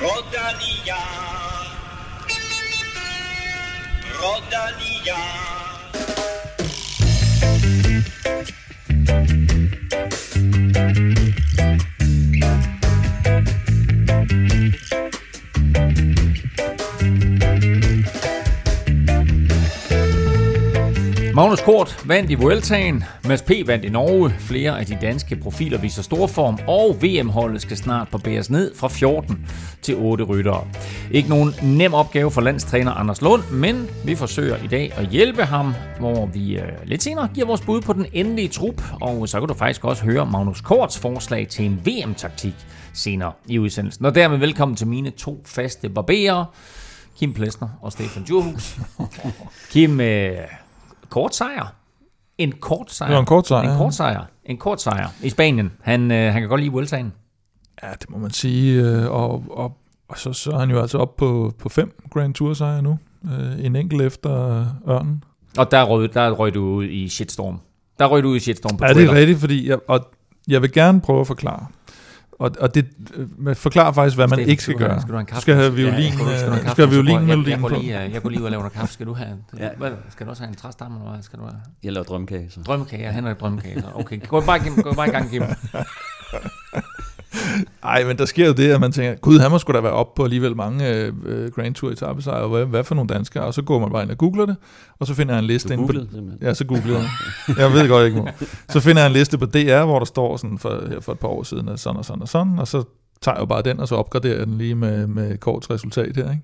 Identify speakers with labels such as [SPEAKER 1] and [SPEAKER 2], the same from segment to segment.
[SPEAKER 1] Rodalia. Rodalia.
[SPEAKER 2] Magnus Kort vandt i Vueltaen, Mads P. vandt i Norge, flere af de danske profiler viser stor form, og VM-holdet skal snart barbæres ned fra 14 til 8 ryttere. Ikke nogen nem opgave for landstræner Anders Lund, men vi forsøger i dag at hjælpe ham, hvor vi øh, lidt senere giver vores bud på den endelige trup, og så kan du faktisk også høre Magnus Korts forslag til en VM-taktik senere i udsendelsen. Og dermed velkommen til mine to faste barberer, Kim Plesner og Stefan Djurhus. Kim, øh, kort sejr. En kort sejr.
[SPEAKER 3] Det var en kort sejr,
[SPEAKER 2] En kort sejr. En kort sejr i Spanien. Han, øh, han kan godt lide Vueltaen.
[SPEAKER 3] Ja, det må man sige. øh, Og, og, og så, så er han jo altså op på, på fem Grand Tour sejre nu. Øh, En enkelt efter Ørnen.
[SPEAKER 2] Og der røg, der røg du ud i shitstorm. Der røg du ud i shitstorm på
[SPEAKER 3] Ja, det
[SPEAKER 2] Twitter.
[SPEAKER 3] er rigtigt, fordi jeg, og jeg vil gerne prøve at forklare. Og, og det man forklarer faktisk, hvad man
[SPEAKER 2] Steffen,
[SPEAKER 3] ikke skal
[SPEAKER 2] have-
[SPEAKER 3] gøre.
[SPEAKER 2] Skal du have en kaffe?
[SPEAKER 3] skal have violin,
[SPEAKER 2] Ja, skal du, skal du have
[SPEAKER 3] øh, skal have
[SPEAKER 2] går jeg-
[SPEAKER 3] violinmelodien
[SPEAKER 2] jeg, jeg, går
[SPEAKER 3] på.
[SPEAKER 2] lige, øh, jeg går lige ud og laver noget kaffe. Skal du have?
[SPEAKER 4] Ja.
[SPEAKER 2] Hvad, skal du også have en træstamme? Eller hvad? Skal du have?
[SPEAKER 4] Jeg laver drømmekage, så.
[SPEAKER 2] Drømmekage. Ja, han er drømmekage. så Okay, gå bare, gå bare i gang, Kim.
[SPEAKER 3] Ej, men der sker jo det, at man tænker, gud, han må sgu da være op på alligevel mange øh, øh, Grand Tour etappesejre, hvad, hvad for nogle danskere? Og så går man bare ind og googler det, og så finder jeg en liste
[SPEAKER 4] Du
[SPEAKER 3] inde på...
[SPEAKER 4] simpelthen.
[SPEAKER 3] Ja, så googlede jeg. Jeg ved godt, ikke må. Så finder jeg en liste på DR, hvor der står sådan for, her for et par år siden, at sådan og sådan og sådan, og så tager jeg jo bare den, og så opgraderer jeg den lige med, med korts resultat her, ikke?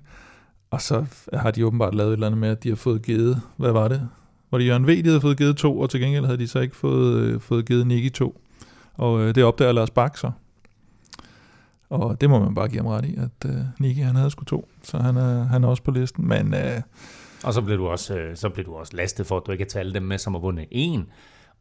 [SPEAKER 3] Og så har de åbenbart lavet et eller andet med, at de har fået givet, hvad var det? Var det Jørgen V, de havde fået givet to, og til gengæld havde de så ikke fået, øh, fået givet Nicky to. Og øh, det opdager Lars Bak så. Og det må man bare give ham ret i, at øh, Nicky han havde sgu to, så han er, han er også på listen. Men øh,
[SPEAKER 2] Og så blev, du også, øh, så blev du også lastet for, at du ikke kan tale dem med, som har vundet en.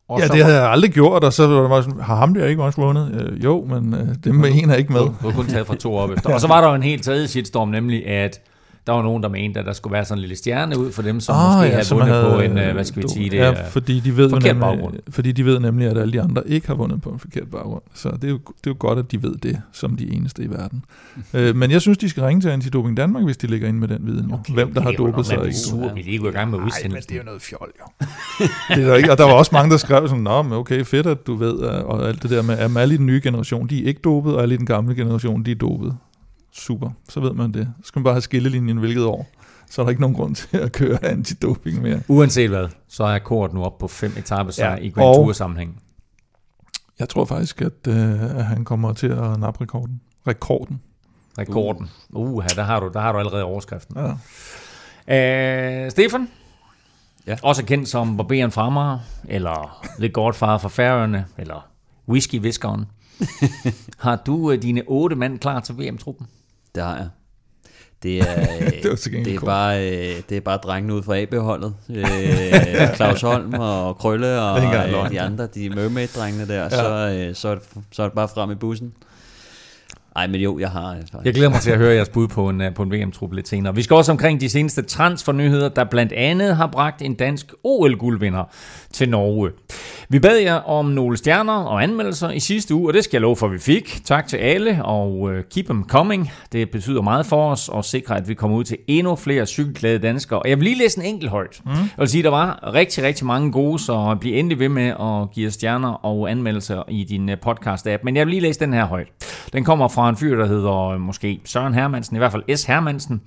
[SPEAKER 2] Og
[SPEAKER 3] ja,
[SPEAKER 2] så
[SPEAKER 3] det havde jeg aldrig gjort, og så var det bare sådan, har ham der ikke også vundet? Øh, jo, men øh, dem med en er ikke med.
[SPEAKER 2] Du har kun taget fra to op efter. Og så var der jo en helt tredje shitstorm, nemlig at der var nogen, der mente, at der skulle være sådan en lille stjerne ud for dem, som ah, måske havde
[SPEAKER 3] som
[SPEAKER 2] vundet
[SPEAKER 3] havde,
[SPEAKER 2] på en, øh,
[SPEAKER 3] øh,
[SPEAKER 2] hvad skal vi sige, det
[SPEAKER 3] ja, fordi de ved
[SPEAKER 2] forkert
[SPEAKER 3] nemlig,
[SPEAKER 2] baggrund.
[SPEAKER 3] Fordi de ved nemlig, at alle de andre ikke har vundet på en forkert baggrund. Så det er jo, det er jo godt, at de ved det, som de eneste i verden. øh, men jeg synes, de skal ringe til Antidoping Danmark, hvis de ligger inde med den viden. Jo. Okay, Hvem der har dopet sig. ikke.
[SPEAKER 2] sur, vi er lige gået i gang med
[SPEAKER 3] Nej, men det er jo noget fjol, jo. det er der ikke, og der var også mange, der skrev sådan, Nå, men okay, fedt, at du ved, og alt det der med, at alle i den nye generation, de er ikke dopet, og alle i den gamle generation, de er dopet. Super, så ved man det. Så skal man bare have skillelinjen hvilket år. Så er der ikke nogen grund til at køre antidoping mere.
[SPEAKER 2] Uanset hvad, så er kort nu op på fem etappesejre
[SPEAKER 3] Ja,
[SPEAKER 2] i Grand Tour sammenhæng.
[SPEAKER 3] Jeg tror faktisk, at, øh, at han kommer til at nappe rekorden. Rekorden.
[SPEAKER 2] Rekorden. Uh, der har du, der har du allerede overskriften.
[SPEAKER 3] Ja.
[SPEAKER 2] Uh, Stefan?
[SPEAKER 4] Ja.
[SPEAKER 2] Også kendt som Barberen fra Amager, eller The Godfather fra Færøerne, eller Whisky-viskeren. har du uh, dine otte mand klar til VM-truppen?
[SPEAKER 4] Det har jeg. Det er,
[SPEAKER 3] Det til gengæld
[SPEAKER 4] det er bare, øh, det er bare drengene ud fra AB-holdet. Øh, Claus Holm og Krølle og
[SPEAKER 3] Det
[SPEAKER 4] øh, de andre, de mermaid-drengene der, ja. så, øh, så, det, så er det bare frem i bussen. Nej, men jo, jeg har øh, faktisk.
[SPEAKER 2] Jeg glæder mig til at høre jeres bud på en, øh, på en VM-trup lidt senere. Vi skal også omkring de seneste transfernyheder, der blandt andet har bragt en dansk OL-guldvinder til Norge. Vi bad jer om nogle stjerner og anmeldelser i sidste uge, og det skal jeg love for, at vi fik. Tak til alle, og uh, keep them coming. Det betyder meget for os at sikre, at vi kommer ud til endnu flere cykelglade danskere. Og jeg vil lige læse en enkelt højt. Mm. Jeg vil sige, der var rigtig, rigtig mange gode, så bliv endelig ved med at give stjerner og anmeldelser i din øh, podcast-app. Men jeg vil lige læse den her højt. Den kommer fra en fyr, der hedder øh, måske Søren Hermansen, i hvert fald S. Hermansen.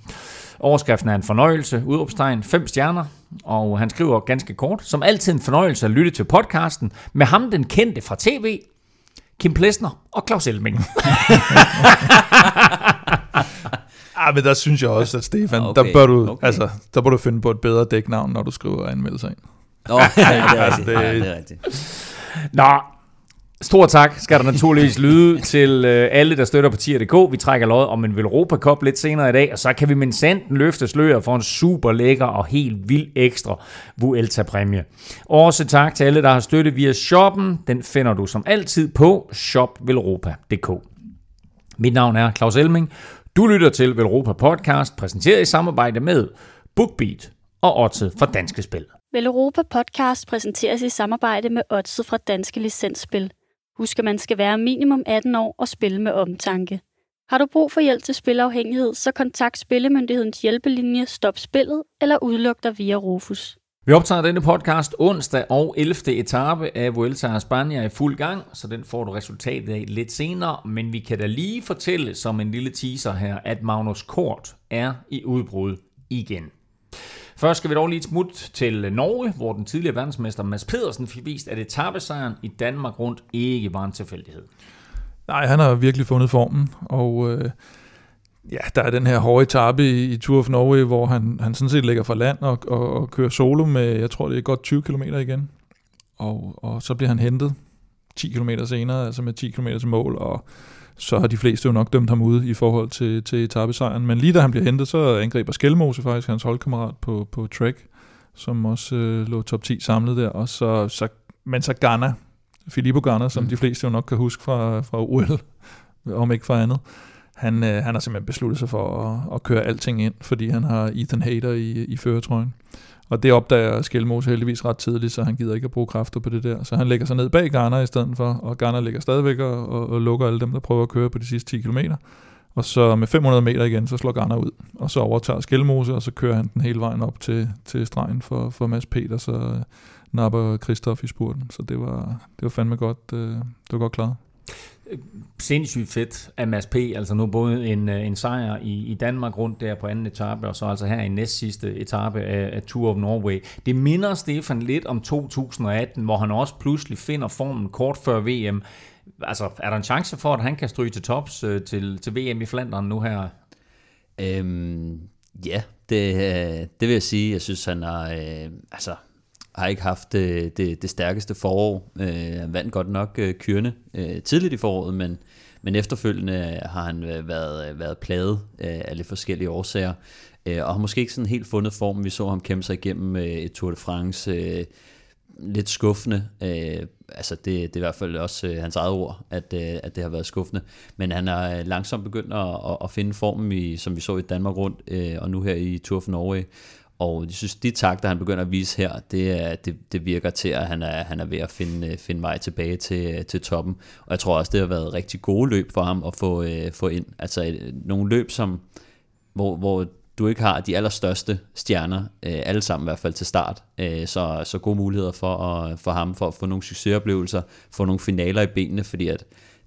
[SPEAKER 2] Overskriften er en fornøjelse, udråbstegn, fem stjerner, og han skriver ganske kort, som altid en fornøjelse at lytte til podcasten, med ham den kendte fra tv, Kim Plesner og Claus Elming.
[SPEAKER 3] Ah, men der synes jeg også, at Stefan,
[SPEAKER 4] Okay,
[SPEAKER 3] der, bør du,
[SPEAKER 4] okay.
[SPEAKER 3] altså, der bør du finde på et bedre dæknavn, når du skriver anmeldelser ind.
[SPEAKER 4] Nå, ja, det er
[SPEAKER 3] Altså, det-
[SPEAKER 4] Ja, det er rigtigt.
[SPEAKER 2] Nå, Stor tak skal der naturligvis lyde til øh, alle, der støtter på tier.dk. Vi trækker lod om en Velropa Cup lidt senere i dag, og så kan vi med sanden løfte sløret for en super lækker og helt vild ekstra Vuelta-præmie. Også tak til alle, der har støttet via shoppen. Den finder du som altid på shopvelropa.dk. Mit navn er Claus Elming. Du lytter til Velropa Podcast, præsenteret i samarbejde med BookBeat og Otte fra Danske Spil.
[SPEAKER 5] Vel Europa podcast præsenteres i samarbejde med Odset fra Danske Licensspil. Husk, at man skal være minimum 18 år og spille med omtanke. Har du brug for hjælp til spilafhængighed, så kontakt Spillemyndighedens hjælpelinje Stop Spillet eller udluk dig via Rufus.
[SPEAKER 2] Vi optager denne podcast onsdag og 11. etape af Vuelta a España i fuld gang, så den får du resultatet af lidt senere, men vi kan da lige fortælle som en lille teaser her, at Magnus Kort er i udbrud igen. Først skal vi dog lige et smut til Norge, hvor den tidligere verdensmester Mads Pedersen fik vist, at etappesejren i Danmark rundt ikke var en tilfældighed.
[SPEAKER 3] Nej, han har virkelig fundet formen, og øh, ja, der er den her hårde etape i, i Tour of Norway, hvor han, han sådan set ligger fra land og, og, og kører solo med, jeg tror det er godt 20 km igen, og, og så bliver han hentet 10 km senere, altså med 10 km til mål, og så har de fleste jo nok dømt ham ude i forhold til, til etappesejren. Men lige da han bliver hentet, så angriber Skelmose faktisk hans holdkammerat på, på Trek, som også øh, lå top 10 samlet der. Og så, så, men så Ghana, Filippo Ghana, som mm. de fleste jo nok kan huske fra, fra OL, om ikke fra andet, han, øh, han har simpelthen besluttet sig for at, at køre alting ind, fordi han har Ethan Hader i, i føretrøjen. Og det opdager Skelmose heldigvis ret tidligt, så han gider ikke at bruge kræfter på det der. Så han lægger sig ned bag Garner i stedet for, og Garner ligger stadigvæk og, og, og lukker alle dem, der prøver at køre på de sidste 10 km. Og så med 500 meter igen, så slår Garner ud, og så overtager Skelmose, og så kører han den hele vejen op til, til stregen for, for Mads Peter, så øh, napper Christoph i spurten. Så det var, det var fandme godt, øh, det var godt klaret
[SPEAKER 2] sindssygt fedt af Mads P. Altså nu både en, øh, en sejr i, i Danmark rundt der på anden etape, og så altså her i næst sidste etape af, af Tour of Norway. Det minder Stefan lidt om 2018, hvor han også pludselig finder formen kort før VM. Altså, er der en chance for, at han kan stryge til tops øh, til, til VM i Flandern nu her?
[SPEAKER 4] Øhm, ja, det, øh, det vil jeg sige. Jeg synes, han har... Øh, altså, har ikke haft det, det, det stærkeste forår. Øh, han vandt godt nok øh, kørende øh, tidligt i foråret, men, men efterfølgende øh, har han øh, været, øh, været pladet øh, af lidt forskellige årsager, øh, og har måske ikke sådan helt fundet formen. Vi så ham kæmpe sig igennem øh, et Tour de France øh, lidt skuffende. Øh, altså det, det er i hvert fald også øh, hans eget ord, at, øh, at det har været skuffende. Men han er langsomt begyndt at, at, at finde formen, i, som vi så i Danmark rundt, øh, og nu her i Tour of Norway. Og jeg synes, de takter, han begynder at vise her, det, er, det, det virker til, at han er, han er ved at finde, øh, finde vej tilbage til, øh, til toppen. Og jeg tror også, det har været rigtig gode løb for ham at få, øh, få ind. Altså et, nogle løb, som, hvor, hvor du ikke har de allerstørste stjerner, øh, alle sammen i hvert fald til start. Øh, så, så gode muligheder for, at, for ham for at få nogle succesoplevelser, få nogle finaler i benene, fordi at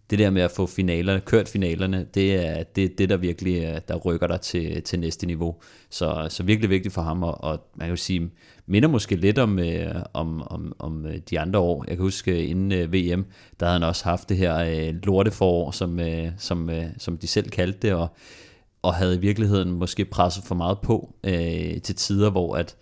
[SPEAKER 4] det der med at få finalerne, kørt finalerne, det er det, det der virkelig øh, der rykker dig til, til næste niveau. Så, så virkelig vigtigt for ham, og, og man kan jo sige, minder måske lidt om, øh, om, om, om øh, de andre år. Jeg kan huske, øh, inden VM, der havde han også haft det her øh, lorteforår, som, øh, som, øh, som de selv kaldte det, og, og havde i virkeligheden måske presset for meget på øh, til tider, hvor at,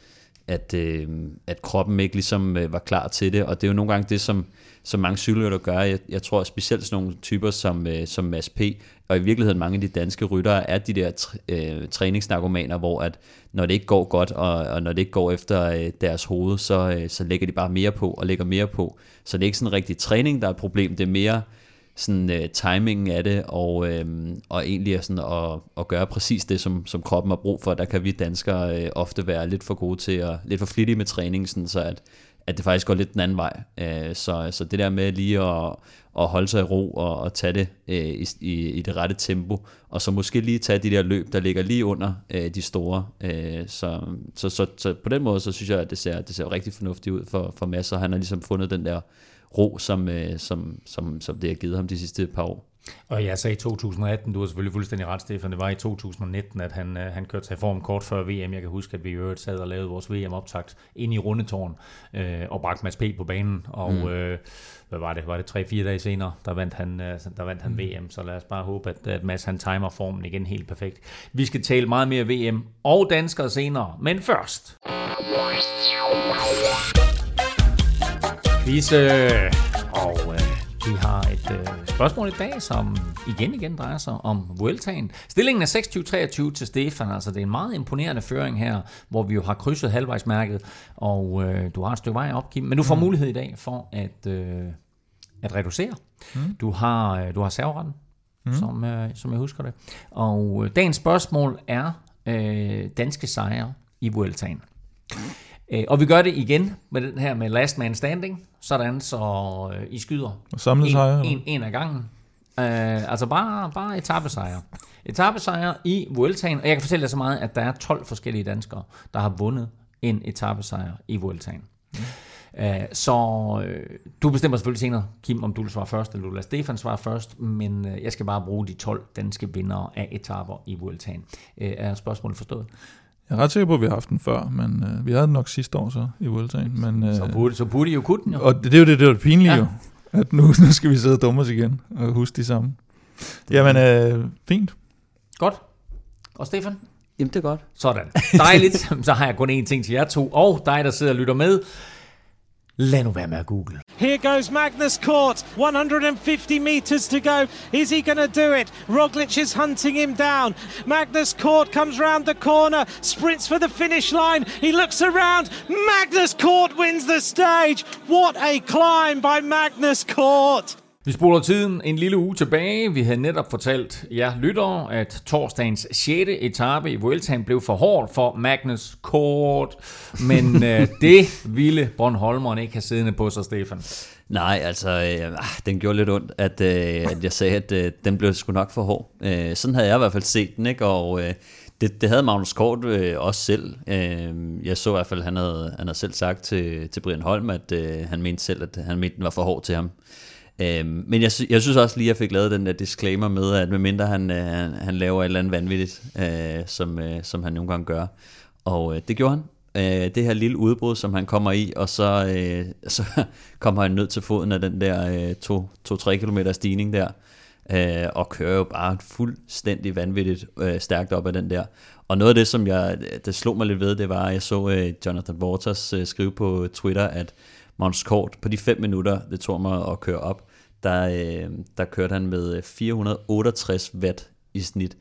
[SPEAKER 4] at, øh, at kroppen ikke ligesom øh, var klar til det, og det er jo nogle gange det, som som mange cykelrytter gør. Jeg, jeg tror specielt sådan nogle typer som, øh, som Mads P., og i virkeligheden mange af de danske ryttere er de der tr- øh, træningsnarkomaner, hvor at når det ikke går godt, og, og når det ikke går efter øh, deres hoved, så, øh, så lægger de bare mere på og lægger mere på. Så det er ikke sådan en rigtig træning, der er et problem, det er mere sådan øh, timingen af det, og, øh, og egentlig er sådan at, at gøre præcis det, som, som kroppen har brug for. Der kan vi danskere øh, ofte være lidt for gode til, at lidt for flittige med træningen, sådan så at at det faktisk går lidt den anden vej. Øh, så, så det der med lige at, at holde sig i ro og, og tage det øh, i, i, i det rette tempo, og så måske lige tage de der løb, der ligger lige under øh, de store. Øh, så, så, så, så på den måde, så synes jeg, at det ser, det ser rigtig fornuftigt ud for, for masser. han har ligesom fundet den der ro, som, som, som, som det har givet ham de sidste par år.
[SPEAKER 2] Og jeg sagde 2018, du har selvfølgelig fuldstændig ret, Stefan. Det var i 2019, at han, han kørte sig i form kort før VM. Jeg kan huske, at vi i øvrigt sad og lavede vores VM-optakt ind i Rundetårn øh, og bragte Mads P. på banen. Og mm. øh, hvad var det? Var det 3-4 dage senere, der vandt han, øh, der vandt han mm. VM. Så lad os bare håbe, at, at Mads han timer formen igen helt perfekt. Vi skal tale meget mere VM og danskere senere. Men først... Quizze. Og øh, vi har et øh, spørgsmål i dag, som igen igen drejer sig om Vueltaen. Stillingen er 26-23 til Stefan, altså det er en meget imponerende føring her, hvor vi jo har krydset halvvejsmærket, og øh, du har et stykke vej op, Kim, men du får mm. mulighed i dag for at, øh, at reducere. Mm. Du har, øh, du har serveretten, mm. som, øh, som jeg husker det. Og øh, dagens spørgsmål er øh, danske sejre i Vueltaen. Øh, og vi gør det igen med den her med last man standing, sådan så øh, I skyder
[SPEAKER 3] en,
[SPEAKER 2] en, en af gangen. Uh, altså bare, bare etappesejre. Etappesejre i Vueltaen, og jeg kan fortælle dig så meget, at der er 12 forskellige danskere, der har vundet en etappesejr i Vueltaen. Mm. Uh, så uh, du bestemmer selvfølgelig senere, Kim, om du vil svare først, eller du lader Stefan svare først, men uh, jeg skal bare bruge de 12 danske vindere af etapper i Vueltaen. Er spørgsmålet forstået?
[SPEAKER 3] Jeg er ret sikker på, at vi har haft den før, men øh, vi havde den nok sidste år så i Vueltaen. Men, øh,
[SPEAKER 2] Så burde, så burde I jo kunne den jo.
[SPEAKER 3] og det, det er jo det, det er jo det pinlige
[SPEAKER 2] Ja.
[SPEAKER 3] jo, at nu, nu skal vi sidde og dumme os igen og huske de samme. Jamen, øh, fint.
[SPEAKER 2] Godt. Og Stefan?
[SPEAKER 4] Jamen, det er godt.
[SPEAKER 2] Sådan. Dejligt. Så har jeg kun én ting til jer to, og dig, der sidder og lytter med. Lad nu være med at google.
[SPEAKER 6] Here goes Magnus Cort, 150 meters to go. Is he going to do it? Roglic is hunting him down. Magnus Cort comes round the corner, sprints for the finish line. He looks around. Magnus Cort wins the stage. What a climb by Magnus Cort!
[SPEAKER 2] Vi spoler tiden en lille uge tilbage. Vi havde netop fortalt jer lyttere, at torsdagens 6. etape i Vueltaen blev for hårdt for Magnus Kort. Men øh, det ville Bornholmeren ikke have siddende på sig, Stefan.
[SPEAKER 4] Nej, altså, øh, ah, den gjorde lidt ondt, at, øh, at jeg sagde, at øh, den blev sgu nok for hård. Øh, sådan havde jeg i hvert fald set den, ikke? Og øh, det, det havde Magnus Kort øh, også selv. Øh, jeg så i hvert fald, han havde, han havde selv sagt til, til Brian Holm, at øh, han mente selv, at han mente, den var for hård til ham. Øh, men jeg, jeg synes også lige, at jeg fik lavet den der disclaimer med, at medmindre han, øh, han, han laver et eller andet vanvittigt, øh, som, øh, som han nogle gange gør. Og øh, det gjorde han øh, det her lille udbrud, som han kommer i, og så, øh, så kommer han ned til foden af den der øh, 2-3 km stigning der, øh, og kører jo bare fuldstændig vanvittigt øh, stærkt op ad den der. Og noget af det, som jeg, det slog mig lidt ved, det var, at jeg så øh, Jonathan Waters øh, skrive på Twitter, at Måns Kort på de 5 minutter, det tog mig at køre op, der, øh, der kørte han med 468 watt i snit.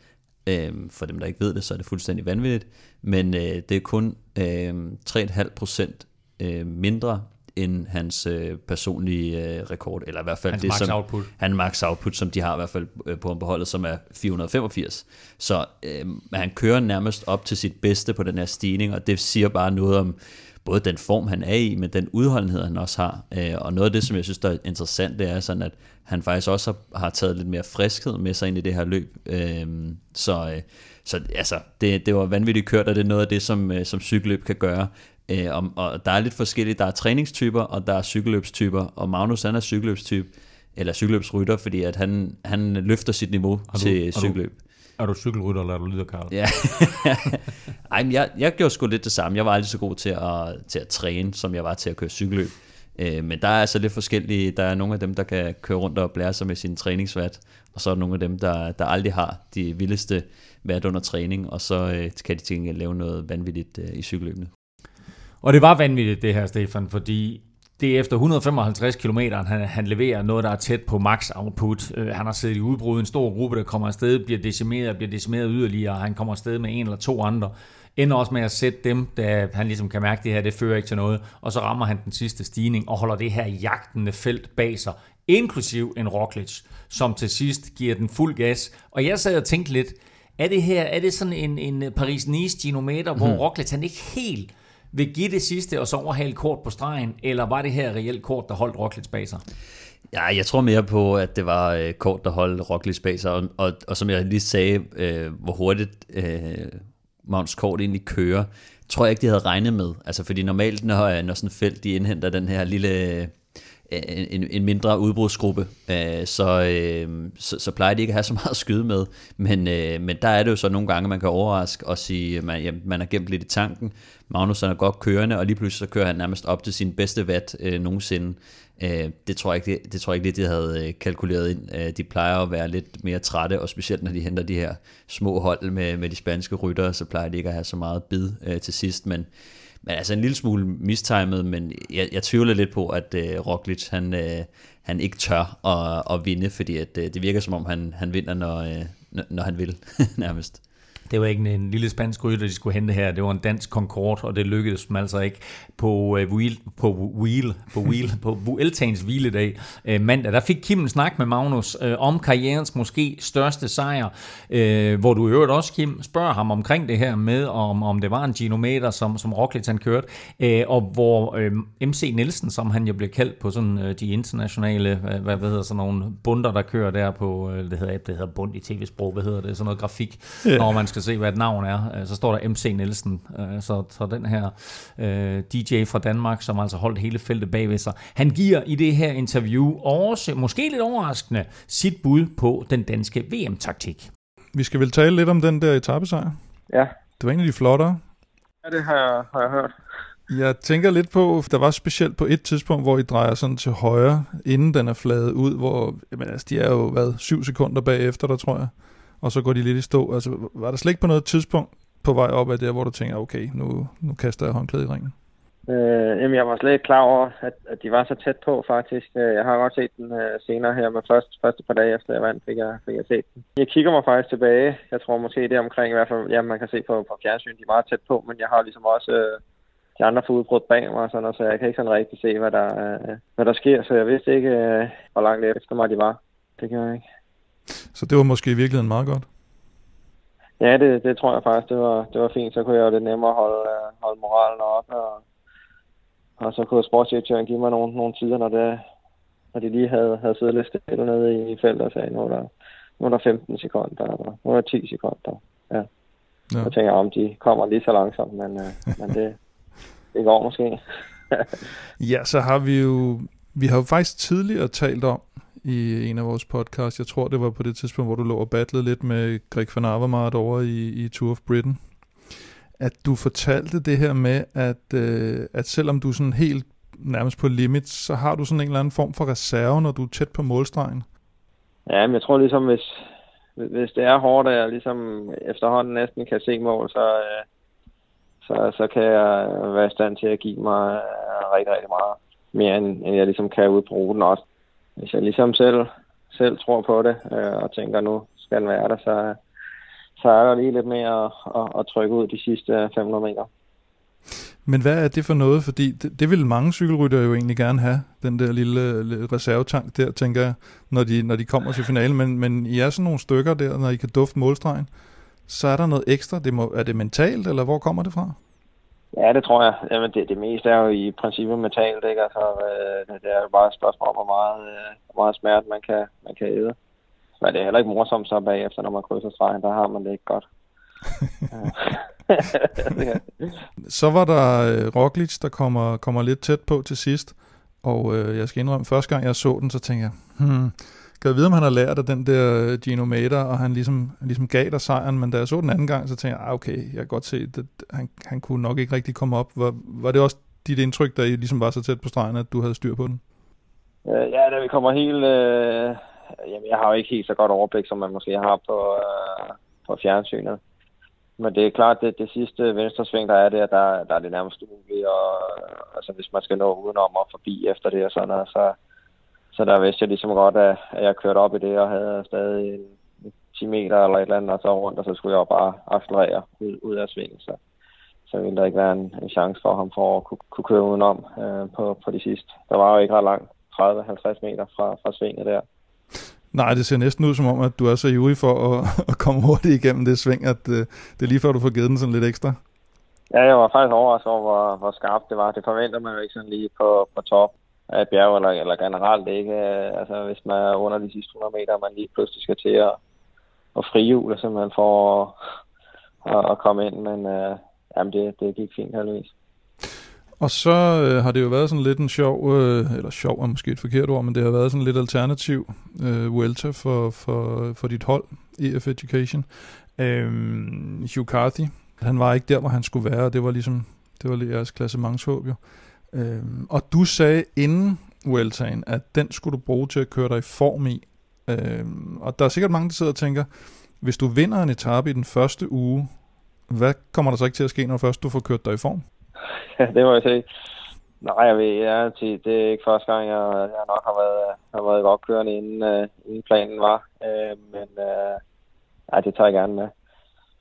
[SPEAKER 4] Øh, for dem, der ikke ved det, så er det fuldstændig vanvittigt. Men øh, det er kun øh, 3,5 procent øh, mindre end hans øh, personlige øh, rekord, eller i hvert fald
[SPEAKER 2] Hans
[SPEAKER 4] det
[SPEAKER 2] max
[SPEAKER 4] som
[SPEAKER 2] output.
[SPEAKER 4] han max output, som de har i hvert fald øh, på beholdet, som er 485. Så øh, han kører nærmest op til sit bedste på den her stigning, og det siger bare noget om både den form, han er i, men den udholdenhed, han også har. Øh, og noget af det, som jeg synes, der er interessant, det er sådan, at han faktisk også har, har taget lidt mere friskhed med sig ind i det her løb. Øh, så, øh, så altså, det, det var vanvittigt kørt, og det er noget af det, som, øh, som cykelløb kan gøre. Øh, og, og der er lidt forskelligt. Der er træningstyper, og der er cykelløbstyper, og Magnus han er cykelløbstype, eller cykelløbsrytter, fordi at han, han løfter sit niveau
[SPEAKER 2] du-
[SPEAKER 4] til cykelløb.
[SPEAKER 2] Er du cykelrytter, eller er du lyderkarl?
[SPEAKER 4] Ja. Ej, men jeg, jeg gjorde sgu lidt det samme. Jeg var aldrig så god til at, til at træne, som jeg var til at køre cykelløb. Øh, men der er altså lidt forskellige. Der er nogle af dem, der kan køre rundt og blære sig med sin træningsvat, og så er der nogle af dem, der, der aldrig har de vildeste vat under træning, og så øh, kan de til gengæld lave noget vanvittigt øh, i cykelløbene.
[SPEAKER 2] Og det var vanvittigt det her, Stefan, fordi det er efter 155 km, han, han leverer noget, der er tæt på max output. Øh, han har siddet i udbrud, en stor gruppe, der kommer afsted, bliver decimeret, bliver decimeret yderligere, og han kommer afsted med en eller to andre. Ender også med at sætte dem, da han ligesom kan mærke, at det her det fører ikke til noget. Og så rammer han den sidste stigning og holder det her jagtende felt bag sig, inklusiv en Roglic, som til sidst giver den fuld gas. Og jeg sad og tænkte lidt, er det her, er det sådan en, en Paris-Nice genometer, hvor Roglic han ikke helt vil give det sidste og så overhale kort på stregen, eller var det her reelt kort, der holdt Roglic bag sig?
[SPEAKER 4] Ja, jeg tror mere på, at det var øh, kort, der holdt Roglic bag sig, og, og, og som jeg lige sagde, øh, hvor hurtigt øh, Mounts Kort egentlig kører, tror jeg ikke, de havde regnet med. Altså, fordi normalt, når, øh, når sådan et felt, de indhenter den her lille, øh, en, en mindre udbrudsgruppe, øh, så, øh, så, så plejer de ikke at have så meget at skyde med. Men, øh, men der er det jo så nogle gange, man kan overraske og sige, at man, jamen, man har gemt lidt i tanken. Magnus er godt kørende, og lige pludselig så kører han nærmest op til sin bedste vat øh, nogensinde. Øh, det tror jeg ikke, det, det tror jeg ikke, det de havde øh, kalkuleret ind. Øh, de plejer at være lidt mere trætte, og specielt når de henter de her små hold med, med de spanske ryttere, så plejer de ikke at have så meget bid øh, til sidst. Men, men altså en lille smule mistimet, men jeg, jeg tvivler lidt på, at øh, Roglic, han, øh, han ikke tør at, at vinde, fordi at, øh, det virker som om, han, han vinder, når, øh, når- når han vil, nærmest.
[SPEAKER 2] Det var ikke en, lille spansk rytter, de skulle hente her. Det var en dansk Concorde, og det lykkedes dem altså ikke på uh, wheel, på wheel, på wheel, på Vueltaens hviledag uh, mandag. Der fik Kim en snak med Magnus uh, om karrierens måske største sejr, uh, hvor du i øvrigt også, Kim, spørger ham omkring det her med, om, om det var en genometer, som, som Roglic han kørte, uh, og hvor uh, MC Nielsen, som han jo bliver kaldt på sådan uh, de internationale, uh, hvad, hvad hedder sådan nogle bunder, der kører der på, uh, det hedder, det hedder bund i tv-sprog, hvad hedder det, sådan noget grafik, yeah. når man skal se, hvad et navn er, øh, så står der MC Nielsen. Øh, så, så den her øh, DJ fra Danmark, som altså holdt hele feltet bagved sig, han giver i det her interview også, måske lidt overraskende, sit bud på den danske VM-taktik.
[SPEAKER 3] Vi skal vel tale lidt om den der etappesejr.
[SPEAKER 7] Ja.
[SPEAKER 3] Det var en af de flottere.
[SPEAKER 7] Ja, det har jeg, har jeg hørt.
[SPEAKER 3] Jeg tænker lidt på, der var specielt på et tidspunkt, hvor I drejer sådan til højre, inden den er fladet ud, hvor jamen, altså, de er jo været syv sekunder bagefter der, tror jeg og så går de lidt i stå. Altså, var der slet ikke på noget tidspunkt på vej op af der, hvor du tænker, okay, nu, nu kaster jeg håndklædet i ringen?
[SPEAKER 7] Øh, jamen, jeg var slet ikke klar over, at, at de var så tæt på, faktisk. Øh, jeg har godt set den øh, senere her, med først, første par dage efter jeg vandt, fik jeg, fik jeg set den. Jeg kigger mig faktisk tilbage. Jeg tror måske det er omkring, i hvert fald, ja, man kan se på, på fjernsyn, de er meget tæt på, men jeg har ligesom også øh, de andre fodbrud bag mig, og sådan, så jeg kan ikke sådan rigtig se, hvad der, øh, hvad der sker, så jeg vidste ikke, øh, hvor langt efter mig de var. Det kan jeg ikke.
[SPEAKER 3] Så det var måske i virkeligheden meget godt?
[SPEAKER 7] Ja, det, det tror jeg faktisk, det var, det var fint. Så kunne jeg jo det nemmere holde, øh, holde moralen oppe, og, og så kunne sportsdirektøren give mig nogle, nogle tider, når, det, når de lige havde, havde siddet lidt stille nede i feltet og sagde, nu er der, nu er der 15 sekunder, og nu er der 10 sekunder. Ja. ja. Jeg tænker, om de kommer lige så langsomt, men, øh, men det, det går måske.
[SPEAKER 3] ja, så har vi jo, vi har jo faktisk tidligere talt om, i en af vores podcasts. Jeg tror, det var på det tidspunkt, hvor du lå og battlede lidt med Greg van Avermaet over i, i Tour of Britain. At du fortalte det her med, at, øh, at selvom du er sådan helt nærmest på limit, så har du sådan en eller anden form for reserve, når du er tæt på målstregen.
[SPEAKER 7] Ja, men jeg tror ligesom, hvis, hvis det er hårdt, og jeg ligesom efterhånden næsten kan se mål, så, øh, så, så kan jeg være i stand til at give mig rigtig, rigtig meget mere, end, end jeg ligesom kan ud på ruten også hvis jeg ligesom selv, selv tror på det, øh, og tænker, nu skal den være der, så, så er der lige lidt mere at, at, at trykke ud de sidste 500 meter.
[SPEAKER 3] Men hvad er det for noget? Fordi det, det vil mange cykelryttere jo egentlig gerne have, den der lille, lille reservetank der, tænker jeg, når de, når de kommer til finalen. Men, men I er sådan nogle stykker der, når I kan dufte målstregen, så er der noget ekstra. Det må, er det mentalt, eller hvor kommer det fra?
[SPEAKER 7] Ja, det tror jeg. Jamen, det, det meste er jo i princippet mentalt, ikke? Altså, øh, det er jo bare et spørgsmål om, hvor meget, øh, hvor meget smerte man kan, man kan æde. Men det er heller ikke morsomt så bagefter, når man krydser stregen. Der har man det ikke godt.
[SPEAKER 3] så var der øh, Roglic, der kommer, kommer lidt tæt på til sidst. Og øh, jeg skal indrømme, første gang jeg så den, så tænkte jeg, hmm, kan jeg vide, om han har lært af den der øh, genometer, og han ligesom, ligesom gav dig sejren, men da jeg så den anden gang, så tænkte jeg, ah, okay, jeg kan godt se, at han, han kunne nok ikke rigtig komme op. Var, var det også dit indtryk, da I ligesom var så tæt på stregen, at du havde styr på den?
[SPEAKER 7] Øh, ja, da vi kommer helt... Øh, jamen, jeg har jo ikke helt så godt overblik, som man måske har på, øh, på fjernsynet. Men det er klart, at det, det sidste venstre sving, der er der, der, der er det nærmest umuligt. Og, altså, hvis man skal nå udenom og forbi efter det og sådan noget, så, så der vidste jeg ligesom godt, at, jeg kørte op i det og havde stadig en 10 meter eller et eller andet, og så rundt, og så skulle jeg jo bare accelerere ud, ud af svingen. Så, så ville der ikke være en, en chance for ham for at kunne, kunne køre udenom øh, på, på de sidste. Der var jo ikke ret langt, 30-50 meter fra, fra svinget der.
[SPEAKER 3] Nej, det ser næsten ud som om, at du er så ivrig for at, at komme hurtigt igennem det sving, at uh, det er lige før, du får givet den sådan lidt ekstra.
[SPEAKER 7] Ja, jeg var faktisk overrasket over, hvor, hvor skarpt det var. Det forventer man jo ikke sådan lige på, på top af bjerg, eller, eller generelt ikke. Øh, altså, hvis man er under de sidste 100 meter, man lige pludselig skal til at, at frihjule, simpelthen for at, at, at komme ind. Men uh, jamen, det, det gik fint heldigvis.
[SPEAKER 3] Og så øh, har det jo været sådan lidt en sjov, øh, eller sjov er måske et forkert ord, men det har været sådan lidt alternativ øh, Vuelta for, for, for dit hold, EF Education. Øh, Hugh Carthy, han var ikke der, hvor han skulle være, og det var ligesom, det var jeres klassementshåb jo. Øh, og du sagde inden Vueltaen, at den skulle du bruge til at køre dig i form i. Øhm, og der er sikkert mange, der sidder og tænker, hvis du vinder en etape i den første uge, hvad kommer der så ikke til at ske, når først du får kørt dig i form?
[SPEAKER 7] Ja, det må jeg sige. Nej, jeg ved, ja, altså, det er ikke første gang, jeg, jeg nok har været, har været godt kørende, inden, øh, inden planen var. Øh, men øh, ej, det tager jeg gerne med.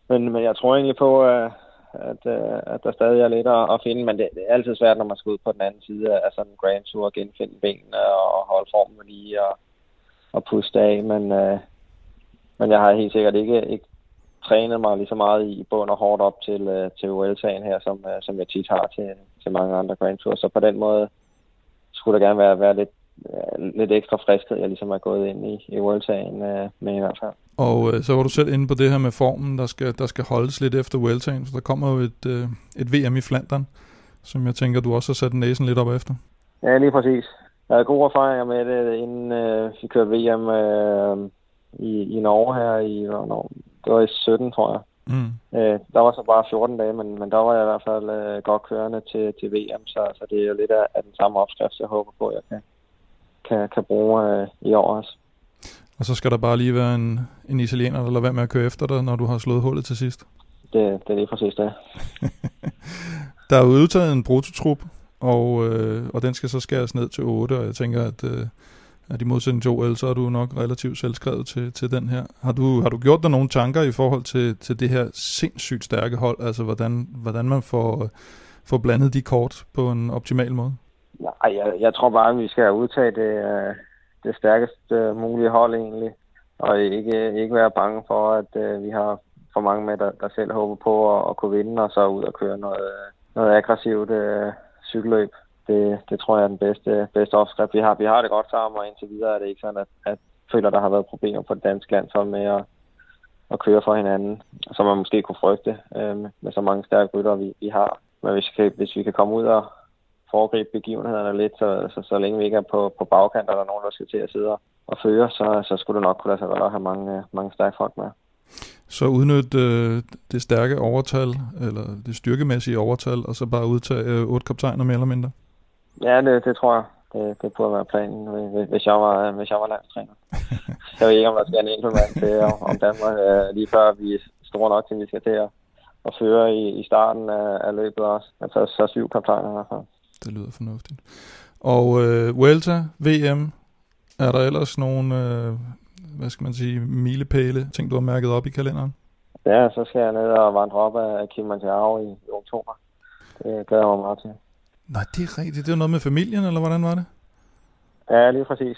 [SPEAKER 7] men, men jeg tror egentlig på, at, at, øh, at der stadig er lidt at, at finde, men det, det er altid svært, når man skal ud på den anden side af sådan en Grand Tour at genfinde benene og holde formen lige og, og puste af, men, øh, men jeg har helt sikkert ikke, ikke trænet mig lige så meget i bund og hårdt op til, øh, til Vueltaen her, som, øh, som jeg tit har til, til mange andre Grand Tours. Så på den måde skulle der gerne være, være lidt, øh, lidt ekstra friskhed, jeg ligesom er gået ind i, i Vueltaen øh, med i hvert fald.
[SPEAKER 3] Og øh, så var du selv inde på det her med formen, der skal, der skal holdes lidt efter Vueltaen, så der kommer jo et, øh, et VM i Flandern, som jeg tænker, du også har sat næsen lidt op efter.
[SPEAKER 7] Ja, lige præcis. Jeg havde gode erfaringer med det, inden øh, vi kørte VM øh, i, i Norge her i, hvornår, det var i 17, tror jeg.
[SPEAKER 3] Mm.
[SPEAKER 7] Øh, der var så bare 14 dage, men, men der var jeg i hvert fald øh, godt kørende til, til VM, så, så det er jo lidt af, af den samme opskrift, jeg håber på, jeg kan, kan, kan bruge øh, i år også.
[SPEAKER 3] Og så skal der bare lige være en, en italiener, der lader være med at køre efter dig, når du har slået hullet til sidst.
[SPEAKER 7] Det, det er lige præcis det.
[SPEAKER 3] Der er udtaget en prototrup, og, øh, og den skal så skæres ned til 8, og jeg tænker, at, øh, at i modsætning til OL, så er du nok relativt selvskrevet til, til den her. Har du, har du gjort dig nogle tanker i forhold til, til det her sindssygt stærke hold, altså hvordan, hvordan man får, får blandet de kort på en optimal måde?
[SPEAKER 7] Nej, jeg, jeg tror bare, at vi skal udtage det, øh, det stærkeste mulige hold egentlig, og ikke, ikke være bange for, at øh, vi har for mange med, der, der selv håber på at, at kunne vinde, og så ud og køre noget, noget aggressivt øh, cykelløb. Det, det tror jeg er den bedste, bedste opskrift, vi har. Vi har det godt sammen, og indtil videre er det ikke sådan, at, at føler, der har været problemer på det danske landshold med at, at køre for hinanden, som man måske kunne frygte øh, med så mange stærke rytter, vi, vi har. Men hvis vi, kan, hvis vi kan komme ud og foregribe begivenhederne lidt, så, så, så længe vi ikke er på, på bagkant, og der er nogen, der skal til at sidde og føre, så, så skulle det nok kunne lade sig gøre at have mange, mange stærke folk med.
[SPEAKER 3] Så udnyt øh, det stærke overtal, eller det styrkemæssige overtal, og så bare udtage øh, otte kaptajner mere eller mindre?
[SPEAKER 7] Ja, det, det tror jeg. Det, det burde være planen, hvis jeg var, hvis jeg var landstræner. jeg ved ikke, om der skal en enkelt mand til, om Danmark øh, lige før vi er store nok til, at vi skal til at, at føre i, i starten af, af løbet også. Altså så syv kaptajner i hvert fald.
[SPEAKER 3] Det lyder fornuftigt. Og øh, Vuelta, VM, er der ellers nogle, øh, hvad skal man sige, milepæle, ting du har mærket op i kalenderen?
[SPEAKER 7] Ja, så skal jeg ned og vandre op af Kilimanjaro i, i oktober. Det glæder jeg mig meget til.
[SPEAKER 3] Nej, det er rigtigt. Det var noget med familien, eller hvordan var det?
[SPEAKER 7] Ja, lige præcis.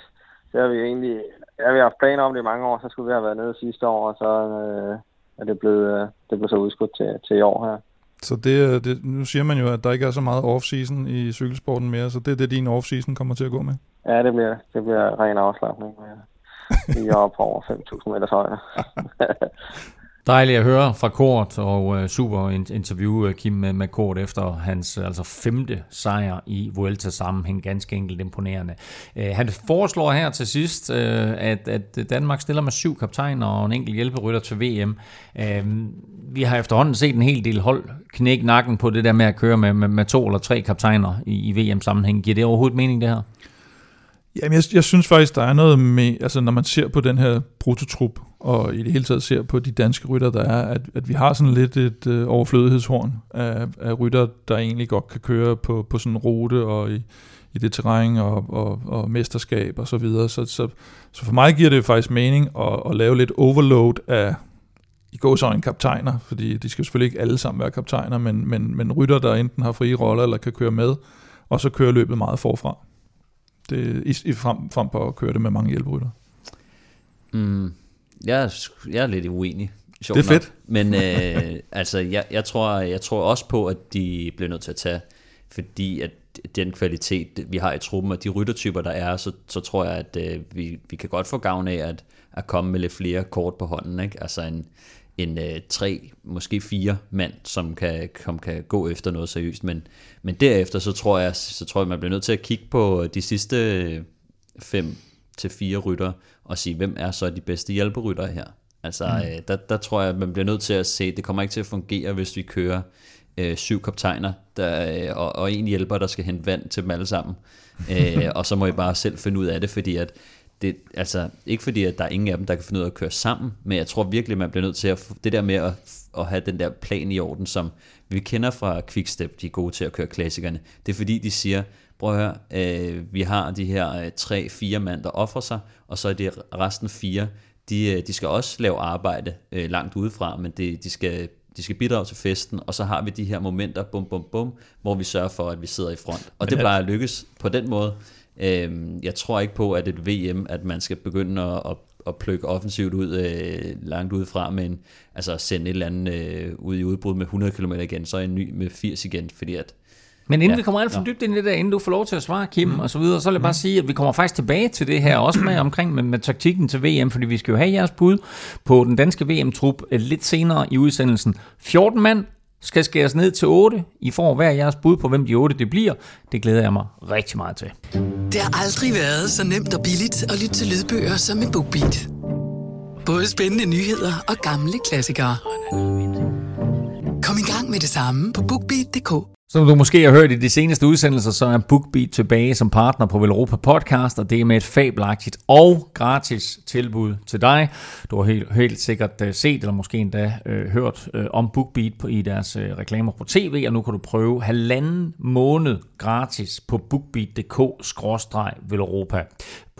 [SPEAKER 7] Det har vi egentlig... Ja, vi har haft planer om det i mange år, så skulle vi have været nede sidste år, og så øh, er det blevet, øh, det blev så udskudt til, til i år her.
[SPEAKER 3] Så det, det, nu siger man jo, at der ikke er så meget off-season i cykelsporten mere, så det er det, din off-season kommer til at gå med?
[SPEAKER 7] Ja, det bliver, det bliver ren afslappning. Vi er oppe på over 5.000 meters højde.
[SPEAKER 2] Dejligt at høre fra Kort, og øh, super interview øh, Kim med, med Kort efter hans øh, altså femte sejr i Vuelta sammenhæng. Ganske enkelt imponerende. Han foreslår her til sidst, uh, at, at Danmark stiller med syv kaptajner og en enkelt hjælperytter til VM. Uh, vi har efterhånden set en hel del hold knække nakken på det der med at køre med, med, med to eller tre kaptajner i, i VM-sammenhæng. Giver det overhovedet mening, det her?
[SPEAKER 3] Jamen, jeg, jeg synes faktisk, der er noget med, altså når man ser på den her prototrup, og i det hele taget ser på de danske rytter, der er, at, at vi har sådan lidt et øh, overflødighedshorn af, af rytter, der egentlig godt kan køre på, på sådan en rute og i, i det terræn og, og, og mesterskab og så videre. Så, så, så for mig giver det faktisk mening at, at lave lidt overload af i går så en kaptajner, fordi de skal selvfølgelig ikke alle sammen være kaptajner, men, men, men rytter, der enten har frie roller eller kan køre med, og så kører løbet meget forfra. Det, i, i frem, frem på at køre det med mange hjælperytter.
[SPEAKER 4] Mm, jeg, er, jeg er lidt uenig.
[SPEAKER 3] Det er fedt.
[SPEAKER 4] Nok. Men øh, altså, jeg, jeg, tror, jeg tror også på, at de bliver nødt til at tage, fordi at den kvalitet, vi har i truppen, og de ryttertyper, der er, så, så tror jeg, at øh, vi, vi kan godt få gavn af at, at komme med lidt flere kort på hånden. Ikke? Altså en, en øh, tre, måske fire mand, som kan, som kan gå efter noget seriøst. Men, men derefter, så tror, jeg, så tror jeg, man bliver nødt til at kigge på de sidste fem til fire rytter, og sige, hvem er så de bedste hjælperytter her? Altså, mm. øh, der, der tror jeg, man bliver nødt til at se, det kommer ikke til at fungere, hvis vi kører øh, syv kaptajner der, øh, og, og en hjælper, der skal hente vand til dem alle sammen. øh, og så må I bare selv finde ud af det, fordi at det, altså, ikke fordi, at der er ingen af dem, der kan finde ud af at køre sammen, men jeg tror virkelig, man bliver nødt til at, det der med at, at have den der plan i orden, som vi kender fra Quickstep, de er gode til at køre klassikerne, det er fordi, de siger, prøv at høre, øh, vi har de her øh, tre, fire mand, der offrer sig, og så er det resten fire, de, øh, de skal også lave arbejde øh, langt udefra, men det, de, skal, de skal bidrage til festen, og så har vi de her momenter, bum, bum, bum, hvor vi sørger for, at vi sidder i front. Og det plejer at lykkes på den måde. Øhm, jeg tror ikke på, at et VM, at man skal begynde at, at, at plukke offensivt ud øh, langt udefra, men altså sende et eller andet øh, ud i udbrud med 100 km igen, så en ny med 80 igen, fordi at
[SPEAKER 2] Men inden ja. Vi kommer alt for dybt ind i det der, inden du får lov til at svare, Kim, mm. og så videre, så vil jeg bare sige, at vi kommer faktisk tilbage til det her, også med omkring med, med taktikken til VM, fordi vi skal jo have jeres bud på den danske VM-trup øh, lidt senere i udsendelsen. 14 mand skal skæres ned til 8. I får hver jeres bud på, hvem de 8 det bliver. Det glæder jeg mig rigtig meget til.
[SPEAKER 8] Det har aldrig været så nemt og billigt at lytte til lydbøger som med BookBeat. Både spændende nyheder og gamle klassikere. Kom i gang med det samme på BookBeat.dk.
[SPEAKER 2] Som du måske har hørt i de seneste udsendelser, så er BookBeat tilbage som partner på Velropa Podcast, og det er med et fabelagtigt og gratis tilbud til dig. Du har helt, helt sikkert øh, set, eller måske endda øh, hørt øh, om BookBeat på, i deres øh, reklamer på tv, og nu kan du prøve halvanden måned gratis på bookbeat.dk-velropa.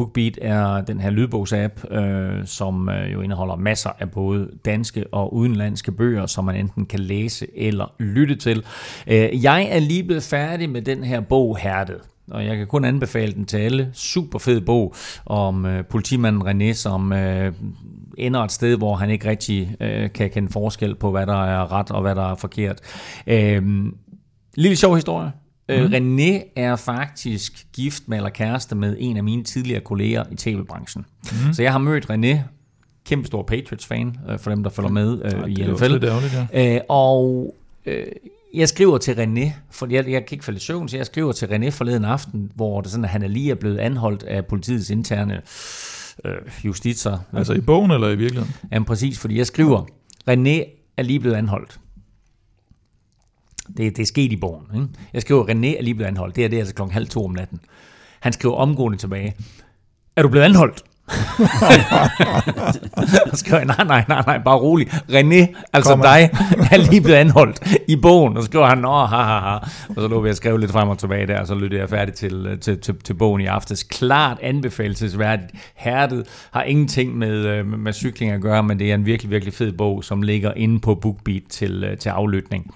[SPEAKER 2] BookBeat er den her lydbogsapp, øh, som øh, jo indeholder masser af både danske og udenlandske bøger, som man enten kan læse eller lytte til. Øh, jeg er lige blevet færdig med den her bog, Hærdet. Og jeg kan kun anbefale den til alle. Super fed bog om øh, politimanden René, som øh, ender et sted, hvor han ikke rigtig øh, kan kende forskel på, hvad der er ret og hvad der er forkert. Øh, lille sjov historie. Mm. René er faktisk gift med eller kæreste med en af mine tidligere kolleger i tv-branchen. Mm. Så jeg har mødt René, kæmpe stor Patriots-fan, øh, for dem, der følger med øh, i
[SPEAKER 3] det
[SPEAKER 2] NFL.
[SPEAKER 3] lidt ærgerligt, ja.
[SPEAKER 2] Øh, og øh, jeg skriver til René, for jeg, jeg kan ikke falde i søvn, så jeg skriver til René forleden aften, hvor det sådan, at han er lige er blevet anholdt af politiets interne øh, justitser.
[SPEAKER 3] Altså i bogen eller i virkeligheden?
[SPEAKER 2] Jamen præcis, fordi jeg skriver, René er lige blevet anholdt. Det, det er sket i bogen. Ikke? Jeg skriver, René er lige blevet anholdt. Det er det altså klokken halv to om natten. Han skriver omgående tilbage. Er du blevet anholdt? Så skriver jeg, nej, nej, nej, nej, bare rolig. René, altså
[SPEAKER 3] Kom
[SPEAKER 2] dig, er lige blevet anholdt i bogen. Og så skriver han, nå, ha, ha, ha. Og så lå vi at skrive lidt frem og tilbage der, og så lyttede jeg færdig til, til, til, til bogen i aftes. Klart anbefalesværdigt. Hærdet har ingenting med, øh, med, med cykling at gøre, men det er en virkelig, virkelig fed bog, som ligger inde på BookBeat til, øh, til aflytning.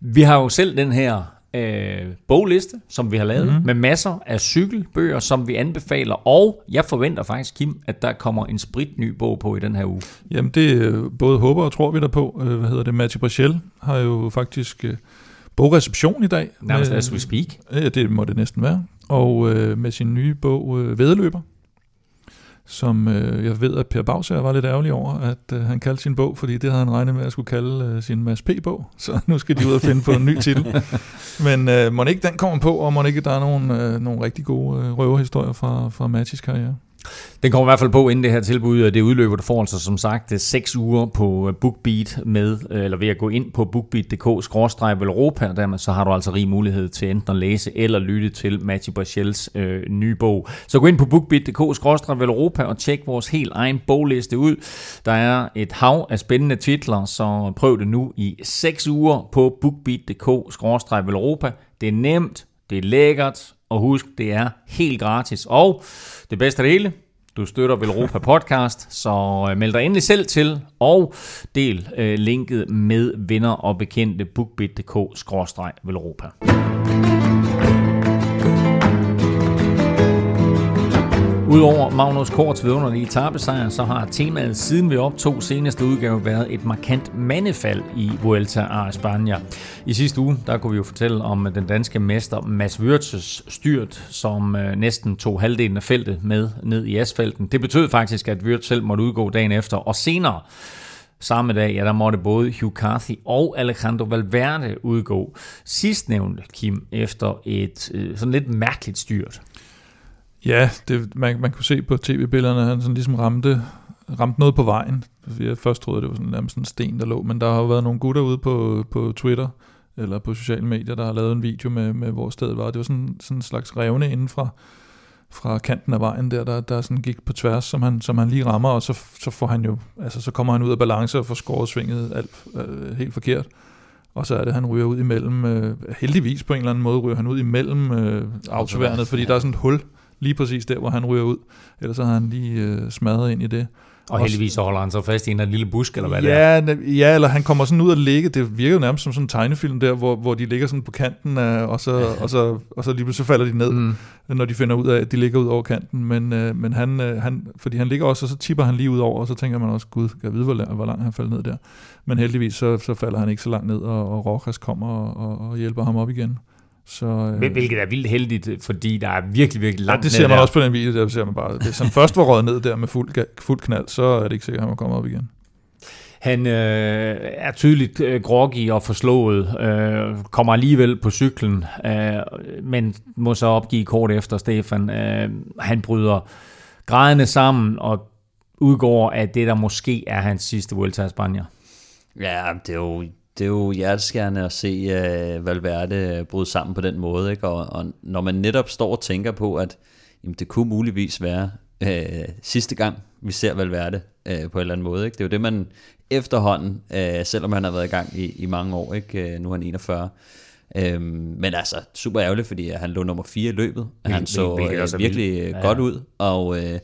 [SPEAKER 2] Vi har jo selv den her øh, bogliste, som vi har lavet, mm. med masser af cykelbøger, som vi anbefaler, og jeg forventer faktisk, Kim, at der kommer en spritny bog på i den her uge.
[SPEAKER 3] Jamen det øh, både håber og tror vi der på. Øh, Hvad hedder det? Mathieu Brachel har jo faktisk øh, bogreception i dag.
[SPEAKER 2] Nærmest
[SPEAKER 3] Med-
[SPEAKER 2] as we speak.
[SPEAKER 3] Ja, det må det næsten være. Og øh, med sin nye bog, øh, Vedeløber, som øh, jeg ved, at Per Bagsager var lidt ærgerlig over, at øh, han kaldte sin bog, fordi det havde han regnet med at skulle kalde øh, sin Mads P-bog. Så nu skal de ud og finde på en ny titel. Men øh, må ikke den kommer på, og må ikke der er nogle, øh, nogle rigtig gode øh, røverhistorier fra, fra Mathis karriere.
[SPEAKER 2] Den kommer i hvert fald på inden det her tilbud, og det udløber, du får altså som sagt øh, 6 uger på øh, BookBeat med, eller ved at gå ind på bookbeat.dk-europa, dermed så har du altså rig mulighed til enten at læse eller lytte til Mathieu Brachels øh, nye bog. Så gå ind på bookbeat.dk-europa og tjek vores helt egen bogliste ud. Der er et hav af spændende titler, så prøv det nu i 6 uger på bookbeat.dk-europa. Det er nemt, det er lækkert, og husk, det er helt gratis. Og det bedste af det hele, du støtter Velropa Podcast, så øh, meld dig endelig selv til, og del øh, linket med venner og bekendte bookbit.dk-velropa. Udover Magnus Korts vidunderlige tabesejr, så har temaet siden vi optog seneste udgave været et markant mandefald i Vuelta a España. I sidste uge, der kunne vi jo fortælle om den danske mester Mads Wirtzes styrt, som øh, næsten tog halvdelen af feltet med ned i asfalten. Det betød faktisk, at Wirtz selv måtte udgå dagen efter, og senere Samme dag, ja, der måtte både Hugh Carthy og Alejandro Valverde udgå. Sidstnævnte, Kim, efter et øh, sådan lidt mærkeligt styrt.
[SPEAKER 3] Ja, det, man, man kunne se på tv-billederne, at han sådan ligesom ramte, ramte noget på vejen. Jeg først troede, det var sådan, nærmest en sten, der lå, men der har jo været nogle gutter ude på, på Twitter, eller på sociale medier, der har lavet en video med, med hvor stedet var. Det var sådan, sådan en slags revne inden fra, fra kanten af vejen der, der, der sådan gik på tværs, som han, som han lige rammer, og så, så får han jo, altså så kommer han ud af balance og får skåret svinget alt øh, helt forkert. Og så er det, han ryger ud imellem, øh, heldigvis på en eller anden måde ryger han ud imellem øh, autoværnet, fordi der er sådan et hul lige præcis der, hvor han ryger ud. Ellers så har han lige øh, smadret ind i det.
[SPEAKER 2] Og heldigvis så holder han så fast i en lille busk, eller hvad det er.
[SPEAKER 3] ja, ja, eller han kommer sådan ud og ligge. Det virker jo nærmest som sådan en tegnefilm der, hvor, hvor de ligger sådan på kanten, og, så, og, så, og så lige pludselig falder de ned, mm. når de finder ud af, at de ligger ud over kanten. Men, øh, men han, øh, han, fordi han ligger også, og så tipper han lige ud over, og så tænker man også, gud, kan jeg vide, hvor, lang- hvor langt han falder ned der. Men heldigvis så, så falder han ikke så langt ned, og, og Rojas kommer og, og, og hjælper ham op igen. Så, øh,
[SPEAKER 2] Hvil- Hvilket er vildt heldigt, fordi der er virkelig, virkelig
[SPEAKER 3] Ja,
[SPEAKER 2] langt
[SPEAKER 3] det
[SPEAKER 2] ned
[SPEAKER 3] ser man
[SPEAKER 2] der.
[SPEAKER 3] også på den video, der ser man bare, hvis han først var røget ned der med fuld, fuld knald, så er det ikke sikkert, at han var kommet op igen.
[SPEAKER 2] Han øh, er tydeligt øh, groggy og forslået, øh, kommer alligevel på cyklen, øh, men må så opgive kort efter Stefan. Øh, han bryder grædende sammen og udgår, at det der måske er hans sidste Vuelta a España.
[SPEAKER 4] Ja, det er jo, det er jo hjerteskærende at se uh, Valverde bryde sammen på den måde. Ikke? Og, og når man netop står og tænker på, at jamen, det kunne muligvis være uh, sidste gang, vi ser Valverde uh, på en eller anden måde. Ikke? Det er jo det, man efterhånden, uh, selvom han har været i gang i, i mange år, ikke? Uh, nu er han 41, Øhm, men altså, super ærgerligt, fordi han lå nummer 4 i løbet. Han så øh, virkelig øh,
[SPEAKER 2] Ja,
[SPEAKER 4] godt ud, og, øh,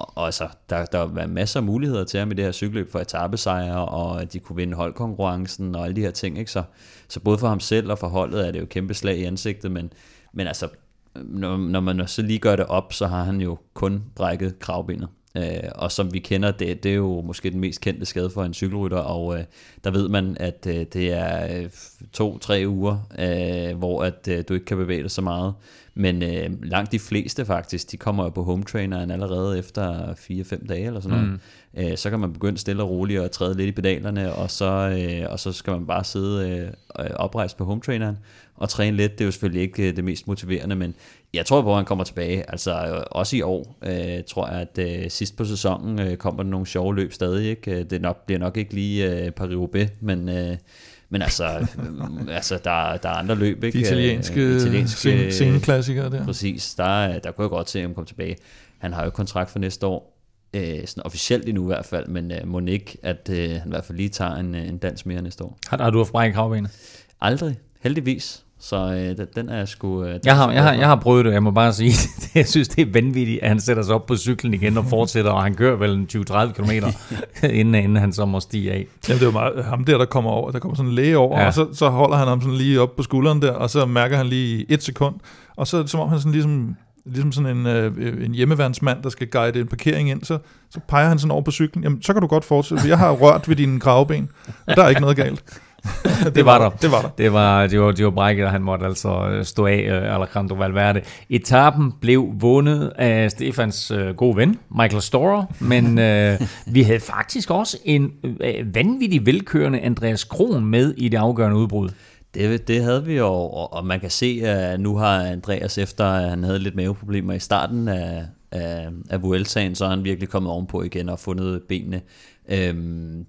[SPEAKER 4] og, og altså, der, der var masser af muligheder til ham i det her cykelløb for etappesejre, og at de kunne vinde holdkonkurrencen og alle de her ting. Ikke? Så, så både for ham selv og for holdet er det jo et kæmpe slag i ansigtet, men, men altså, når, når man så lige gør det op, så har han jo kun brækket kravbenet. Øh, og som vi kender, det, det er jo måske den mest kendte skade for en cykelrytter, og øh, der ved man, at øh, det er øh, to-tre uger, øh, hvor at øh, du ikke kan bevæge dig så meget. Men øh, langt de fleste faktisk, de kommer jo på home traineren allerede efter 4-5 dage eller sådan noget. Mm. Øh, så kan man begynde stille og roligt og træde lidt i pedalerne, og så, øh, og så skal man bare sidde øh, oprejst på home traineren og træne lidt. Det er jo selvfølgelig ikke øh, det mest motiverende, men jeg tror på, at han kommer tilbage. Altså øh, også i år øh, tror jeg, at øh, sidst på sæsonen øh, kommer der nogle sjove løb stadig. Ikke? Øh, Det nok, bliver nok ikke lige øh, Paris-Roubaix, men... Øh, men altså, øh, altså der, der er andre løb, ikke?
[SPEAKER 3] De italienske,
[SPEAKER 4] Øh,
[SPEAKER 3] italienske scene, sceneklassikere der.
[SPEAKER 4] Præcis, der, er- der kunne jeg godt se, at han kom tilbage. Han har jo kontrakt for næste år, øh, sådan officielt endnu i hvert fald, men øh, må ikke, at øh, han i hvert fald lige tager en, øh, en dans mere næste år.
[SPEAKER 2] Har, har du haft brækket kravbenet?
[SPEAKER 4] Aldrig, heldigvis. Så øh, den, er jeg sgu... Øh, den
[SPEAKER 2] Jeg har, jeg, har, jeg har prøvet det, jeg må bare sige, jeg synes, det er vanvittigt, at han sætter sig op på cyklen igen og fortsætter, og han kører vel en 20-30 km, inden, inden han så må stige af.
[SPEAKER 3] Jamen, det er jo meget, ham der, der kommer over, der kommer sådan en læge over,
[SPEAKER 2] Ja.
[SPEAKER 3] og så, så holder han ham sådan lige op på skulderen der, og så mærker han lige et sekund, og så er det som om han sådan ligesom, ligesom sådan en, øh, en hjemmeværnsmand, der skal guide en parkering ind, så, så peger han sådan over på cyklen, jamen så kan du godt fortsætte, for jeg har rørt ved dine kravben, og der er ikke noget galt.
[SPEAKER 2] Det var der.
[SPEAKER 3] Det var der.
[SPEAKER 2] Det var, det var, det var brækket, og han måtte altså øh, stå af, øh, Alejandro Valverde. Etappen blev vundet af Stefans øh, gode ven, Michael Storer, men øh, vi havde faktisk også en øh, vanvittig velkørende Andreas Kron med i det afgørende udbrud.
[SPEAKER 4] Det, det havde vi jo, og, og man kan se, at nu har Andreas, efter at han havde lidt maveproblemer i starten af, af, af Vueltaen, så er han virkelig kommet ovenpå igen og fundet benene. Øhm,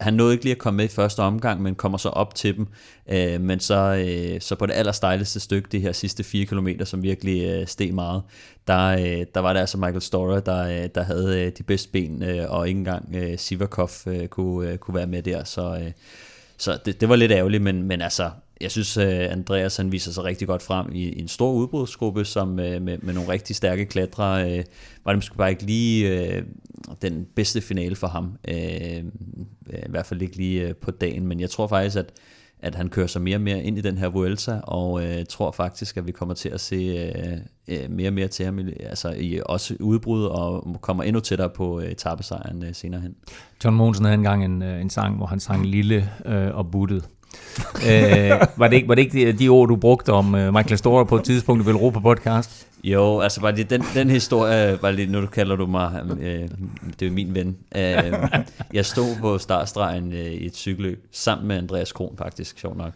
[SPEAKER 4] han nåede ikke lige at komme med i første omgang, men kommer så op til dem. Øh, men så, øh, så på det allerstejligste stykke, de her sidste 4 km, som virkelig øh, steg meget, der, øh, der var det altså Michael Storer, der, øh, der havde øh, de bedste ben, øh, og ikke engang øh, Sivakov øh, kunne, øh, kunne være med der. Så, øh, så det, det var lidt ærgerligt, men, men altså, jeg synes, øh, Andreas han viser sig rigtig godt frem i, i en stor udbrudsgruppe, som øh, med, med nogle rigtig stærke klatre. Øh, var det måske bare ikke lige øh, den bedste finale for ham. Øh, øh I hvert fald ikke lige på dagen, men jeg tror faktisk, at at han kører sig mere og mere ind i den her Vuelta, og øh, tror faktisk, at vi kommer til at se øh, mere og mere til ham, i- altså i også udbrud, og kommer endnu tættere på øh, etappesejren øh, senere hen.
[SPEAKER 2] John Monsen havde engang en, en sang, hvor han sang lille øh, og buttet. øh, var, det ikke, var det ikke de, de ord, du brugte om øh, Michael Storer på et tidspunkt i Velropa podcast?
[SPEAKER 4] Jo, altså var det den, den historie, var det, nu du kalder du mig, øh, det er min ven. Øh, jeg stod på startstregen øh, i et cykelløb, sammen med Andreas Kron faktisk, sjov nok.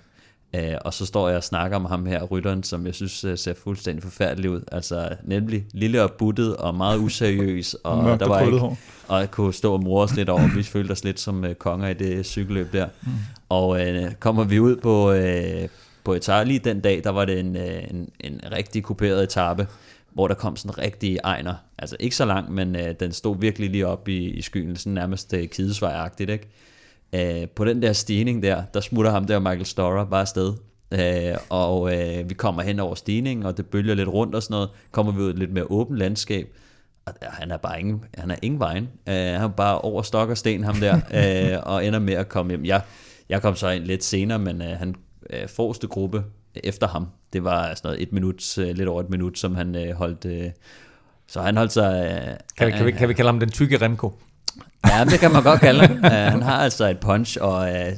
[SPEAKER 4] Øh, og så står jeg og snakker om ham her, rytteren, som jeg synes øh, ser fuldstændig forfærdelig ud. Altså nemlig lille og buttet og meget useriøs. Og
[SPEAKER 3] Mørkt
[SPEAKER 4] der var ikke,
[SPEAKER 3] hår.
[SPEAKER 4] og jeg kunne stå og more os lidt over. Vi følte os lidt som øh, konger i det cykelløb der. Mm. Og øh, kommer vi ud på, øh, på lige den dag, der var det en, øh, en, en rigtig kuperet etape, hvor der kom sådan rigtig ejner. Altså ikke så lang, men øh, den stod virkelig lige op i, i skyen, sådan nærmest øh, kidesvejagtigt, ikke? Øh, på den der stigning der, der smutter ham der Michael Storer bare afsted. Øh, og øh, vi kommer hen over stigningen, og det bølger lidt rundt og sådan noget. Kommer vi ud i et lidt mere åbent landskab, og han er bare ingen, han er ingen vejen. Uh, han er bare over stok og sten, ham der, uh, og ender med at komme hjem. Jeg, jeg kom så ind lidt senere, men uh, han uh, forreste gruppe efter ham, det var sådan noget et minut, uh, lidt over et minut, som han uh, holdt... Uh, så han holdt sig... Uh,
[SPEAKER 2] Kan vi, kan, vi, kan vi kalde ham den tykke Remco?
[SPEAKER 4] Ja, det kan man godt kalde ham. Uh, han har altså et punch, og, uh,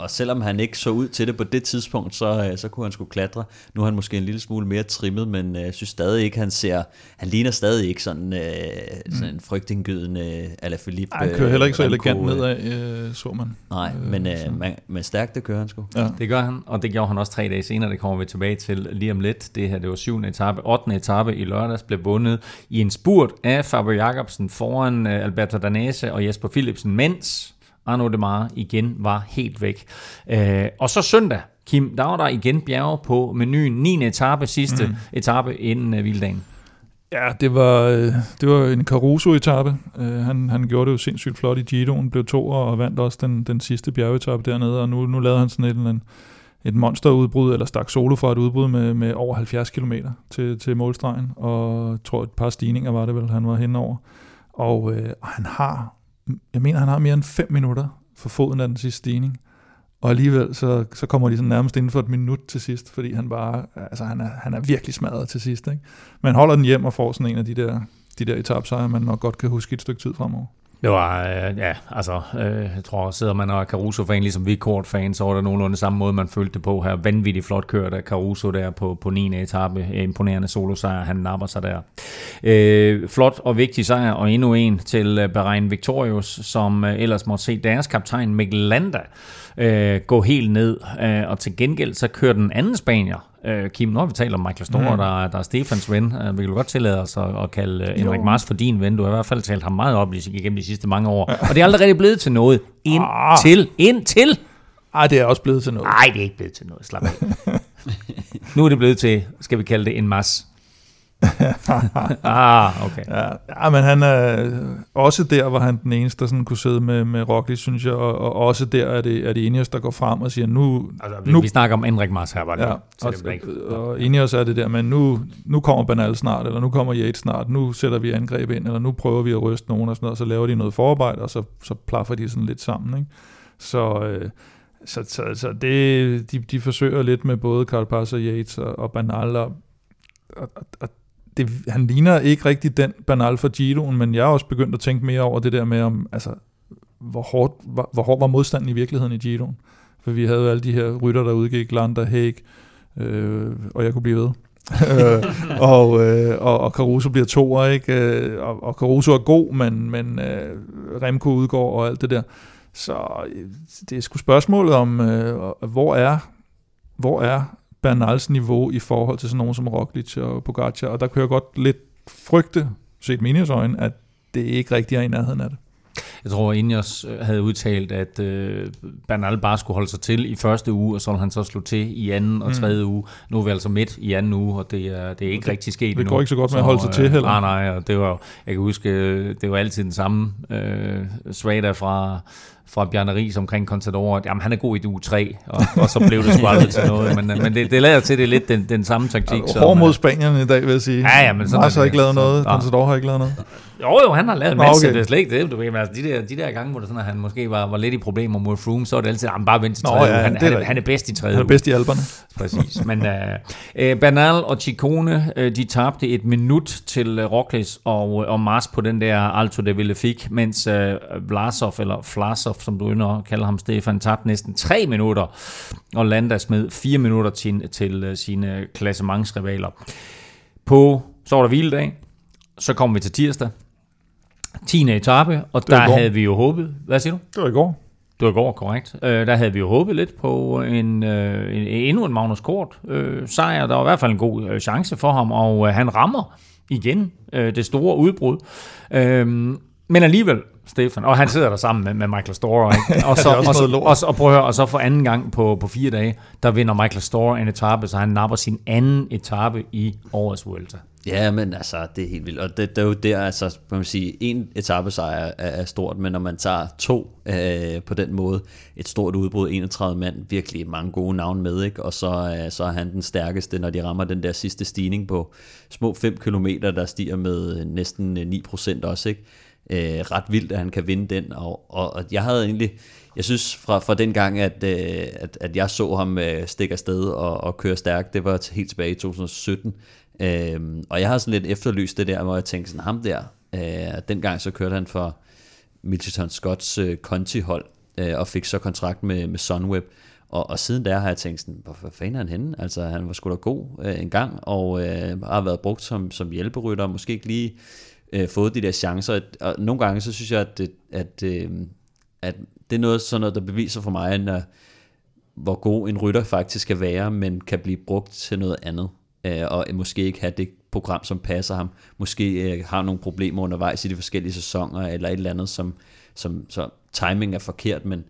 [SPEAKER 4] og selvom han ikke så ud til det på det tidspunkt, så, uh, så kunne han skulle klatre. Nu er han måske en lille smule mere trimmet, men jeg uh, synes stadig ikke, han ser... Han ligner stadig ikke sådan, uh, sådan en frygtindgydende ala Philippe.
[SPEAKER 3] Ej, han kører heller ikke så
[SPEAKER 4] Remco,
[SPEAKER 3] elegant
[SPEAKER 4] øh,
[SPEAKER 3] nedad, øh, så man.
[SPEAKER 4] Nej, men, uh, man, men stærkt det kører han sgu.
[SPEAKER 3] Ja.
[SPEAKER 2] Det gør han, og det gjorde han også tre dage senere. Det kommer vi tilbage til lige om lidt. Det her, det var syvende etape. 8. etape i lørdags blev vundet i en spurt af Fabio Jacobsen foran uh, Alberto Danese og Jesper Philipsen, mens Arno Demar igen var helt væk. Uh, og så søndag, Kim, der var der igen bjerge på menuen. 9. etape, sidste mm. etape inden uh, vilddagen.
[SPEAKER 3] Ja, det var, øh, det var en Caruso-etappe. Uh, han, han gjorde det jo sindssygt flot i Giroen, blev to og vandt også den, den sidste bjergetappe dernede, og nu, nu lavede han sådan et, en, et monsterudbrud, eller stak solo fra et udbrud med, med over 70 km til, til målstregen, og jeg tror et par stigninger var det vel, han var henne over. Og, øh, og han har, jeg mener, han har mere end 5 minutter for foden af den sidste stigning. Og alligevel så, så kommer de sådan nærmest inden for et minut til sidst, fordi han bare, altså han er, han er virkelig smadret til sidst. Ikke? Men holder den hjem og får sådan en af de der, de der etapsejre, man nok godt kan huske et stykke tid fremover.
[SPEAKER 2] Det var, øh, ja, altså, øh, jeg tror, sidder man og er Caruso-fan, ligesom vi kort-fan, så var der nogenlunde samme måde, man følte det på her. Vanvittigt flot kørt af Caruso der på, på 9. etape. Øh, imponerende solosejr, han napper sig der. Øh, flot og vigtig sejr, og endnu en til øh, Bahrain Victorious, som øh, ellers måtte se deres kaptajn Mikkel Landa øh, gå helt ned. Øh, og til gengæld så kører den anden spanier, øh, Kim, når vi taler om Michael Store, mm. der, der er Stefans ven, øh, vi kan godt tillade os at, at kalde øh, Henrik Mars for din ven. Du har i hvert fald talt ham meget op igennem de sidste mange år. Og det er aldrig rigtig blevet til noget. Indtil, indtil.
[SPEAKER 3] Ej, det er også blevet til noget.
[SPEAKER 2] Nej, det er ikke blevet til noget. Slap af. nu er det blevet til, skal vi kalde det en mas. ah, okay.
[SPEAKER 3] Ja, ja, men han er også der, hvor han den eneste, der sådan kunne sidde med, med Roglic, synes jeg, og, og også der er det, er det Ineos, der går frem og siger, nu...
[SPEAKER 2] Altså, vi,
[SPEAKER 3] nu
[SPEAKER 2] vi snakker om Henrik Mars her, bare
[SPEAKER 3] ja, og, og Ineos er det der, men nu, nu kommer Banal snart, eller nu kommer Yates snart, nu sætter vi angreb ind, eller nu prøver vi at ryste nogen og sådan noget, og så laver de noget forarbejde, og så, så plaffer de sådan lidt sammen, ikke? Så... Øh, så, så, så det, de, de forsøger lidt med både Carapaz og Yates og, og Banal, og, og, og det, han ligner ikke rigtig den Banal for Giroen, men jeg er også begyndt at tænke mere over det der med, om, altså, hvor, hårdt, hvor, hvor hård var modstanden i virkeligheden i Giroen. For vi havde alle de her rytter, der udgik, Lander, Haig, øh, og jeg kunne blive ved. og, øh, og, og Caruso bliver toer, ikke? Øh, og, og Caruso er god, men, men øh, Remco udgår og alt det der. Så øh, det er sgu spørgsmålet om, øh, hvor er hvor er Bernals niveau i forhold til sådan nogen som Roglic og Pogacar, og der jeg godt lidt frygte, set Minios øjne, at det ikke rigtig er i nærheden af det.
[SPEAKER 2] Jeg tror, Ineos havde udtalt, at øh, Bernal bare skulle holde sig til i første uge, og så han så slå til i anden og tredje mm. uge. Nu er vi altså midt i anden uge, og det er, det er ikke det, rigtig sket
[SPEAKER 3] Det går ikke så godt med at holde sig til heller.
[SPEAKER 2] Nej, nej, og det var, jeg kan huske, det var altid den samme øh, Svada fra fra Bjarne Ries omkring Contador, jamen han er god i uge 3, og, og så blev det sgu aldrig til noget, men, men det, det lader til, det er lidt den, den samme taktik.
[SPEAKER 3] Ja, hård mod Spanierne i dag, vil jeg sige.
[SPEAKER 2] Ja, ja, men sådan
[SPEAKER 3] Mars har ikke lavet noget, Contador har ikke lavet noget.
[SPEAKER 2] Jo, jo, han har lavet en masse, okay. det er slet ikke det. Du ved, altså, de, der, de der gange, hvor det sådan, at han måske var, var lidt i problemer mod Froome, så er det altid, at han bare venter til tredje ja, han, han, er, han er bedst i tredje
[SPEAKER 3] Han er bedst i alberne.
[SPEAKER 2] Præcis. Men uh, uh, Bernal og Ciccone, uh, de tabte et minut til uh, Roglic og, og Mars på den der Alto de Villefik, mens uh, Vlasov, eller Vlasov, som du ynder at kalde ham, Stefan, tabte næsten tre minutter, og Landa smed fire minutter til, til uh, sine klassementsrivaler. På, så var der hviledag, så kommer vi til tirsdag, 10. etape, og der havde vi jo håbet... Hvad siger du?
[SPEAKER 3] Det var i går.
[SPEAKER 2] Det var i går, korrekt. Øh, der havde vi jo håbet lidt på en, øh, en endnu en Magnus Kort øh, sejr. Der var i hvert fald en god øh, chance for ham, og øh, han rammer igen øh, det store udbrud. Øh, men alligevel, Stefan, og han sidder der sammen med, med Michael Store, ikke? Og, så, og, så, og, så, og, prøv at høre, og så for anden gang på, på fire dage, der vinder Michael Store en etape, så han napper sin anden etape i årets Vuelta.
[SPEAKER 4] Ja, men altså, det er helt vildt. Og det, det er jo der, altså, man kan sige, en etappesejr er, er stort, men når man tager to øh, på den måde, et stort udbrud, 31 mand, virkelig mange gode navne med, ikke? og så, øh, så er han den stærkeste, når de rammer den der sidste stigning på små 5 km, der stiger med næsten 9% også, ikke? Øh, ret vildt, at han kan vinde den, og, og, og jeg havde egentlig, jeg synes fra, fra den gang, at, øh, at, at jeg så ham øh, stikke afsted og, og køre stærkt, det var helt tilbage i 2017, Øh, og jeg har sådan lidt efterlyst det der, hvor jeg tænkte sådan, ham der, øh, dengang så kørte han for Mitchelton Scotts øh, Conti-hold, øh, og fik så kontrakt med, med Sunweb, og, og siden der har jeg tænkt sådan, hvorfor fanden er han henne? Altså han var sgu da god øh, en gang, og øh, har været brugt som, som hjælperytter, måske ikke lige øh, fået de der chancer, og nogle gange så synes jeg, at, det, at, øh, at det er noget, sådan noget, der beviser for mig, når, hvor god en rytter faktisk kan være, men kan blive brugt til noget andet. Øh, og måske ikke have det program, som passer ham. Måske øh, har nogle problemer undervejs i de forskellige sæsoner, eller et eller andet, som, som så timing er forkert, men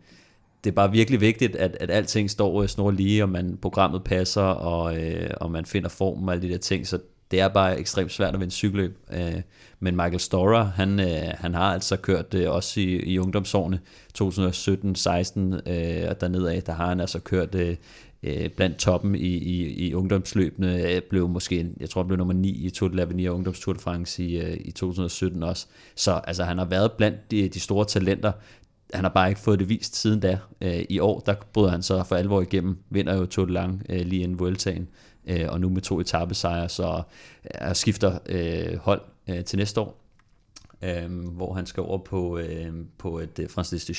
[SPEAKER 4] det er bare virkelig vigtigt, at, at alting står snor lige, og man, programmet passer, og, øh, og man finder formen og alle de der ting, så det er bare ekstremt svært at vinde cykelløb. Øh, men Michael Storer, han, øh, han har altså kørt det også i, i ungdomsårene, 2017-16 øh, og dernede af, der har han altså kørt øh, øh, blandt toppen i, i, i ungdomsløbene, øh, blev måske, jeg tror, han blev nummer 9 i Tour de l'Avenir Ungdomstour de France i, i 2017 også. Så altså, han har været blandt de, de store talenter. Han har bare ikke fået det vist siden da. I år, der bryder han så for alvor igennem, vinder jo Tour de Lang lige inden Vueltaen, øh, og nu med to etappesejre, så øh, skifter øh, hold øh, til næste år, øh, hvor han skal over på, øh, på et øh, Francis de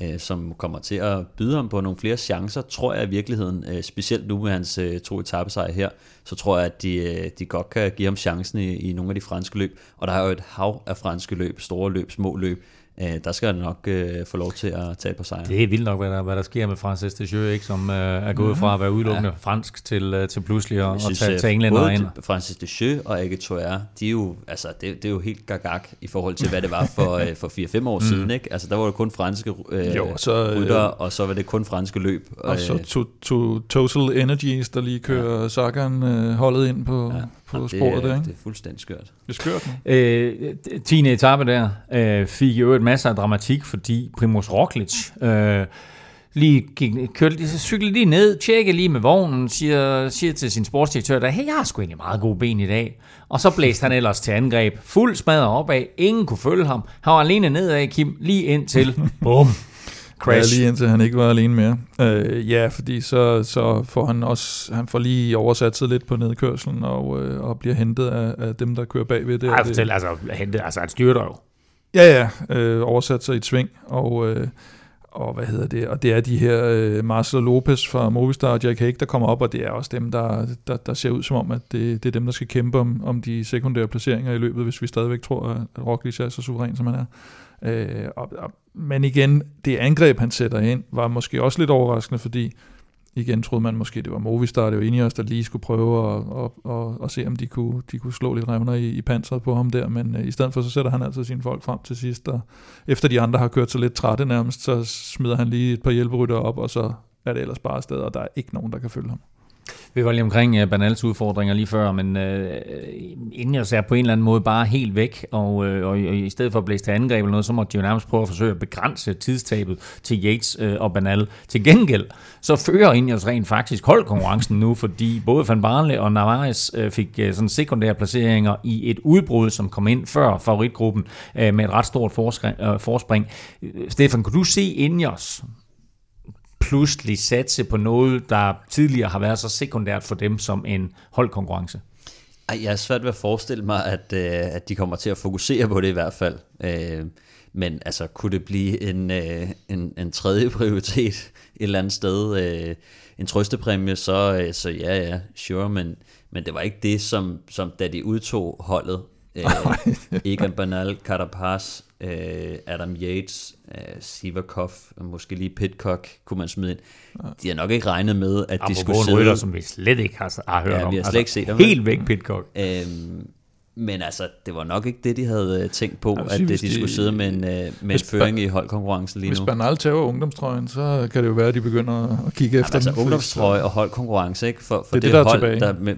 [SPEAKER 4] øh, som kommer til at byde ham på nogle flere chancer, tror jeg i virkeligheden, øh, specielt nu med hans øh, to etappesejre her, så tror jeg, at de, øh, de godt kan give ham chancen i, i nogle af de franske løb. Og der er jo et hav af franske løb, store løb, små løb, øh, der skal han nok øh, få lov til at tage på sejr.
[SPEAKER 2] Det er vildt nok, hvad der, hvad der sker med Francis Desjeux, ikke, som øh, er gået mm-hmm. fra at være udelukkende ja. fransk til, øh, til pludselig at, synes, at tage, tage englænder ind.
[SPEAKER 4] Francis Desjeux og Age Toer, de er jo, altså, det, det er jo helt gagag i forhold til, hvad det var for, øh, for 4-5 år mm. siden. Ikke? Altså, der var det kun franske øh, jo, så, øh, rytter, og så var det kun franske løb.
[SPEAKER 3] Og så to, to, Total Energies, der lige kører ja. Sagan øh, holdet ind på, ja på ja, sporet
[SPEAKER 4] der,
[SPEAKER 3] ikke?
[SPEAKER 4] Det er fuldstændig skørt.
[SPEAKER 3] Det er skørt.
[SPEAKER 2] Øh, 10. etape der øh, fik jo et masser af dramatik, fordi Primoz Roglic øh, lige gik, kørte, cyklede lige ned, tjekkede lige med vognen, siger, siger til sin sportsdirektør, der, hey, jeg har sgu egentlig meget gode ben i dag. Og så blæste han ellers til angreb, fuld smadret opad, ingen kunne følge ham. Han var alene nedad, Kim, lige ind til, bum,
[SPEAKER 3] Crash. Ja, lige indtil han ikke var alene mere. Øh, ja, fordi så, så får han også, han får lige oversat sig lidt på nedkørselen og, øh, og bliver hentet af, af dem, der kører bagved det.
[SPEAKER 2] Ej, fortæl, altså, hentet, altså han styrter jo.
[SPEAKER 3] Ja, ja, øh, oversat sig i tving, og, øh, og hvad hedder det, og det er de her øh, Marcelo Lopez fra Movistar og Jack Hague, der kommer op, og det er også dem, der, der, der ser ud som om, at det, det er dem, der skal kæmpe om, om de sekundære placeringer i løbet, hvis vi stadigvæk tror, at Roglic er så suveræn, som han er. Øh, og, og, men igen, det angreb, han sætter ind, var måske også lidt overraskende, fordi igen troede man måske, det var Movistar, det var Ineos, der lige skulle prøve at, at, at, at se, om de kunne, de kunne slå lidt revner i, i panseret på ham der, men øh, i stedet for, så sætter han altså sine folk frem til sidst, og efter de andre har kørt så lidt trætte nærmest, så smider han lige et par hjælperytter op, og så er det ellers bare afsted, og der er ikke nogen, der kan følge ham.
[SPEAKER 2] Vi var lige omkring uh, Banals udfordringer lige før, men uh, inden jeg ser på en eller anden måde bare helt væk, og, uh, og, og i stedet for at blæse til angreb eller noget, så måtte de jo nærmest prøve at forsøge at begrænse tidstabet til Yates uh, og Banal. Til gengæld, så fører Ineos rent faktisk holdkonkurrencen nu, fordi både Van Barle og Navarez uh, fik uh, sådan sekundære placeringer i et udbrud, som kom ind før favoritgruppen uh, med et ret stort forspring. Stefan, kunne du se Ineos pludselig satse på noget, der tidligere har været så sekundært for dem som en holdkonkurrence?
[SPEAKER 4] Ej, jeg er svært ved at forestille mig, at, øh, at de kommer til at fokusere på det i hvert fald. Øh, men altså, kunne det blive en, øh, en, en tredje prioritet et eller andet sted? Øh, en trøstepræmie, så, øh, så ja, ja, sure, men, men det var ikke det, som, som da de udtog holdet. Øh, Egan Bernal, Carapaz, øh, Adam Yates, øh, Sivakov, måske lige Pitcock kunne man smide ind. De har nok ikke regnet med, at Apropos de skulle sidde...
[SPEAKER 2] rytter, som vi slet ikke har, har hørt
[SPEAKER 4] ja,
[SPEAKER 2] om.
[SPEAKER 4] vi har slet altså, ikke set
[SPEAKER 2] dem. Helt væk Pitcock.
[SPEAKER 4] Øhm, men altså, det var nok ikke det, de havde øh, tænkt på, at sige, de, de skulle sidde med en, øh, med en føring i holdkonkurrencen lige nu.
[SPEAKER 3] Hvis Bernal tager ungdomstrøjen, så kan det jo være, at de begynder at kigge efter
[SPEAKER 4] altså,
[SPEAKER 3] den.
[SPEAKER 4] ungdomstrøje og holdkonkurrence, ikke? For, for det, det, det, der hold, der med,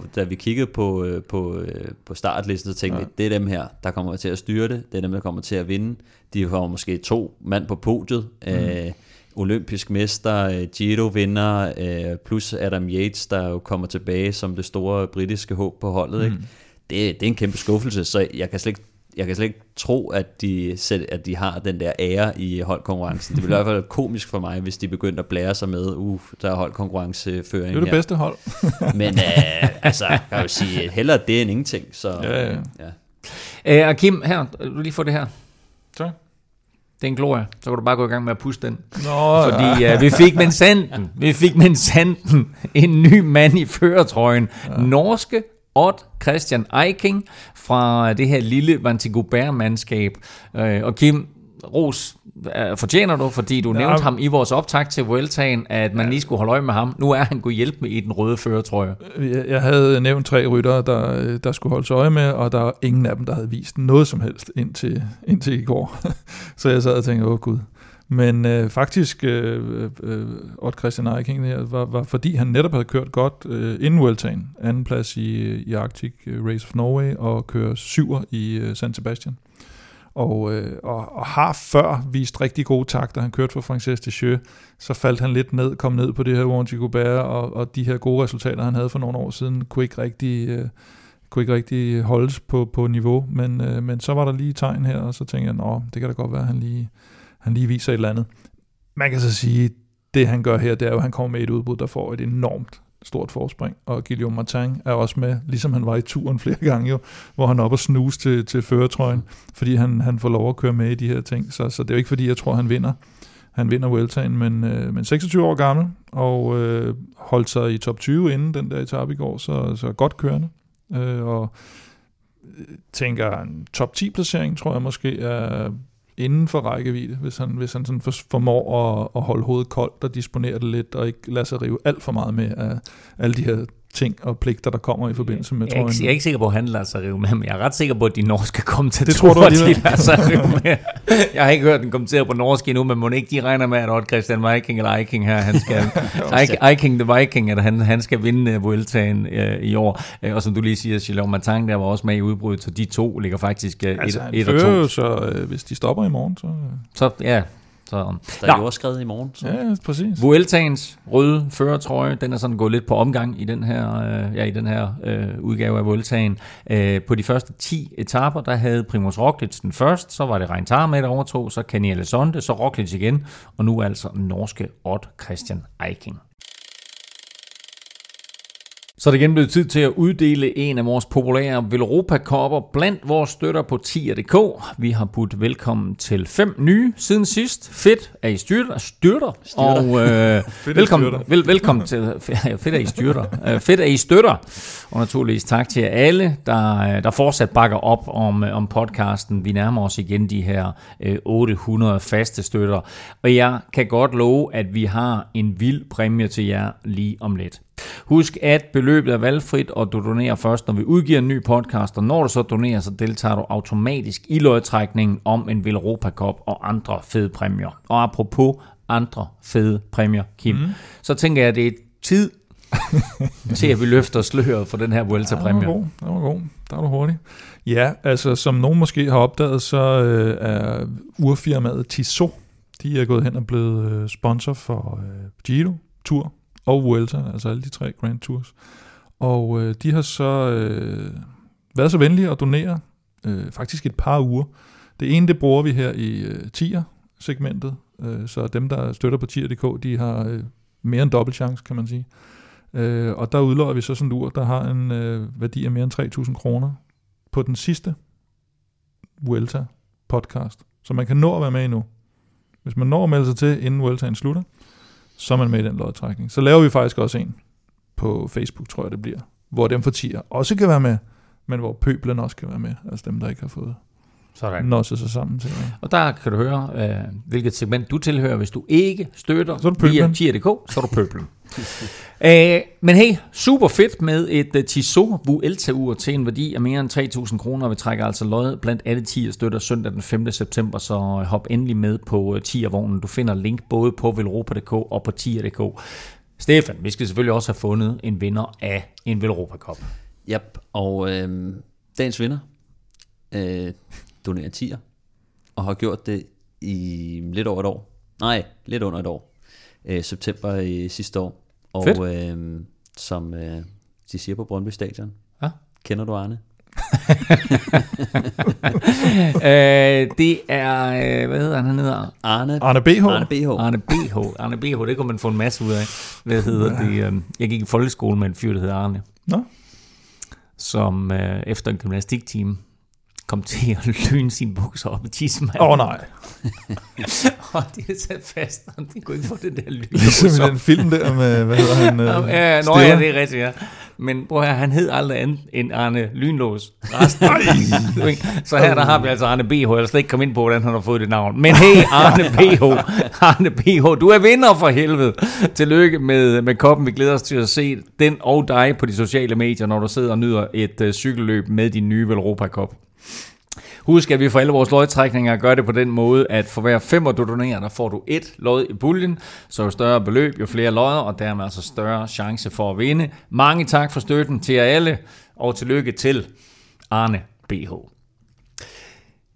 [SPEAKER 4] på, da vi kiggede på, øh, på, øh, på startlisten, så tænkte ja. vi, det er dem her, der kommer til at styre det, det er dem, der kommer til at vinde. De har måske to mand på podiet, mm. øh, olympisk mester, øh, Giro-vinder, øh, plus Adam Yates, der jo kommer tilbage som det store britiske håb på holdet. Mm. Ikke? Det, det er en kæmpe skuffelse, så jeg kan slet ikke jeg kan slet ikke tro, at de, selv, at de har den der ære i holdkonkurrencen. Det ville i hvert fald være komisk for mig, hvis de begyndte at blære sig med, uh, der er holdkonkurrenceføring
[SPEAKER 3] Det er det
[SPEAKER 4] her.
[SPEAKER 3] bedste hold.
[SPEAKER 4] Men øh, altså, kan jeg jo sige, hellere det end ingenting. Så,
[SPEAKER 3] Ja, ja.
[SPEAKER 4] ja.
[SPEAKER 2] Øh, og Kim, her, du lige få det her.
[SPEAKER 3] Så.
[SPEAKER 2] Det er en glorie. Så kan du bare gå i gang med at puste den.
[SPEAKER 3] Nå,
[SPEAKER 2] Fordi uh, vi fik med sanden, vi fik med sanden en ny mand i førertrøjen. Ja. Norske Odd Christian Eiking fra det her lille Vantigobert-mandskab. Uh, og Kim, Ros uh, fortjener du, fordi du
[SPEAKER 3] Ja.
[SPEAKER 2] nævnte ham i vores optag til Vueltaen, at man lige skulle holde øje med ham. Nu er han gået hjælp med i den røde førertrøje.
[SPEAKER 3] Jeg, jeg havde nævnt tre ryttere, der, der skulle holdes øje med, og der var ingen af dem, der havde vist noget som helst indtil, indtil i går. så jeg sad og tænkte, åh gud. Men øh, faktisk, øh, øh, øh Odd Christian Eiking her, var, var fordi han netop havde kørt godt øh, inden Vueltaen, anden plads i, øh, i Arctic øh, Race of Norway, og kører syver i øh, San Sebastian. Og, øh, og, og har før vist rigtig gode takter. Han kørte for Frances Descheux, så faldt han lidt ned, kom ned på det her Warren Gobert, og, og de her gode resultater, han havde for nogle år siden, kunne ikke rigtig, øh, kunne ikke rigtig holdes på, på niveau. Men, øh, men så var der lige tegn her, og så tænkte jeg, nå, det kan da godt være, at han lige, han lige viser et eller andet. Man kan så sige, det han gør her, det er jo, at han kommer med et udbud, der får et enormt stort forspring, og Guillaume Martin er også med, ligesom han var i turen flere gange jo, hvor han er og snuse til, til føretrøjen, fordi han, han får lov at køre med i de her ting, så, så det er jo ikke fordi, jeg tror, han vinder. Han vinder Vueltaen, men, øh, men 26 år gammel, og øh, holdt sig i top 20 inden den der etape i går, så, så godt kørende. Øh, og øh, tænker, en top 10 placering, tror jeg måske er inden for rækkevidde, hvis han, hvis han sådan formår at, at holde hovedet koldt og disponere det lidt, og ikke lade sig rive alt for meget med af alle de her ting og pligter, der kommer i forbindelse med
[SPEAKER 2] Jeg er, ikke,
[SPEAKER 3] trøjen.
[SPEAKER 2] jeg er ikke sikker på, at han lader sig rive med, men jeg er ret sikker på, at de norske kommentatorer,
[SPEAKER 3] Det tror du
[SPEAKER 2] de lader sig rive med. Jeg har ikke hørt den kommentere på norsk endnu, men må ikke de regner med, at Odd Christian Viking eller Viking her, han skal, Viking the Viking, at han, han skal vinde uh, Vueltaen uh, i år. Uh, og som du lige siger, Chilon Martin, der var også med i udbruddet, så de to ligger faktisk uh,
[SPEAKER 3] Altså,
[SPEAKER 2] et, et og to.
[SPEAKER 3] så øh, hvis de stopper i morgen, så...
[SPEAKER 2] Så ja, så...
[SPEAKER 4] Der er jordskred i morgen. Så.
[SPEAKER 3] Ja, præcis.
[SPEAKER 2] Vueltaens røde førertrøje, den er sådan gået lidt på omgang i den her, øh, ja, i den her øh, udgave af Vueltaen. Øh, på de første 10 etaper, der havde Primoz Roglic den først, så var det Rein med, der overtog, så Kenny Alessandro, så Roglic igen, og nu altså norske Odd Christian Eiking. Så er det igen blevet tid til at uddele en af vores populære Velropa-kopper blandt vores støtter på tier.dk. Vi har budt velkommen til fem nye siden sidst. Fedt, at I styrter. styrter. Og øh, velkommen,
[SPEAKER 3] styrter.
[SPEAKER 2] vel, velkommen til... Ja, fedt, at I styrter. Øh, fedt, at I støtter. Og naturligvis tak til jer alle, der, øh, der fortsat bakker op om, øh, om podcasten. Vi nærmer os igen de her øh, 800 faste støtter. Og jeg kan godt love, at vi har en vild præmie til jer lige om lidt. Husk, at beløbet er valgfrit, og du donerer først, når vi udgiver en ny podcast, og når du så donerer, så deltager du automatisk i lodtrækningen om en Villeuropa Cup og andre fede præmier. Og apropos andre fede præmier, Kim, mm. så tænker jeg, at det er tid til, at vi løfter sløret for den her
[SPEAKER 3] Ja, den
[SPEAKER 2] Vuelta-præmie.
[SPEAKER 3] var god. Den var god. Der er du hurtig. Ja, altså som nogen måske har opdaget, så øh, er urfirmaet Tissot, de er gået hen og blevet øh, sponsor for øh, Giro, Tour og Vuelta, altså alle de tre Grand Tours. Og øh, de har så øh, været så venlige at donere øh, faktisk et par uger. Det ene, det bruger vi her i øh, tier-segmentet, øh, så dem, der støtter på tier.dk, de har øh, mere end dobbelt chance, kan man sige. Øh, og der udløjer vi så sådan et ur, der har en øh, værdi af mere end 3.000 kroner på den sidste Vuelta podcast. Så man kan nå at være med endnu. Hvis man når at melde sig til, inden Vueltaen slutter, så er man med i den lodtrækning. Så laver vi faktisk også en på Facebook, tror jeg det bliver, hvor dem for tier også kan være med, men hvor pøblen også kan være med, altså dem, der ikke har fået
[SPEAKER 2] Sådan.
[SPEAKER 3] nosset sig sammen til.
[SPEAKER 2] Og der kan du høre, øh, hvilket segment du tilhører. Hvis du ikke støtter
[SPEAKER 3] Så er du pøblen.
[SPEAKER 2] via tier.dk, så er du pøblen. Æh, øh, men hey, super fedt med et uh, Tissot Vuelta-ur til en værdi af mere end 3.000 kroner. Vi trækker altså lod blandt alle 10 støtter søndag den 5. september, så øh, hop endelig med på uh, tiervognen. Du finder link både på velropa.dk og på tier.dk. Stefan, vi skal selvfølgelig også have fundet en vinder af en Velropa Cup.
[SPEAKER 4] Yep, og øh, dagens vinder øh, donerer 10'er, og har gjort det i lidt over et år. Nej, lidt under et år. Øh, september i sidste år. Og øh, som øh, de siger på Brøndby Stadion.
[SPEAKER 2] Ja.
[SPEAKER 4] Kender du Arne?
[SPEAKER 2] øh, det er, øh, hvad hedder han, han hedder?
[SPEAKER 4] Arne,
[SPEAKER 3] Arne BH.
[SPEAKER 4] Arne BH.
[SPEAKER 2] Arne BH. Arne BH, det kunne man få en masse ud af. Hvad hedder det? Øh, jeg gik i folkeskole med en fyr, der hedder Arne.
[SPEAKER 3] Nå.
[SPEAKER 2] Som øh, efter en gymnastiktime kom til at lyne sine bukser op i tidsmanden.
[SPEAKER 3] Åh oh, nej.
[SPEAKER 2] og det sat fast, og de kunne ikke få det der lyn.
[SPEAKER 3] Ligesom i den film der med, hvad hedder han?
[SPEAKER 2] Ja,
[SPEAKER 3] Øh,
[SPEAKER 2] ja, nå
[SPEAKER 3] Stiller?
[SPEAKER 2] ja, det er rigtigt, ja. Men her, han hed aldrig andet end Arne Lynlås. Resten. Så her der har vi altså Arne BH. Jeg vil slet ikke komme ind på, hvordan han har fået det navn. Men hey, Arne BH. Arne BH, du er vinder for helvede. Tillykke med, med koppen. Vi glæder os til at se den og dig på de sociale medier, når du sidder og nyder et uh, cykelløb med din nye Velropa Cup. Husk, at vi for alle vores lodtrækninger gør det på den måde, at for hver femmer du donerer, der får du et lod i puljen, så jo større beløb, jo flere lodder, og dermed altså større chance for at vinde. Mange tak for støtten til jer alle, og tillykke til Arne BH.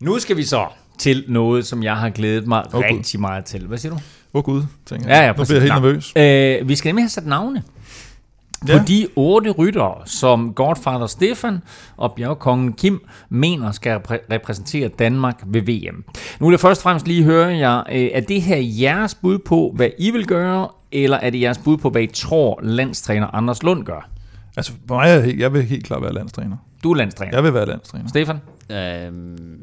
[SPEAKER 2] Nu skal vi så til noget, som jeg har glædet mig oh, rigtig meget til. Hvad siger du?
[SPEAKER 3] Åh oh, gud, tænker
[SPEAKER 2] Ja,
[SPEAKER 3] jeg.
[SPEAKER 2] ja,
[SPEAKER 3] nu bliver jeg helt
[SPEAKER 2] præcis.
[SPEAKER 3] nervøs.
[SPEAKER 2] Øh, vi skal nemlig have sat navne
[SPEAKER 3] Ja.
[SPEAKER 2] på de otte ryttere, som Godfather Stefan og bjergkongen Kim mener skal repræ- repræsentere Danmark ved VM. Nu vil jeg først og fremmest lige høre jer, øh, er det her jeres bud på, hvad I vil gøre, eller er det jeres bud på, hvad I tror, landstræner Anders Lund gør?
[SPEAKER 3] Altså, for mig er helt, jeg vil helt klart være landstræner.
[SPEAKER 2] Du er landstræner.
[SPEAKER 3] Jeg vil være landstræner.
[SPEAKER 2] Stefan?
[SPEAKER 4] Øhm,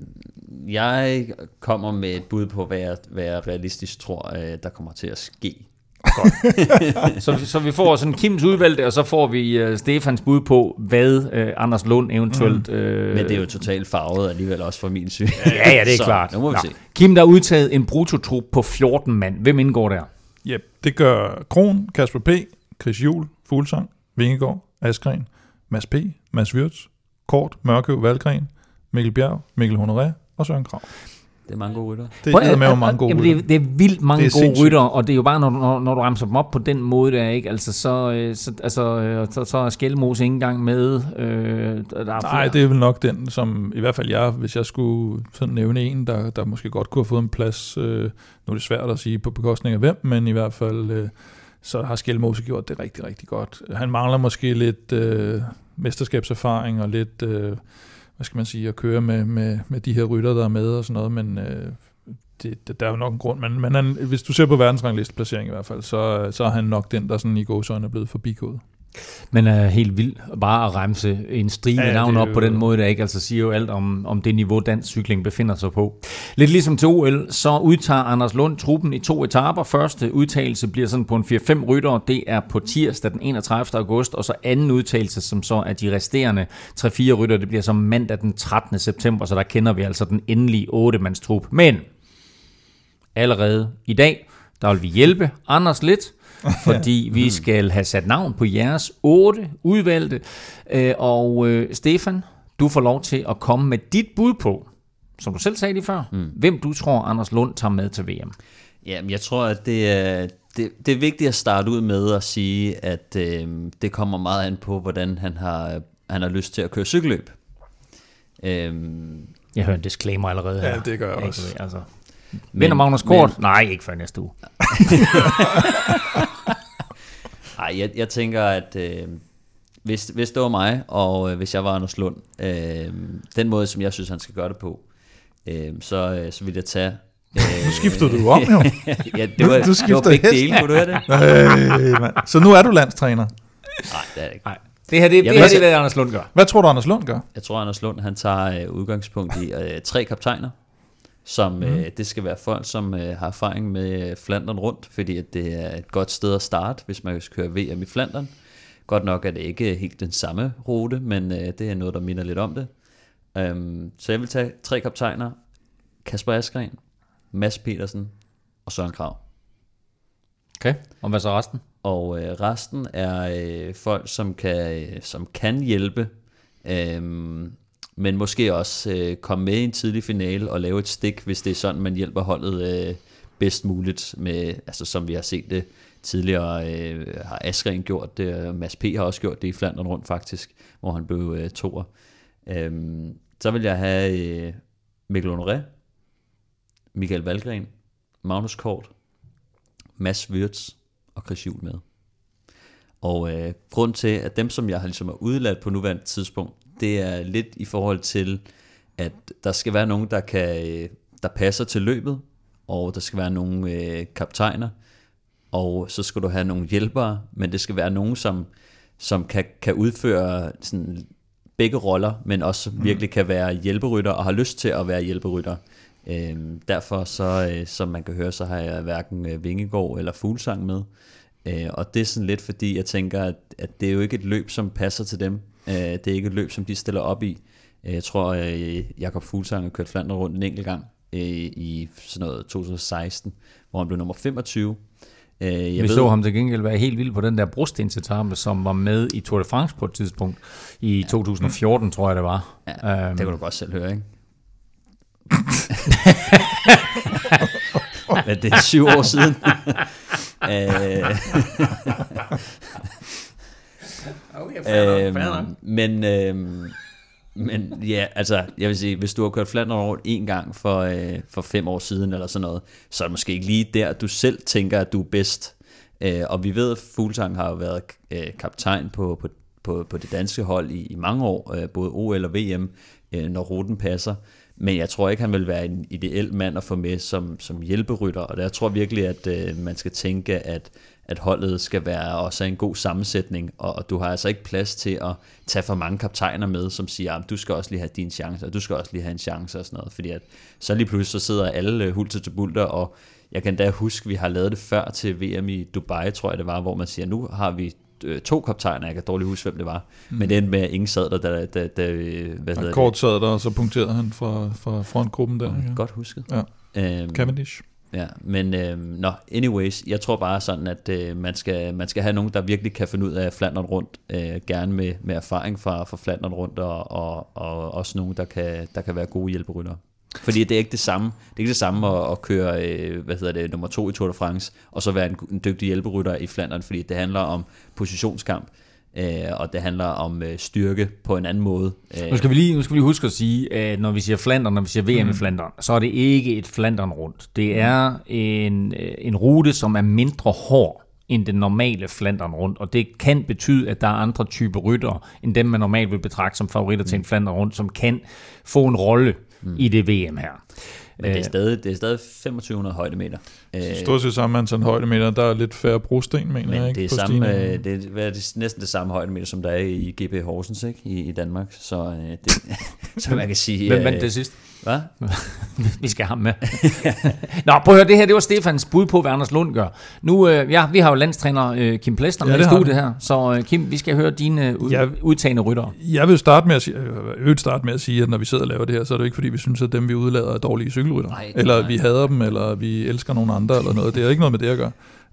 [SPEAKER 4] jeg kommer med et bud på, hvad jeg, hvad jeg realistisk tror, øh, der kommer til at ske.
[SPEAKER 2] Så, så vi får sådan Kims udvalgte, og så får vi uh, Stefans bud på, hvad uh, Anders Lund eventuelt... Mm. Uh,
[SPEAKER 4] Men det er jo totalt farvet alligevel også fra min syn.
[SPEAKER 2] Ja, ja, det er
[SPEAKER 4] Så,
[SPEAKER 2] klart.
[SPEAKER 4] Nu må vi
[SPEAKER 2] Nå.
[SPEAKER 4] se.
[SPEAKER 2] Kim, der har udtaget en brutotrup på 14 mand. Hvem indgår der?
[SPEAKER 3] Yep. Det gør Kron, Kasper P., Chris Juhl, Fuglsang, Vingegaard, Askren, Mads P., Mads Wirtz, Kort, Mørkøv, Valgren, Mikkel Bjerg, Mikkel Honoré og Søren Krav.
[SPEAKER 4] Det er mange gode rytter.
[SPEAKER 3] Det
[SPEAKER 2] Prøv at-
[SPEAKER 3] er med mange gode rytter.
[SPEAKER 2] det, er, det er vildt mange
[SPEAKER 3] Det er
[SPEAKER 2] gode rytter, og det er jo bare, når, når, når du ramser dem op på den måde der, ikke? Altså, så, øh, så, altså, øh, så, så er Skelmos ikke engang med. Øh, der er
[SPEAKER 3] Nej, det er vel nok den, som i hvert fald jeg, hvis jeg skulle sådan nævne en, der, der måske godt kunne have fået en plads, øh, nu er det svært at sige på bekostning af hvem, men i hvert fald, øh, så har Skelmose gjort det rigtig, rigtig godt. Han mangler måske lidt øh, mesterskabserfaring og lidt, øh, hvad skal man sige, at køre med, med, med de her rytter, der er med og sådan noget, men øh, det, det, der er jo nok en grund. Men, men han, hvis du ser på verdensranglisteplacering i hvert fald, så, så er han nok den, der sådan i gåsøjne er blevet forbigået.
[SPEAKER 2] Men er helt vildt bare at remse en stribe
[SPEAKER 3] Ja,
[SPEAKER 2] navn op
[SPEAKER 3] jo-
[SPEAKER 2] på den måde, der ikke altså siger jo alt om, om det niveau, dansk cykling befinder sig på. Lidt ligesom til OL, så udtager Anders Lund truppen i to etaper. Første udtagelse bliver sådan på en 4-5 rytter, det er på tirsdag den 31. august, og så anden udtagelse, som så er de resterende 3-4 rytter, det bliver så mandag den 13. september, så der kender vi altså den endelige 8-mandstrup. Men allerede i dag, der vil vi hjælpe Anders lidt, fordi vi skal have sat navn på jeres otte udvalgte. Øh, Og øh, Stefan, du får lov til at komme med dit bud på, som du selv sagde lige før, mm. hvem du tror, Anders Lund tager med til VM.
[SPEAKER 4] Jamen, jeg tror, at det er, det, det er vigtigt at starte ud med at sige, at øh, det kommer meget an på, hvordan han har, han har lyst til at køre cykelløb. Øhm,
[SPEAKER 2] Jeg hører en disclaimer allerede her.
[SPEAKER 3] Ja, det gør jeg
[SPEAKER 2] Ikke,
[SPEAKER 3] også.
[SPEAKER 2] Altså. Vinder Magnus Kort? Nej, ikke før næste uge.
[SPEAKER 4] Ej, jeg, jeg tænker, at øh, hvis, hvis det var mig, og øh, hvis jeg var Anders Lund, øh, den måde, som jeg synes, han skal gøre det på, øh, så, øh, så vil jeg tage... Øh,
[SPEAKER 3] Nu skifter du om, jo.
[SPEAKER 4] ja, det var,
[SPEAKER 3] Du
[SPEAKER 4] det
[SPEAKER 3] skifter
[SPEAKER 4] var begge
[SPEAKER 3] hest.
[SPEAKER 4] dele, kunne du høre det?
[SPEAKER 3] Øh, mand. så nu er du landstræner.
[SPEAKER 4] Nej, det er det ikke.
[SPEAKER 2] Nej. Det her, det, det, her, det er, hvad Anders Lund gør.
[SPEAKER 3] Hvad tror du, Anders Lund gør?
[SPEAKER 4] Jeg tror, Anders Lund han tager øh, udgangspunkt i øh, tre kaptajner, som mm. øh, det skal være folk, som øh, har erfaring med øh, Flandern rundt, fordi at det er et godt sted at starte, hvis man skal køre VM i Flandern. Godt nok er det ikke helt den samme rute, men øh, det er noget, der minder lidt om det. Um, så jeg vil tage tre kaptajner. Kasper Askren, Mads Petersen og Søren Krav.
[SPEAKER 2] Okay, og hvad så resten?
[SPEAKER 4] Og øh, resten er øh, folk, som kan, øh, som kan hjælpe, øhm, men måske også øh, komme med i en tidlig finale og lave et stik, hvis det er sådan, man hjælper holdet øh, bedst muligt, med, altså som vi har set det tidligere, øh, har Askren gjort det, og Mads P. har også gjort det i Flandern rundt faktisk, hvor han blev øh, toer. Øhm, så vil jeg have øh, Mikkel Honoré, Michael Valgren, Magnus Kort, Mads Wirtz og Chris Juhl med. Og øh, grund til, at dem, som jeg har ligesom er udladt på nuværende tidspunkt, det er lidt i forhold til, at der skal være nogen, der, kan, øh, der passer til løbet, og der skal være nogle øh, kaptajner, og så skal du have nogle hjælpere, men det skal være nogen, som, som kan, kan udføre sådan begge roller, men også mm. virkelig kan være hjælperytter og har lyst til at være hjælperytter. Øhm, derfor så, øh, som man kan høre, så har jeg hverken øh, Vingegård eller Fuglsang med. Øh, og det er sådan lidt fordi, jeg tænker, at, at det er jo ikke et løb, som passer til dem. Øh, det er ikke et løb, som de stiller op i. Øh, jeg tror, øh, Jakob Fuglsang har kørt Flandern rundt en enkelt gang øh, i sådan noget 2016, hvor han blev nummer 25. Øh, jeg
[SPEAKER 2] Vi
[SPEAKER 4] ved,
[SPEAKER 2] så ham til gengæld være helt vild på den der brostensetappe, som var med i Tour de France på et tidspunkt. I 2014, tror jeg det var.
[SPEAKER 4] Ja,
[SPEAKER 2] Øhm,
[SPEAKER 4] det kan du godt selv høre, ikke? Men det er syv år siden. Øh, øhm, men, øhm, men ja, altså, jeg vil sige, hvis du har kørt Flandern rundt en gang for, øh, for fem år siden eller sådan noget, så er det måske ikke lige der, du selv tænker, at du er bedst. Øh, og vi ved, at Fuglsang har jo været øh, kaptajn på, på, på, på det danske hold i, i mange år, øh, både OL og VM, øh, når ruten passer. Men jeg tror ikke, han vil være en ideel mand at få med som, som hjælperytter, og der jeg tror virkelig, at øh, man skal tænke, at, at holdet skal være også en god sammensætning, og, og du har altså ikke plads til at tage for mange kaptajner med, som siger, ah, at du skal også lige have din chance, og du skal også lige have en chance og sådan noget, fordi at så lige pludselig så sidder alle øh, hulter til bulter, og jeg kan da huske, vi har lavet det før til VM i Dubai, tror jeg det var, hvor man siger, nu har vi øh, to kaptajner, jeg kan dårligt huske, hvem det var, mm. men det endte med, at ingen sad der, da, da, da hvad hedder
[SPEAKER 3] kort sad der, og så punkterede han fra, fra frontgruppen der. Ja.
[SPEAKER 4] Godt husket.
[SPEAKER 3] Ja.
[SPEAKER 4] Øhm,
[SPEAKER 3] Cavendish.
[SPEAKER 4] Ja, men øh, no, anyways, jeg tror bare sådan, at øh, man, skal, man skal have nogen, der virkelig kan finde ud af Flandern rundt, øh, gerne med, med erfaring fra, fra Flandern rundt, og, og, og også nogen, der kan, der kan være gode hjælperytter. Fordi det er ikke det samme, det er ikke det samme at, at køre, øh, hvad hedder det, nummer to i Tour de France, og så være en, en dygtig hjælperytter i Flandern, fordi det handler om positionskamp, øh, og det handler om øh, styrke på en anden måde. Øh,
[SPEAKER 2] Nu skal, vi lige, nu skal vi lige huske at sige, at når vi siger Flandern, når vi siger VM mm. i Flandern, så er det ikke et Flandern rundt. Det er en, øh, en rute, som er mindre hård end den normale Flandern rundt, og det kan betyde, at der er andre typer ryttere, end dem man normalt vil betragte som favoritter til en Flandern rundt, som kan få en rolle mm. i det VM her.
[SPEAKER 4] men det er, stadig, det er stadig 2500 højdemeter. Øh,
[SPEAKER 3] Stort set samme antal højdemeter. Der er lidt færre brosten, mener jeg.
[SPEAKER 4] Men
[SPEAKER 3] ikke,
[SPEAKER 4] det er, samme, øh, det, er, hvad er det næsten det samme højdemeter, som der er i GP Horsens ikke? I, i Danmark. Så, øh, det, så man kan sige...
[SPEAKER 2] Hvem
[SPEAKER 4] øh,
[SPEAKER 2] vandt det sidst?
[SPEAKER 4] Hvad?
[SPEAKER 2] vi skal have ham med. Nå, prøv at høre, det her det var Stefans bud på, hvad Anders Lund gør. Nu, øh, ja, vi har jo landstræner øh, Kim Plester
[SPEAKER 3] Ja,
[SPEAKER 2] med i studiet her, så øh, Kim, vi skal høre dine øh, ud,
[SPEAKER 3] Ja.
[SPEAKER 2] udtagende ryttere.
[SPEAKER 3] Jeg vil starte med at sige, øh, starte med at sige, at når vi sidder og laver det her, så er det ikke fordi, vi synes, at dem vi udlader er dårlige cykelrytter.
[SPEAKER 4] Nej,
[SPEAKER 3] eller
[SPEAKER 4] nej.
[SPEAKER 3] vi hader dem, eller vi elsker nogen andre, eller noget. Det er ikke noget med det at gøre.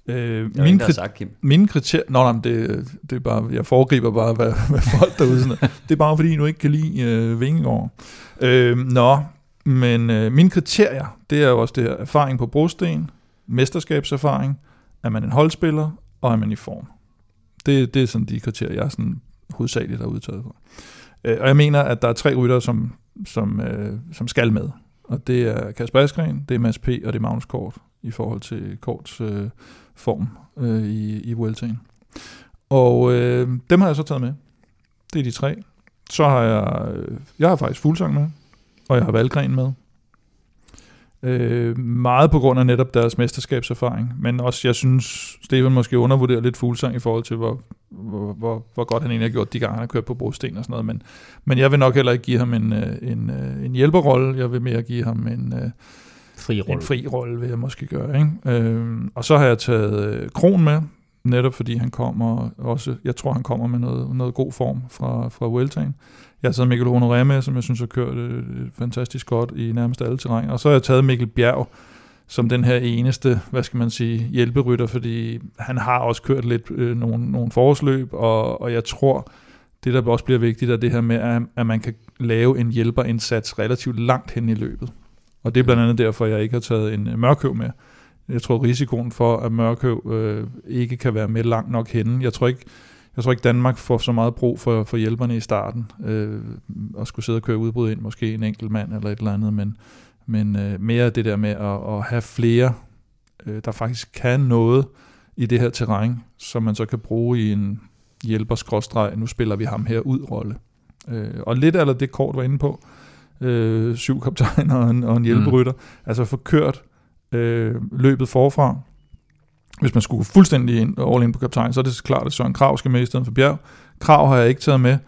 [SPEAKER 3] Øh,
[SPEAKER 4] er der har
[SPEAKER 3] kri-
[SPEAKER 4] sagt, Kim.
[SPEAKER 3] mine kriterier... Nå, nej, det, det er bare... Jeg foregriber bare, hvad, hvad folk derude sådan. Det er bare, fordi du ikke kan lide øh, Vingegaard. Øh, nå, men øh, mine kriterier, det er jo også det her erfaring på brosten, mesterskabserfaring, er man en holdspiller, og er man i form. Det, det er sådan de kriterier, jeg er sådan hovedsageligt har udtaget for. Øh, og jeg mener, at der er tre rytter, som, som, øh, som skal med. Og det er Kasper Askren, det er Mads P. og det er Magnus Kort i forhold til Korts øh, form øh, i, i Vueltaen. Og øh, dem har jeg så taget med. Det er de tre. Så har jeg, øh, jeg har faktisk fuldsang med, og jeg har Valgren med. Øh, meget på grund af netop deres mesterskabserfaring, men også, jeg synes, Steven måske undervurderer lidt Fuglsang i forhold til, hvor, hvor, hvor, hvor godt han egentlig har gjort de gange, han har kørt på brosten og sådan noget, men, men jeg vil nok heller ikke give ham en, øh, en, øh, en hjælperrolle, jeg vil mere give ham en, øh,
[SPEAKER 2] Fri
[SPEAKER 3] en
[SPEAKER 2] rolle.
[SPEAKER 3] fri rolle, vil jeg måske gøre. Ikke? Øhm, og så har jeg taget øh, Kron med, netop fordi han kommer også, jeg tror han kommer med noget, noget god form fra, fra Vueltaen. Jeg har taget Mikkel Honoré med, som jeg synes har kørt øh, fantastisk godt i nærmest alle terræn. Og så har jeg taget Mikkel Bjerg, som den her eneste, hvad skal man sige, hjælperytter, fordi han har også kørt lidt øh, nogle, nogle forårsløb, og, og jeg tror, det der også bliver vigtigt, er det her med, at, at man kan lave en hjælperindsats relativt langt hen i løbet. Og det er blandt andet derfor, jeg ikke har taget en øh, mørkøv med jeg tror risikoen for, at Mørkøv øh, ikke kan være med langt nok henne. Jeg tror ikke, jeg tror ikke Danmark får så meget brug for, for hjælperne i starten, øh, og skulle sidde og køre udbrud ind, måske en enkelt mand eller et eller andet, men, men øh, mere det der med at, at have flere, øh, der faktisk kan noget i det her terræn, som man så kan bruge i en hjælper nu spiller vi ham her ud rolle. Øh, og lidt eller det kort var inde på, øh, syv kaptajner og en, og en hjælperytter, mm. altså få kørt øh, løbet forfra. Hvis man skulle fuldstændig ind, all in på kaptajn, så er det klart, at Søren Krav skal med i stedet for Bjerg. Krav har jeg ikke taget med,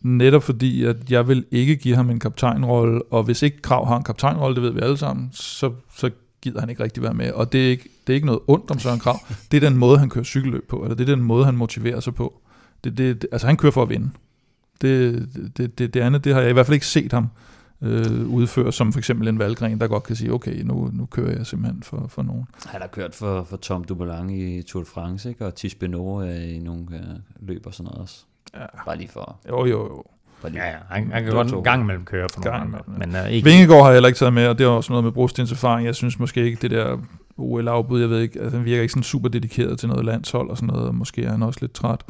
[SPEAKER 3] netop fordi, at jeg vil ikke give ham en kaptajnrolle, og hvis ikke Krav har en kaptajnrolle, det ved vi alle sammen, så, så gider han ikke rigtig være med. Og det er ikke, det er ikke noget ondt om Søren Krav. Det er den måde, han kører cykelløb på, eller det er den måde, han motiverer sig på. Det, det, altså han kører for at vinde. Det, det, det, det andet, det har jeg i hvert fald ikke set ham øh, udføre, som for eksempel en valgren, der godt kan sige, okay, nu, nu kører jeg simpelthen for, for nogen.
[SPEAKER 4] Han har kørt for, for Tom Dumoulin i Tour de France, ikke? og Tis Benoit i nogle øh, løb og sådan noget også. Ja. Bare lige for...
[SPEAKER 3] Jo, jo, jo.
[SPEAKER 2] Ja, ja, han, han kan godt en gang imellem køre for nogle andre. Men,
[SPEAKER 3] uh, ikke... Vingegaard har jeg heller ikke taget med, og det er også noget med Brostens erfaring. Jeg synes måske ikke, det der OL-afbud, jeg ved ikke, altså, han virker ikke sådan super dedikeret til noget landshold og sådan noget, og måske er han også lidt træt.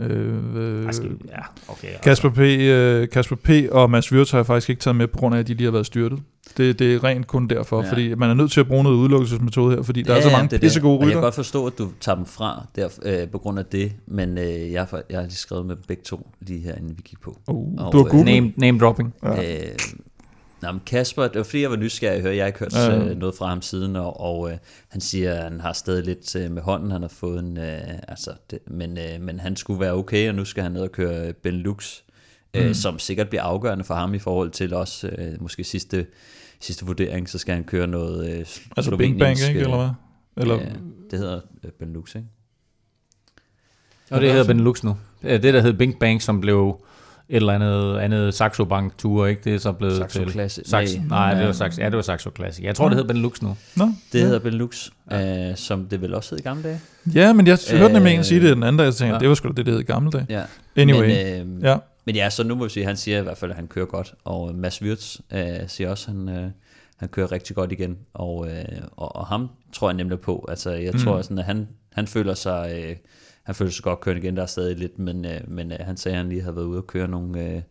[SPEAKER 3] Øh,
[SPEAKER 2] Måske, ja, okay.
[SPEAKER 3] Kasper P, øh, Kasper P og Mads Wirtz har jeg faktisk ikke taget med, på grund af, at de lige har været styrtet. Det, det er rent kun derfor, ja. fordi man er nødt til at bruge noget udelukkelsesmetode her, fordi der ja, er så mange pissegode rytter.
[SPEAKER 4] Jeg kan godt forstå, at du tager dem fra der, øh, på grund af det, men øh, jeg, har, jeg har lige skrevet med begge to lige her, inden vi gik på.
[SPEAKER 3] Uh, og, du har googlet?
[SPEAKER 2] Name, name dropping.
[SPEAKER 4] Ja. Øh, Nå, men Kasper, det var fordi, jeg var nysgerrig at høre. Jeg har ikke hørt ja. Øh, noget fra ham siden, og, og øh, han siger, at han har stadig lidt øh, med hånden. Han har fået en, øh, altså, det, men, øh, men han skulle være okay, og nu skal han ned og køre Benelux, øh, mm. som sikkert bliver afgørende for ham i forhold til også øh, måske sidste, sidste vurdering, så skal han køre noget øh,
[SPEAKER 3] Altså Bing Bang, ikke, eller hvad? Eller?
[SPEAKER 4] Øh, det hedder øh, Benelux, ikke?
[SPEAKER 2] Og det hedder Benelux nu. Det, der hed Bing Bang, som blev et eller andet, andet Saxo Bank Tour, ikke? Det er så blevet
[SPEAKER 4] Saxo
[SPEAKER 2] til...
[SPEAKER 4] Classic.
[SPEAKER 2] Sax, nej, nej, det var Saxo, ja, det var Saxo Classic. Jeg tror, det hedder Benelux nu.
[SPEAKER 3] Nå,
[SPEAKER 4] det ja. hedder Benelux, ja. øh, som det vel også hed i gamle dage.
[SPEAKER 3] Ja, men jeg hørte nemlig en sige det den anden dag, jeg tænkte, ja. det var sgu da det, det hed i gamle dage.
[SPEAKER 4] Ja.
[SPEAKER 3] Anyway,
[SPEAKER 4] men, øh,
[SPEAKER 3] ja.
[SPEAKER 4] Men ja, så nu må vi sige, han siger i hvert fald, at han kører godt, og Mads Wirtz øh, siger også, at han, øh, han kører rigtig godt igen, og, øh, og, og ham tror jeg nemlig på. Altså, jeg mm. tror sådan, at han, han føler sig... Øh, han føler sig godt kørende igen, der er stadig lidt, men, øh, men øh, han sagde, at han lige havde været ude og køre nogle, øh,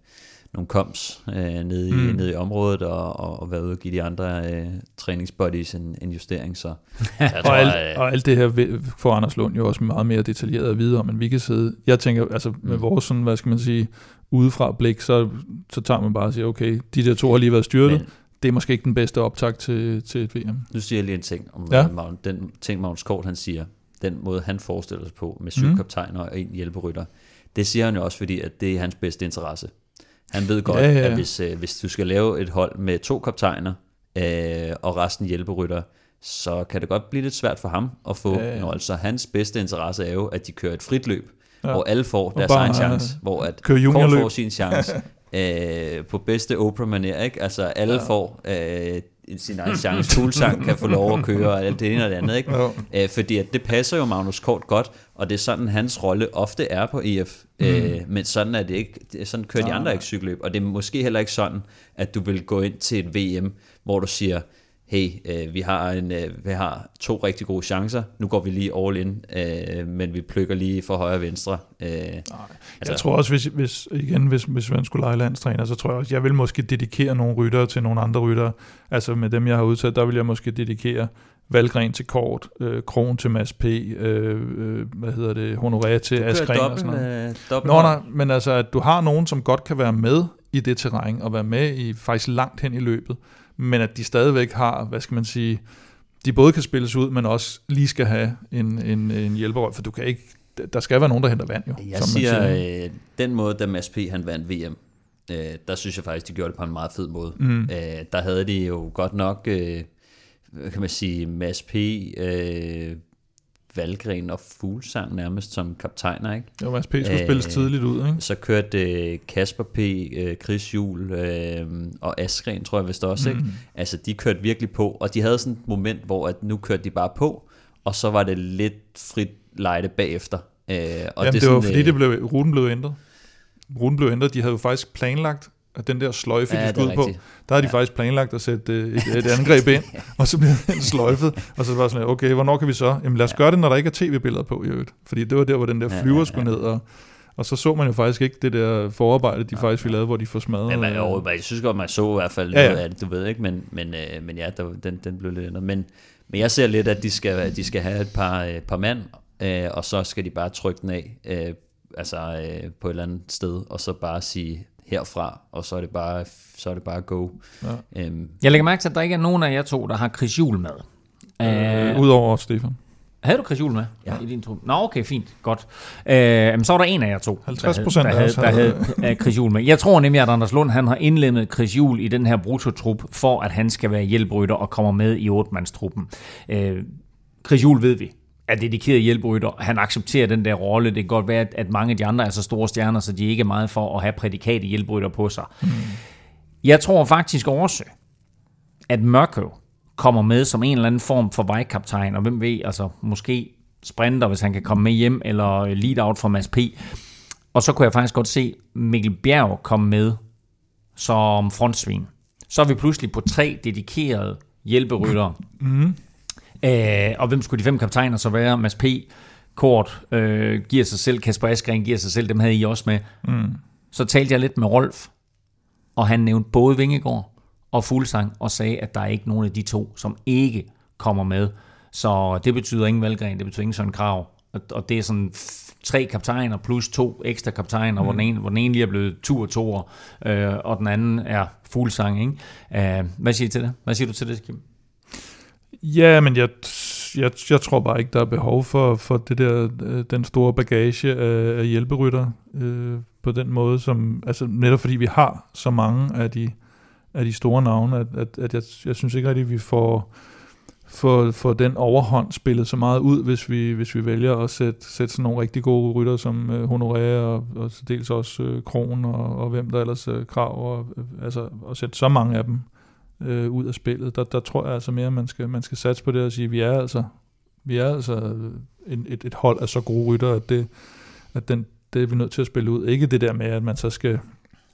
[SPEAKER 4] nogle koms øh, nede, i, mm. nede i området, og, og, og været ude og give de andre øh, træningsbodies en, en justering. Så,
[SPEAKER 3] jeg tror, og, alt, øh, og alt det her får Anders Lund jo også meget mere detaljeret at vide om, end vi kan sidde. Jeg tænker, altså med mm. vores sådan, hvad skal man sige, udefra blik, så, så tager man bare og siger, okay, de der to har lige været styrtet, men, det er måske ikke den bedste optag til, til et VM.
[SPEAKER 4] Nu siger jeg lige en ting om ja. Magnus, den ting, Magnus Kort han siger, den måde han forestiller sig på med syv mm. kaptajner og en hjælperytter, det siger han jo også, fordi at det er hans bedste interesse. Han ved godt, ja, ja. at hvis, øh, hvis du skal lave et hold med to kaptajner øh, og resten hjælperytter, så kan det godt blive lidt svært for ham at få, ja, ja. Når, altså hans bedste interesse er jo, at de kører et frit løb, ja. hvor alle får deres bare, egen chance, hvor at Kort får sin chance øh, på bedste Oprah-manér, ikke? Altså alle ja. får øh, sin egen chance. Fuglsang kan få lov at køre, og alt det ene og det andet, ikke? Ja. Øh, fordi at det passer jo Magnus Kort godt, og det er sådan, hans rolle ofte er på EF. Mm. Øh, men sådan er det ikke. Sådan kører de andre ikke cykelløb, og det er måske heller ikke sådan, at du vil gå ind til et VM, hvor du siger, hey, øh, vi, har en, øh, vi har to rigtig gode chancer, nu går vi lige all in, øh, men vi plukker lige for højre og venstre. Øh, Nej,
[SPEAKER 3] altså, jeg tror også, hvis, hvis, igen, hvis, hvis man skulle lege landstræner, så tror jeg også, jeg vil måske dedikere nogle ryttere til nogle andre ryttere. Altså med dem, jeg har udsat, der vil jeg måske dedikere Valgren til Kort, øh, Kron til Mads P., øh, øh, hvad hedder det, Honoré til Askren og sådan noget. Øh, Nå, nej, men altså, at du har nogen, som godt kan være med i det terræn, og være med i faktisk langt hen i løbet, men at de stadigvæk har, hvad skal man sige, de både kan spilles ud, men også lige skal have en, en, en hjælperolle, for du kan ikke, der skal være nogen, der henter vand jo.
[SPEAKER 4] Jeg som siger, man siger. Øh, den måde, da Mads P. han vandt VM, øh, der synes jeg faktisk, de gjorde det på en meget fed måde. Mm. Øh, der havde de jo godt nok, øh, kan man sige, Mads P., øh, Valgren og Fuglsang nærmest som kaptajner, ikke?
[SPEAKER 3] Jo, Mads P. skulle Æh, spilles tidligt ud, ikke?
[SPEAKER 4] Så kørte Kasper P., øh, Chris Juhl øh, og Askren, tror jeg vist også, mm. ikke? Altså, de kørte virkelig på, og de havde sådan et moment, hvor at nu kørte de bare på, og så var det lidt frit lejde bagefter.
[SPEAKER 3] Øh, og Jamen, det, det var sådan, fordi, det blev, ruten blev ændret. Ruten blev ændret. De havde jo faktisk planlagt at den der sløjfe,
[SPEAKER 4] Ja,
[SPEAKER 3] de ud på, der har de faktisk planlagt at sætte øh, et, et angreb ind, og så bliver den sløjfet, og så var sådan, okay, hvornår kan vi så? Jamen lad os gøre det, når der ikke er tv-billeder på i øvrigt. Fordi det var der, hvor den der
[SPEAKER 4] Ja,
[SPEAKER 3] flyver
[SPEAKER 4] ja,
[SPEAKER 3] skulle ned, og, og så så man jo faktisk ikke det der forarbejde, de faktisk ville lave, hvor de får smadret.
[SPEAKER 4] Men man,
[SPEAKER 3] øh,
[SPEAKER 4] jo, jeg synes godt, man så i hvert fald
[SPEAKER 3] Ja,
[SPEAKER 4] ja,
[SPEAKER 3] ja.
[SPEAKER 4] noget af det, du ved ikke, men, men, øh, men ja, der, den, den blev lidt ændret. Men, men jeg ser lidt, at de skal, de skal have et par, øh, par mand, øh, og så skal de bare trykke den af, øh, altså øh, på et eller andet sted, og så bare sige herfra, og så er det bare, så er det bare go. Ja. Øhm,
[SPEAKER 2] Jeg lægger mærke til, at der ikke er nogen af jer to, der har Chris Juhl med.
[SPEAKER 3] øh, Udover Stefan.
[SPEAKER 2] Havde du Chris Juhl med
[SPEAKER 4] Ja.
[SPEAKER 2] i din trup? Nå, okay, fint. Godt. Øh, jamen, så var der en af jer to,
[SPEAKER 3] 50%
[SPEAKER 2] der, havde- der, havde, der
[SPEAKER 3] havde-
[SPEAKER 2] øh, Chris Juhl med. Jeg tror nemlig, at Anders Lund han har indlemmet Chris Juhl i den her brutotrup, for at han skal være hjælprytter og kommer med i otte-mandstruppen. Øh, Chris Juhl ved vi er dedikeret hjælprytter. Han accepterer den der rolle. Det kan godt være, at- mange af de andre er så store stjerner, så de ikke er meget for at have prædikat i hjælprytter på sig. Mm. Jeg tror faktisk også, at Mørkøv kommer med som en eller anden form for vejkaptajn, og hvem ved, altså måske sprinter, hvis han kan komme med hjem, eller lead out fra Mads P. Og så kunne jeg faktisk godt se Mikkel Bjerg komme med som frontsvin. Så er vi pludselig på tre dedikerede hjælperyttere. Mm. Øh, og hvem skulle de fem kaptajner så være? Mads P. Kort øh, giver sig selv, Kasper Askren giver sig selv, dem havde I også med. Mm. Så talte jeg lidt med Rolf, og han nævnte både Vingegård og Fuglsang, og sagde, at der er ikke nogen af de to, som ikke kommer med. Så det betyder ingen Valgren, det betyder ingen sådan krav. Og, og det er sådan tre kaptajner plus to ekstra kaptajner, mm. hvor, den ene, hvor den ene lige er blevet tur to øh, og den anden er Fuglsang. Ikke? Øh, hvad siger I til det? Hvad siger du til det, Kim?
[SPEAKER 3] Ja, men jeg, jeg, jeg tror bare ikke, der er behov for, for det der, øh, den store bagage af, af hjælperytter øh, på den måde, som, altså netop fordi vi har så mange af de, af de store navne, at, at, at jeg, jeg synes ikke rigtig, at vi får, får, får den overhånd spillet så meget ud, hvis vi, hvis vi vælger at sætte, sætte sådan nogle rigtig gode rytter som øh, Honoré og, og så dels også øh, Kron og, og hvem der ellers øh, krav, og, øh, altså at sætte så mange af dem øh, ud af spillet. Der, der tror jeg altså mere, at man skal, man skal satse på det og sige, at vi er altså, vi er altså øh, en, et, et hold af så gode rytter, at, det, at den, det er vi nødt til at spille ud. Ikke det der med, at man så skal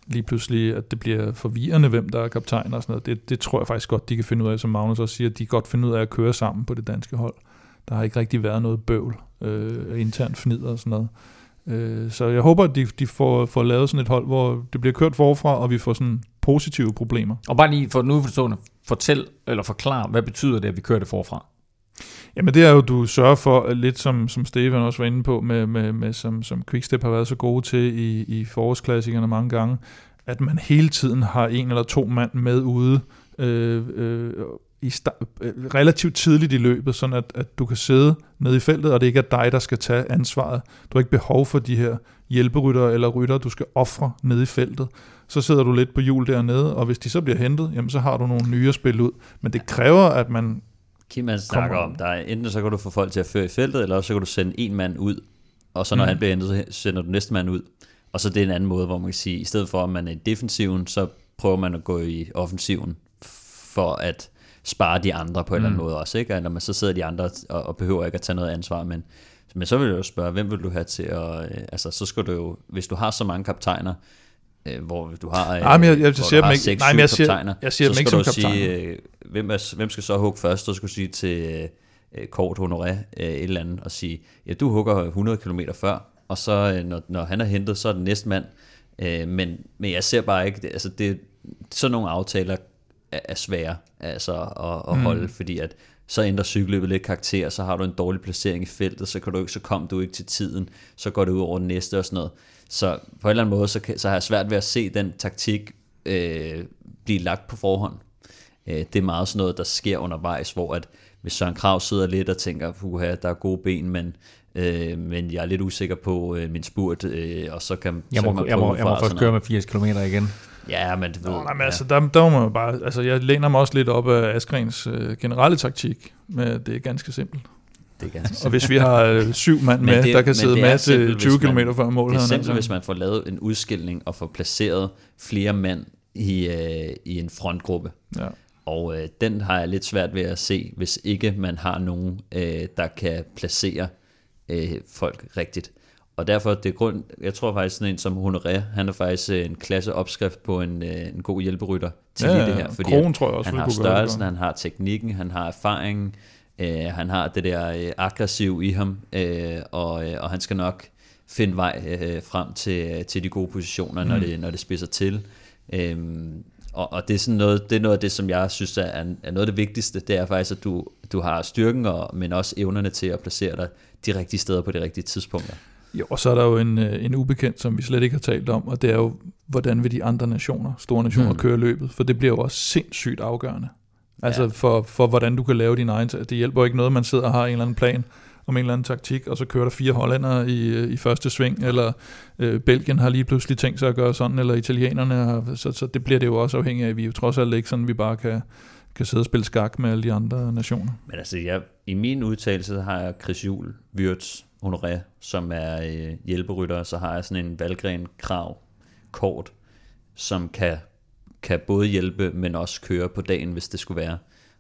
[SPEAKER 3] lige pludselig, at det bliver forvirrende, hvem der er kaptajn og sådan noget. Det, det tror jeg faktisk godt, de kan finde ud af, som Magnus også siger, at de godt finde ud af at køre sammen på det danske hold. Der har ikke rigtig været noget bøvl, øh, internt fnider og sådan noget. Øh, så jeg håber, at de, de får, får lavet sådan et hold, hvor det bliver kørt forfra, og vi får sådan positive problemer.
[SPEAKER 2] Og bare lige for den udforstående, fortæl eller forklar, hvad betyder det, at vi kører det forfra?
[SPEAKER 3] Jamen det er jo, du sørger for, lidt som, som Stefan også var inde på, med, med, med som, som Quickstep har været så gode til i, i forårsklassikerne mange gange, at man hele tiden har en eller to mand med ude øh, øh, i sta- øh, relativt tidligt i løbet, sådan at, at du kan sidde nede i feltet, og det ikke er dig, der skal tage ansvaret. Du har ikke behov for de her hjælperytter eller rytter, du skal ofre nede i feltet. Så sidder du lidt på hjul dernede, og hvis de så bliver hentet, jamen så har du nogle nye at spille ud. Men det kræver, at man
[SPEAKER 4] Kim han snakker om, der er, enten så kan du få folk til at føre i feltet, eller også så kan du sende en mand ud, og så når mm. han bliver hentet, så sender du næste mand ud. Og så det er en anden måde, hvor man kan sige, i stedet for at man er i defensiven, så prøver man at gå i offensiven, for at spare de andre på en eller anden måde også, ikke? Eller man så sidder de andre og, og behøver ikke at tage noget ansvar, men, men så vil jeg jo spørge, hvem vil du have til at, øh, altså så skal du jo, hvis du har så mange kaptajner, øh, hvor du har, øh,
[SPEAKER 3] Nej, men jeg- jeg
[SPEAKER 4] hvor
[SPEAKER 3] siger dem ikke- nej, men jeg siger-
[SPEAKER 4] kaptajner,
[SPEAKER 3] jeg siger
[SPEAKER 4] så
[SPEAKER 3] dem ikke som
[SPEAKER 4] du sige, øh, hvem, er, hvem skal så hugge først? Så skal du sige til øh, Kort Honoré øh, et eller andet, og sige, ja, du hugger 100 km før, og så øh, når, når han er hentet, så er den næste mand. Øh, men, men jeg ser bare ikke, det, altså det, sådan nogle aftaler er, er svære altså at, at holde, fordi at så ændrer cykelløbet lidt karakter, så har du en dårlig placering i feltet, så, kan du, ikke- så kom du ikke til tiden, så går det ud over den næste og sådan noget. Så på en eller anden måde, så, kan, så har jeg svært ved at se den taktik øh, blive lagt på forhånd. Øh, det er meget sådan noget, der sker undervejs, hvor at hvis Søren Krav sidder lidt og tænker, puha, der er gode ben, men, øh, men jeg er lidt usikker på øh, min spurt, øh, og så kan,
[SPEAKER 2] Jeg
[SPEAKER 4] så
[SPEAKER 2] må,
[SPEAKER 4] kan man
[SPEAKER 2] jeg må, jeg må først køre med 80 km igen.
[SPEAKER 4] Ja, men du ved,
[SPEAKER 3] Nå, nej, men
[SPEAKER 4] ja.
[SPEAKER 3] altså, der, der må man bare, altså, jeg læner mig også lidt op af Asgrens øh, generelle taktik, men det er ganske simpelt.
[SPEAKER 4] Det er ganske
[SPEAKER 3] Og hvis vi har øh, syv mand med,
[SPEAKER 4] det-
[SPEAKER 3] der kan sidde med til
[SPEAKER 4] simpelt,
[SPEAKER 3] 20
[SPEAKER 4] hvis
[SPEAKER 3] km før mål.
[SPEAKER 4] Det er
[SPEAKER 3] havde han
[SPEAKER 4] simpelt, hvis man får lavet en udskilning og får placeret flere mand i, øh, i en frontgruppe.
[SPEAKER 3] Ja.
[SPEAKER 4] Og øh, den har jeg lidt svært ved at se, hvis ikke man har nogen, øh, der kan placere øh, folk rigtigt. og derfor det er grund, jeg tror faktisk sådan en som Honoré, han er faktisk øh, en klasse opskrift på en, øh, en god hjælperytter til
[SPEAKER 3] Ja,
[SPEAKER 4] det her. Fordi
[SPEAKER 3] Krogen
[SPEAKER 4] at
[SPEAKER 3] tror jeg også
[SPEAKER 4] han har størrelsen, han har teknikken, han har erfaringen, øh, han har det der øh, aggressiv i ham, øh, og, øh, og han skal nok finde vej øh, frem til, til de gode positioner, når,
[SPEAKER 3] Mm.
[SPEAKER 4] det, når det spidser til. Øhm, og, og det er sådan noget, det er noget af det, som jeg synes er, er noget af det vigtigste, det er faktisk, at du, du har styrken, og, men også evnerne til at placere dig de rigtige steder på de rigtige tidspunkter.
[SPEAKER 3] Jo, og så er der jo en, øh, en ubekendt, som vi slet ikke har talt om, og det er jo, hvordan vil de andre nationer, store nationer,
[SPEAKER 4] mm.
[SPEAKER 3] køre løbet? For det bliver jo også sindssygt afgørende. Altså
[SPEAKER 4] Ja.
[SPEAKER 3] for, for hvordan du kan lave din egen... Det hjælper ikke noget, man sidder og har en eller anden plan om en eller anden taktik, og så kører der fire hollænder i, øh, i første sving, eller øh, Belgien har lige pludselig tænkt sig at gøre sådan, eller italienerne har, så, så det bliver det jo også afhængigt af. Vi er jo trods alt ikke sådan, vi bare kan, kan sidde og spille skak med alle de andre nationer.
[SPEAKER 4] Men altså, jeg, i min udtalelse har jeg Chris Juhl, Wirtz, Honoré, som er øh, hjælperytter, så har jeg sådan en valgren krav kort, som kan, kan både hjælpe, men også køre på dagen, hvis det skulle være.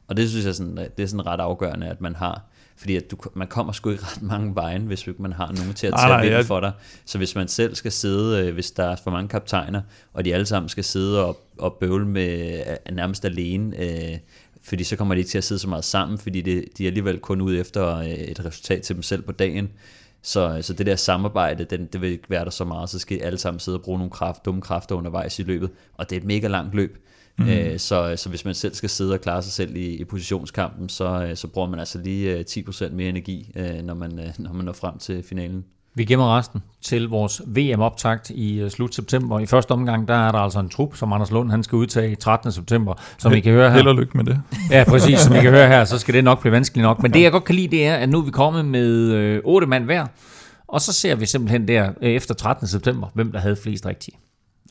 [SPEAKER 4] Og det synes jeg sådan, det er sådan ret afgørende, at man har. Fordi at du, man kommer sgu ikke ret mange vejen, hvis ikke man har nogen til at tage vinden
[SPEAKER 3] jeg-
[SPEAKER 4] for dig. Så hvis man selv skal sidde, øh, hvis der er for mange kaptajner, og de alle sammen skal sidde og, og bøvle med øh, nærmest alene, øh, fordi så kommer de ikke til at sidde så meget sammen, fordi det, de er alligevel kun ude efter øh, et resultat til dem selv på dagen. Så, så det der samarbejde, den, det vil ikke være der så meget, så skal I alle sammen sidde og bruge nogle kraft, dumme kræfter undervejs i løbet, og det er et mega langt løb. Mm. Øh, så, så hvis man selv skal sidde og klare sig selv i, i positionskampen, så, øh, så bruger man altså lige øh, 10% mere energi, øh, når, man, øh, når man når frem til finalen.
[SPEAKER 2] Vi gemmer resten til vores VM-optakt i uh, slut september. I første omgang, der er der altså en trup, som Anders Lund han skal udtage 13. september, som I kan høre her.
[SPEAKER 3] Held og lykke med det.
[SPEAKER 2] Ja, præcis, som I kan høre her, så skal det nok blive vanskeligt nok. Men det, jeg godt kan lide, det er, at nu er vi kommet med øh, otte mand hver, og så ser vi simpelthen der øh, efter 13. september, hvem der havde flest rigtige.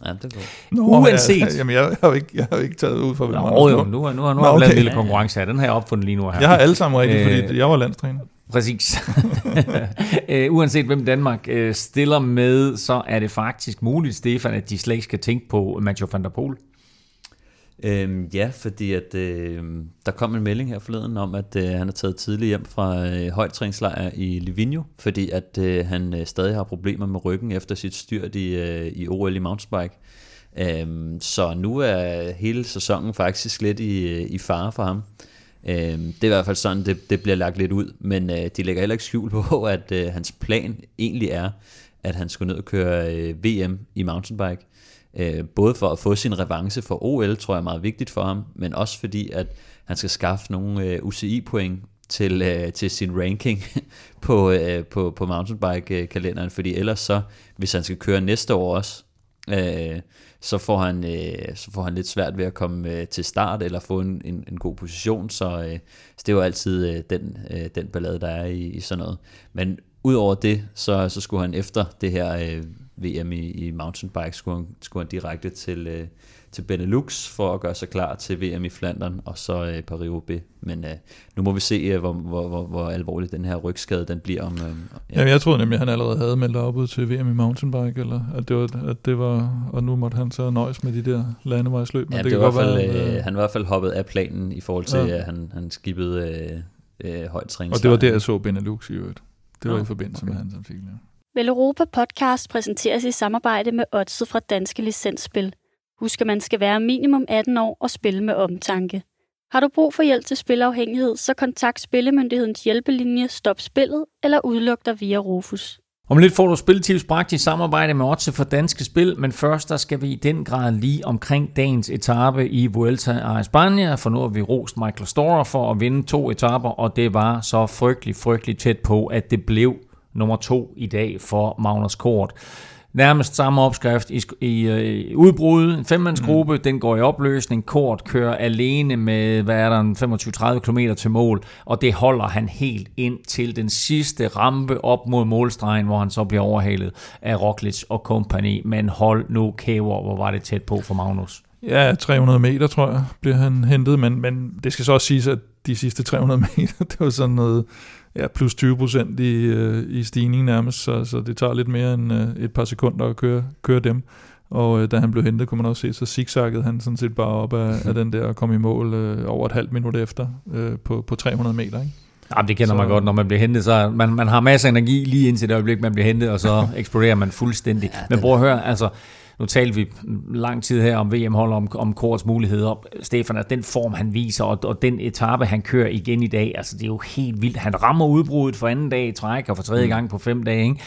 [SPEAKER 4] Ja, det er godt.
[SPEAKER 3] Nå,
[SPEAKER 2] Uanset-
[SPEAKER 3] Jeg, jamen, jeg, har jo ikke, jeg har jo ikke taget ud fra, hvem
[SPEAKER 2] Nå,
[SPEAKER 3] Anders
[SPEAKER 2] jo,
[SPEAKER 3] Lund-
[SPEAKER 2] nu, har- nu, har- nu
[SPEAKER 3] Nå,
[SPEAKER 2] har vi lavet en
[SPEAKER 3] okay.
[SPEAKER 2] lille konkurrence her. Den har jeg opfundet lige nu her.
[SPEAKER 3] Jeg har alle sammen rigtigt,
[SPEAKER 2] Øh,
[SPEAKER 3] fordi jeg var landstræner.
[SPEAKER 2] Præcis. Øh, uanset hvem Danmark øh, stiller med, så er det faktisk muligt, Stefan, at de slet ikke skal tænke på Mathieu van der Poel.
[SPEAKER 4] Øhm, ja, fordi at øh, der kom en melding her forleden om, at øh, han er taget tidligt hjem fra øh, højtræningslejr i Livigno, fordi at øh, han øh, stadig har problemer med ryggen efter sit styrt i, øh, i OL i mountainbike. Øhm, så nu er hele sæsonen faktisk lidt i, øh, i fare for ham. Øh, det er i hvert fald sådan, det, det bliver lagt lidt ud, men øh, de lægger heller ikke skjul på, at øh, hans plan egentlig er, at han skulle ned og køre øh, VM i mountainbike. Øh, både for at få sin revanche for OL, tror jeg er meget vigtigt for ham, men også fordi, at han skal skaffe nogle øh, UCI-point til, øh, til sin ranking på, øh, på, på mountainbike-kalenderen, fordi ellers så, hvis han skal køre næste år også, øh, så, får han, øh, så får han lidt svært ved at komme øh, til start eller få en, en, en god position, så, øh, så det er jo altid øh, den, øh, den ballade, der er i, i sådan noget. Men udover det, så, så skulle han efter det her øh, VM i, i mountainbike, skulle han, skulle han direkte til, øh, til Benelux for at gøre sig klar til VM i Flandern og så øh, Paris-Roubaix. Men øh, nu må vi se, øh, hvor, hvor, hvor, hvor alvorlig den her rygskade den bliver om. Øh,
[SPEAKER 3] Ja. Jamen, jeg troede nemlig, at han allerede havde meldt op ud til VM i mountainbike, eller at det var, at det var og nu måtte han så nøjes med de der landevejsløb. Men
[SPEAKER 4] Ja,
[SPEAKER 3] det,
[SPEAKER 4] det, var i hvert fald,
[SPEAKER 3] være,
[SPEAKER 4] øh, han var i hvert fald hoppet af planen i forhold til,
[SPEAKER 3] Ja.
[SPEAKER 4] at han, han skibede øh, øh, højt
[SPEAKER 3] og det var der, jeg så Benelux i øvrigt. Det var
[SPEAKER 4] Nå,
[SPEAKER 3] i forbindelse
[SPEAKER 4] okay.
[SPEAKER 3] med hans artikel. Ja.
[SPEAKER 5] Vel Europa Podcast præsenteres i samarbejde med Odset fra Danske Licensspil. Husk, at man skal være minimum 18 år og spille med omtanke. Har du brug for hjælp til spilafhængighed, så kontakt Spillemyndighedens hjælpelinje Stop Spillet eller udluk dig via Rufus.
[SPEAKER 2] Om lidt får du spiltips bragt i samarbejde med Otse for Danske Spil, men først der skal vi i den grad lige omkring dagens etape i Vuelta a España, for nu har vi rost Michael Storer for at vinde to etaper, og det var så frygtelig, frygtelig tæt på, at det blev nummer to i dag for Magnus Kort. Nærmest samme opskrift i, i, i udbrud. En femmandsgruppe, mm. den går i opløsning. Kort kører alene med, hvad er der, en 25-30 km til mål, og det holder han helt ind til den sidste rampe op mod målstregen, hvor han så bliver overhalet af Roglic og company. Men hold nu kæver, hvor var det tæt på for Magnus.
[SPEAKER 3] Ja, 300 meter, tror jeg, bliver han hentet, men, men det skal så også siges, at de sidste 300 meter, det var sådan noget ja, plus 20 procent i, øh, i stigning nærmest, så, så det tager lidt mere end øh, et par sekunder at køre, køre dem. Og øh, da han blev hentet, kunne man også se, så zigzaggede han sådan set bare op af, af den der og kom i mål øh, over et halvt minut efter øh, på, på 300 meter. Ikke?
[SPEAKER 2] Jamen, det kender så... man godt, når man bliver hentet. Så man, man har masser af energi lige indtil det øjeblik, man bliver hentet, og så eksploderer man fuldstændig. Ja, Men prøv at høre, altså, nu talte vi lang tid her om VM-hold, om, om Kors muligheder. Stefan, at den form, han viser, og, og den etape, han kører igen i dag, altså det er jo helt vildt. Han rammer udbruddet for anden dag i træk, og for tredje mm. gang på fem dage, ikke?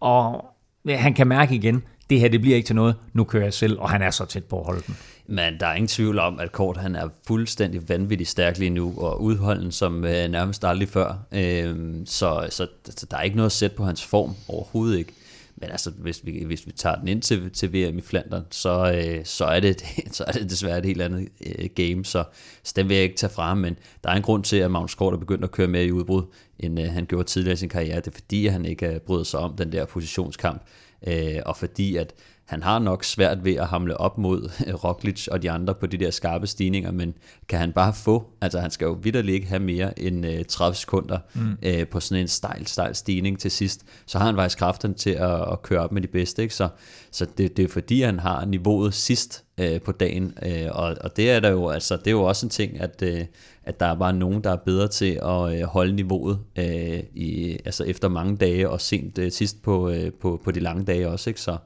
[SPEAKER 2] Og han kan mærke igen, det her det bliver ikke til noget, nu kører jeg selv, og han er så tæt på at holde den.
[SPEAKER 4] Men der er ingen tvivl om, at Kort han er fuldstændig vanvittigt stærk lige nu, og udholden som øh, nærmest aldrig før. Øh, så, så, så der er ikke noget at sætte på hans form, overhovedet ikke. Men altså, hvis vi, hvis vi tager den ind til, til VM i Flandern, så, øh, så, er det, så er det desværre et helt andet øh, game, så, så den vil jeg ikke tage fra men der er en grund til, at Magnus Kort er begyndt at køre mere i udbrud, end øh, han gjorde tidligere i sin karriere. Det er fordi, at han ikke øh, har brydet sig om den der positionskamp, øh, og fordi at han har nok svært ved at hamle op mod Roglic og de andre på de der skarpe stigninger, men kan han bare få, altså han skal jo vidderligt ikke have mere end 30 øh, sekunder mm. øh, på sådan en stejl, stejl stigning til sidst, så har han faktisk kraften til at, at køre op med de bedste, ikke? så, så det, det er fordi han har niveauet sidst øh, på dagen, øh, og, og det er der jo, altså det er jo også en ting, at, øh, at der er bare nogen, der er bedre til at øh, holde niveauet øh, i, altså efter mange dage og sent øh, sidst på, øh, på, på de lange dage også, ikke? så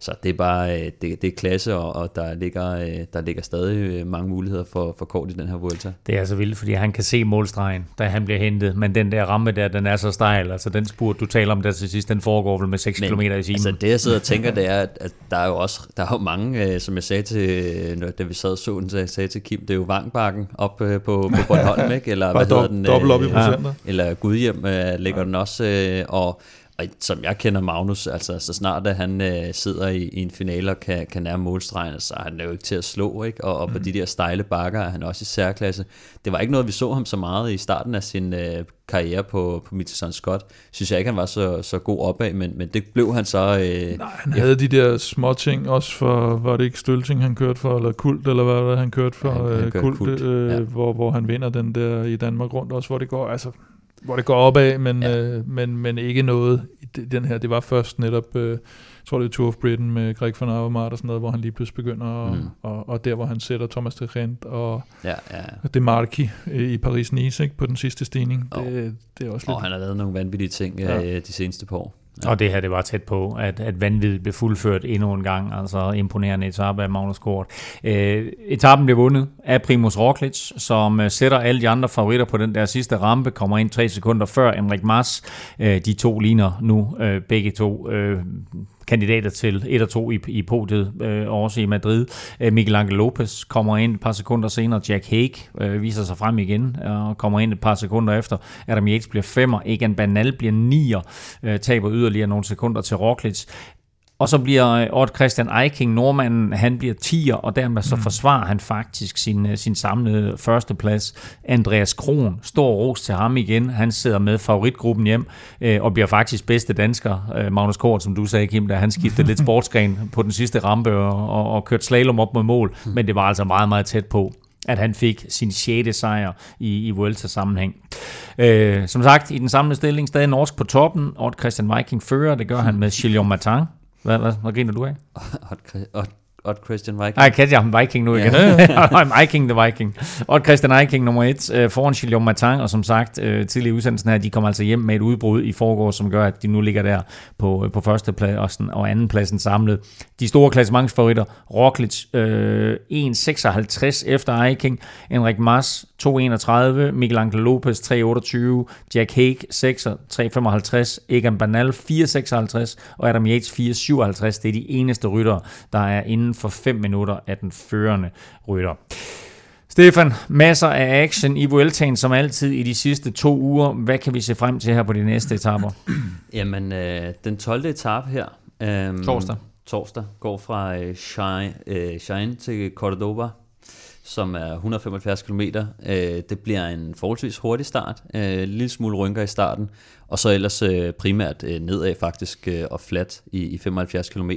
[SPEAKER 4] så det er bare øh, det, det er klasse, og, og der, ligger, øh, der ligger stadig øh, mange muligheder for, for Kort i den her Vuelta.
[SPEAKER 2] Det er så vildt, fordi han kan se målstregen, da han bliver hentet, men den der ramme der, den er så stejl. Altså den spurt, du taler om der til sidst, den foregår vel med 6 km i timen. Altså
[SPEAKER 4] det jeg sidder og tænker, det er, at der er jo også der er jo mange, som jeg sagde til, da vi sad og så den, så jeg sagde til Kim, det er jo Vangbakken op på, på Bornholm, ikke? Eller
[SPEAKER 3] hvad hedder den? Dobbelt op i procenter.
[SPEAKER 4] Ja, eller Gudhjem ligger den også, og og som jeg kender Magnus, altså så snart at han øh, sidder i, i en finale og kan, kan nærme målstregen, så er han jo ikke til at slå, ikke? Og, og på mm. de der stejle bakker er han også i særklasse. Det var ikke noget, vi så ham så meget i starten af sin øh, karriere på, på Mittelson Scott. Synes jeg ikke, han var så, så god opad, men, men det blev han så... Øh,
[SPEAKER 3] Nej, han havde de der små ting også for, var det ikke Stølting, han kørte for, eller Kult, eller hvad var det, han kørte for? Ja, han, han Kult, kult. Øh, ja. hvor, hvor han vinder den der i Danmark rundt også, hvor det går, altså hvor det går opad, men, ja. øh, men, men ikke noget i den her. Det var først netop, øh, jeg tror det er Tour of Britain med Greg van Avermaet og sådan noget, hvor han lige pludselig begynder, mm. og, og der hvor han sætter Thomas de Rent og ja, ja. De Marchi i Paris-Nice på den sidste stigning. Oh. Det, det er også lidt...
[SPEAKER 4] Og han har lavet nogle vanvittige ting ja. øh, de seneste par år.
[SPEAKER 2] Ja. Og det her, det var tæt på, at, at vanvittigt blev fuldført endnu en gang. Altså imponerende etape af Magnus Kort. Øh, etappen blev vundet af Primus Roglic, som øh, sætter alle de andre favoritter på den der sidste rampe, kommer ind tre sekunder før Enrik Mas. Øh, de to ligner nu øh, begge to øh, kandidater til 1 og 2 i, i podiet, øh, også i Madrid. Øh, Miguel Angel Lopez kommer ind et par sekunder senere. Jack Hague øh, viser sig frem igen øh, og kommer ind et par sekunder efter. Adam Yates bliver femmer. Egan Banal bliver nier. Øh, taber yderligere nogle sekunder til Roglic. Og så bliver øh, Odd Christian Eiking, nordmanden, han bliver 10'er, og dermed så mm. forsvarer han faktisk sin, øh, sin samlede førsteplads. Andreas Kron, stor ros til ham igen. Han sidder med favoritgruppen hjem, øh, og bliver faktisk bedste dansker. Magnus Kort, som du sagde, Kim, da han skiftede lidt sportsgren på den sidste rampe og, og, og kørte slalom op mod mål. Mm. Men det var altså meget, meget tæt på at han fik sin 6. sejr i, i Vuelta-sammenhæng. Øh, som sagt, i den samlede stilling stadig norsk på toppen. Odd Christian Viking fører, det gør han med Chilion Matin. Hvad, hvad, hvad griner du af?
[SPEAKER 4] Odd Christian Viking.
[SPEAKER 2] Nej, kan jeg Viking nu igen. Yeah. Viking the Viking. Odd Christian Viking nummer et, øh, foran Chilion Matin, og som sagt, øh, tidligere udsendelsen her, de kommer altså hjem med et udbrud i forgårs, som gør, at de nu ligger der på, øh, på første plads og anden pladsen samlet. De store klassementsfavoritter, Roglic øh, 1.56 efter Viking, Enrik Mas 2.31, Miguel Angel Lopez 3.28, Jack Hague 6, 3.55, Egan Bernal 4.56 og Adam Yates 4.57. Det er de eneste ryttere, der er inden for 5 minutter af den førende rytter. Stefan, masser af action i Vueltaen som altid i de sidste to uger. Hvad kan vi se frem til her på de næste etaper?
[SPEAKER 4] Jamen, øh, den 12. etape her.
[SPEAKER 2] Øh, torsdag.
[SPEAKER 4] Torsdag går fra øh, Shine, øh, Shine til Cordoba som er 175 km. Øh, det bliver en forholdsvis hurtig start, øh, en lille smule rynker i starten, og så ellers øh, primært nedad faktisk og flat i, i 75 km.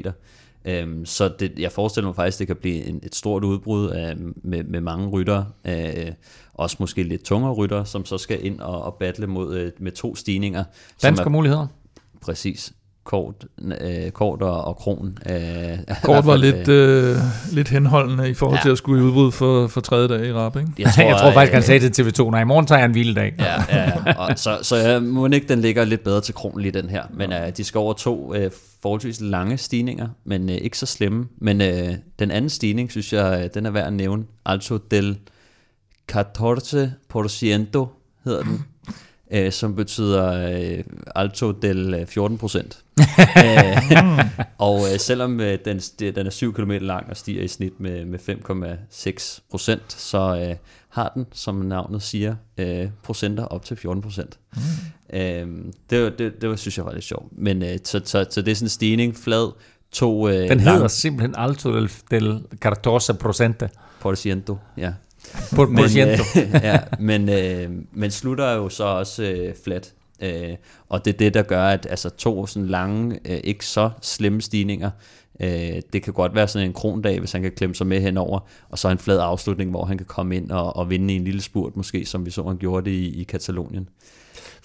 [SPEAKER 4] Øhm, så det, jeg forestiller mig faktisk, det kan blive en, et stort udbrud af, med, med mange rytter, øh, også måske lidt tungere rytter, som så skal ind og, og battle mod, øh, med to stigninger.
[SPEAKER 2] Danske muligheder.
[SPEAKER 4] Præcis. Kort, øh, kort og, og kron. Øh,
[SPEAKER 3] Kort var lidt, øh, lidt henholdende i forhold
[SPEAKER 4] Ja.
[SPEAKER 3] til at skulle i udbrud for, for tredje dag i rap, ikke?
[SPEAKER 2] Jeg tror, jeg tror faktisk, han
[SPEAKER 4] øh,
[SPEAKER 2] sagde til TV2, nej, i morgen tager jeg en vild dag.
[SPEAKER 4] Ja, ja, ja. Og så, så jeg må ikke, den ligger lidt bedre til kronen lige den her. Men uh, de skal over to uh, forholdsvis lange stigninger, men uh, ikke så slemme. Men uh, den anden stigning, synes jeg, uh, den er værd at nævne. Alto del 14% hedder den. Uh, som betyder uh, alto del uh, 14 procent. og uh, selvom uh, den, den er 7 km lang og stiger i snit med, med 5,6 procent, så uh, har den, som navnet siger, uh, procenter op til 14 procent. Mm. Uh, det, var- det, det synes jeg var lidt sjovt. Men uh, så, så, så det er sådan en stigning, flad, to uh,
[SPEAKER 2] Den hedder simpelthen Alto del, del 14 procente.
[SPEAKER 4] Por ciento, ja.
[SPEAKER 2] Por,
[SPEAKER 4] Men, øh, ja, men, øh, men slutter jo så også øh, flat. Øh, og det er det, der gør, at altså, to sådan lange, øh, ikke så slemme stigninger, øh, det kan godt være sådan en krondag, hvis han kan klemme sig med henover, og så en flad afslutning, hvor han kan komme ind og, og vinde i en lille spurt, måske, som vi så, han gjorde det i, i Katalonien.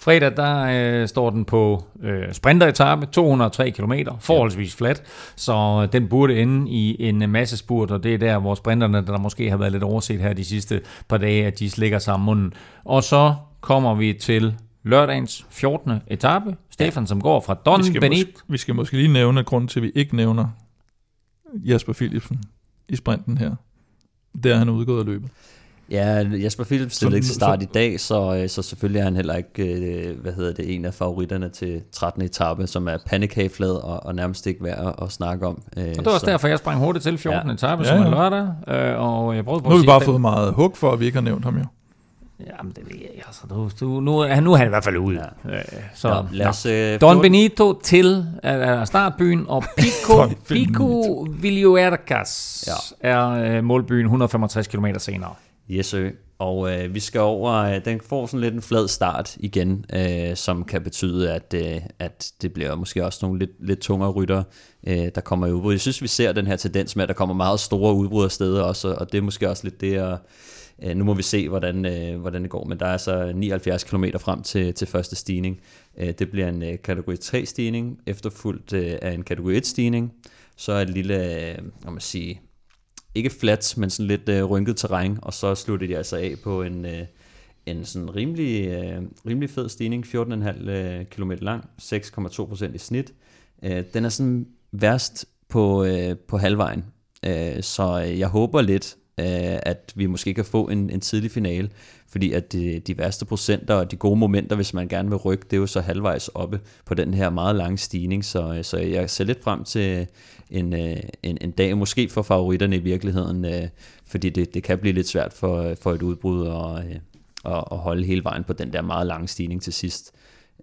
[SPEAKER 2] Fredag, der øh, står den på øh, sprinteretappe, 203 km, forholdsvis flat, så den burde ende i en masse spurt, og det er der, hvor sprinterne, der måske har været lidt overset her de sidste par dage, at de slikker sammen munden. Og så kommer vi til lørdagens 14. etape, Stefan, som går fra Don
[SPEAKER 3] Vi skal,
[SPEAKER 2] Benit.
[SPEAKER 3] vi skal måske lige nævne, at grunden til, at vi ikke nævner Jasper Philipsen i sprinten her, det er, han udgået af løbet.
[SPEAKER 4] Ja, Jasper Philips stillede ikke til start
[SPEAKER 3] så-
[SPEAKER 4] i dag, så, øh, så selvfølgelig er han heller ikke, øh, hvad hedder det, en af favoritterne til 13. etape, som er pandekageflad og, og nærmest ikke værd at, at snakke om. Øh,
[SPEAKER 2] Og det var også
[SPEAKER 4] så-
[SPEAKER 2] derfor, jeg sprang hurtigt til 14.
[SPEAKER 4] Ja.
[SPEAKER 2] etape,
[SPEAKER 3] Ja,
[SPEAKER 2] som er
[SPEAKER 3] ja.
[SPEAKER 2] lørdag, øh, og jeg prøvede på
[SPEAKER 3] Nu har vi bare
[SPEAKER 2] den-
[SPEAKER 3] fået meget hug for, at vi ikke har nævnt ham jo.
[SPEAKER 2] Jamen, det ved jeg ikke. Altså, nu, nu, nu, er- nu er han i hvert fald ude. Ja. Øh, så,
[SPEAKER 4] Nå, lad os, øh,
[SPEAKER 2] Don Benito til uh, startbyen, og Pico, Pico Villuercas ja. er øh, målbyen 165 km senere.
[SPEAKER 4] Yes, sir. Og øh, vi skal over, øh, den får sådan lidt en flad start igen, øh, som kan betyde, at, øh, at det bliver måske også nogle lidt, lidt tungere rytter, øh, der kommer i udbrud. Jeg synes, vi ser den her tendens med, at der kommer meget store udbrud af steder også, og det er måske også lidt det, at, øh, nu må vi se, hvordan, øh, hvordan det går, men der er så 79 km frem til, til første stigning. Øh, det bliver en øh, kategori 3 stigning, efterfulgt øh, af en kategori 1 stigning, så er et lille, øh, om man sige, ikke flat, men sådan lidt øh, rynket terræn, og så sluttede de altså af på en, øh, en sådan rimelig, øh, rimelig fed stigning, 14,5 øh, km lang, 6,2% i snit. Øh, den er sådan værst på, øh, på halvvejen, øh, så jeg håber lidt, øh, at vi måske kan få en, en tidlig finale, fordi at de, de værste procenter og de gode momenter, hvis man gerne vil rykke, det er jo så halvvejs oppe på den her meget lange stigning, så, øh, så jeg ser lidt frem til en, øh, en, en dag, måske for favoritterne i virkeligheden, øh, fordi det, det kan blive lidt svært for, for et udbrud at, øh, at, at holde hele vejen på den der meget lange stigning til sidst.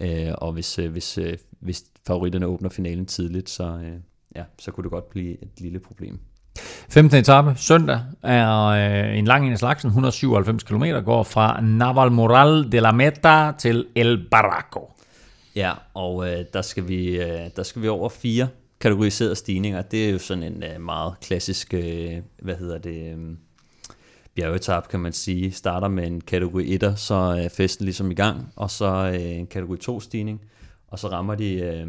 [SPEAKER 4] Øh, og hvis, øh, hvis, øh, hvis favoritterne åbner finalen tidligt, så, øh, ja, så kunne det godt blive et lille problem.
[SPEAKER 2] 15. etape, søndag, er øh, en lang en af slagsen, 197 km, går fra Navalmoral de la Meta til El Barraco.
[SPEAKER 4] Ja, og øh, der, skal vi, øh, der skal vi over fire kategoriserede stigninger. Det er jo sådan en øh, meget klassisk, øh, hvad hedder det, øh, bjergetap, kan man sige. Starter med en kategori 1'er, så er festen ligesom i gang, og så øh, en kategori 2 stigning, og så rammer de, øh,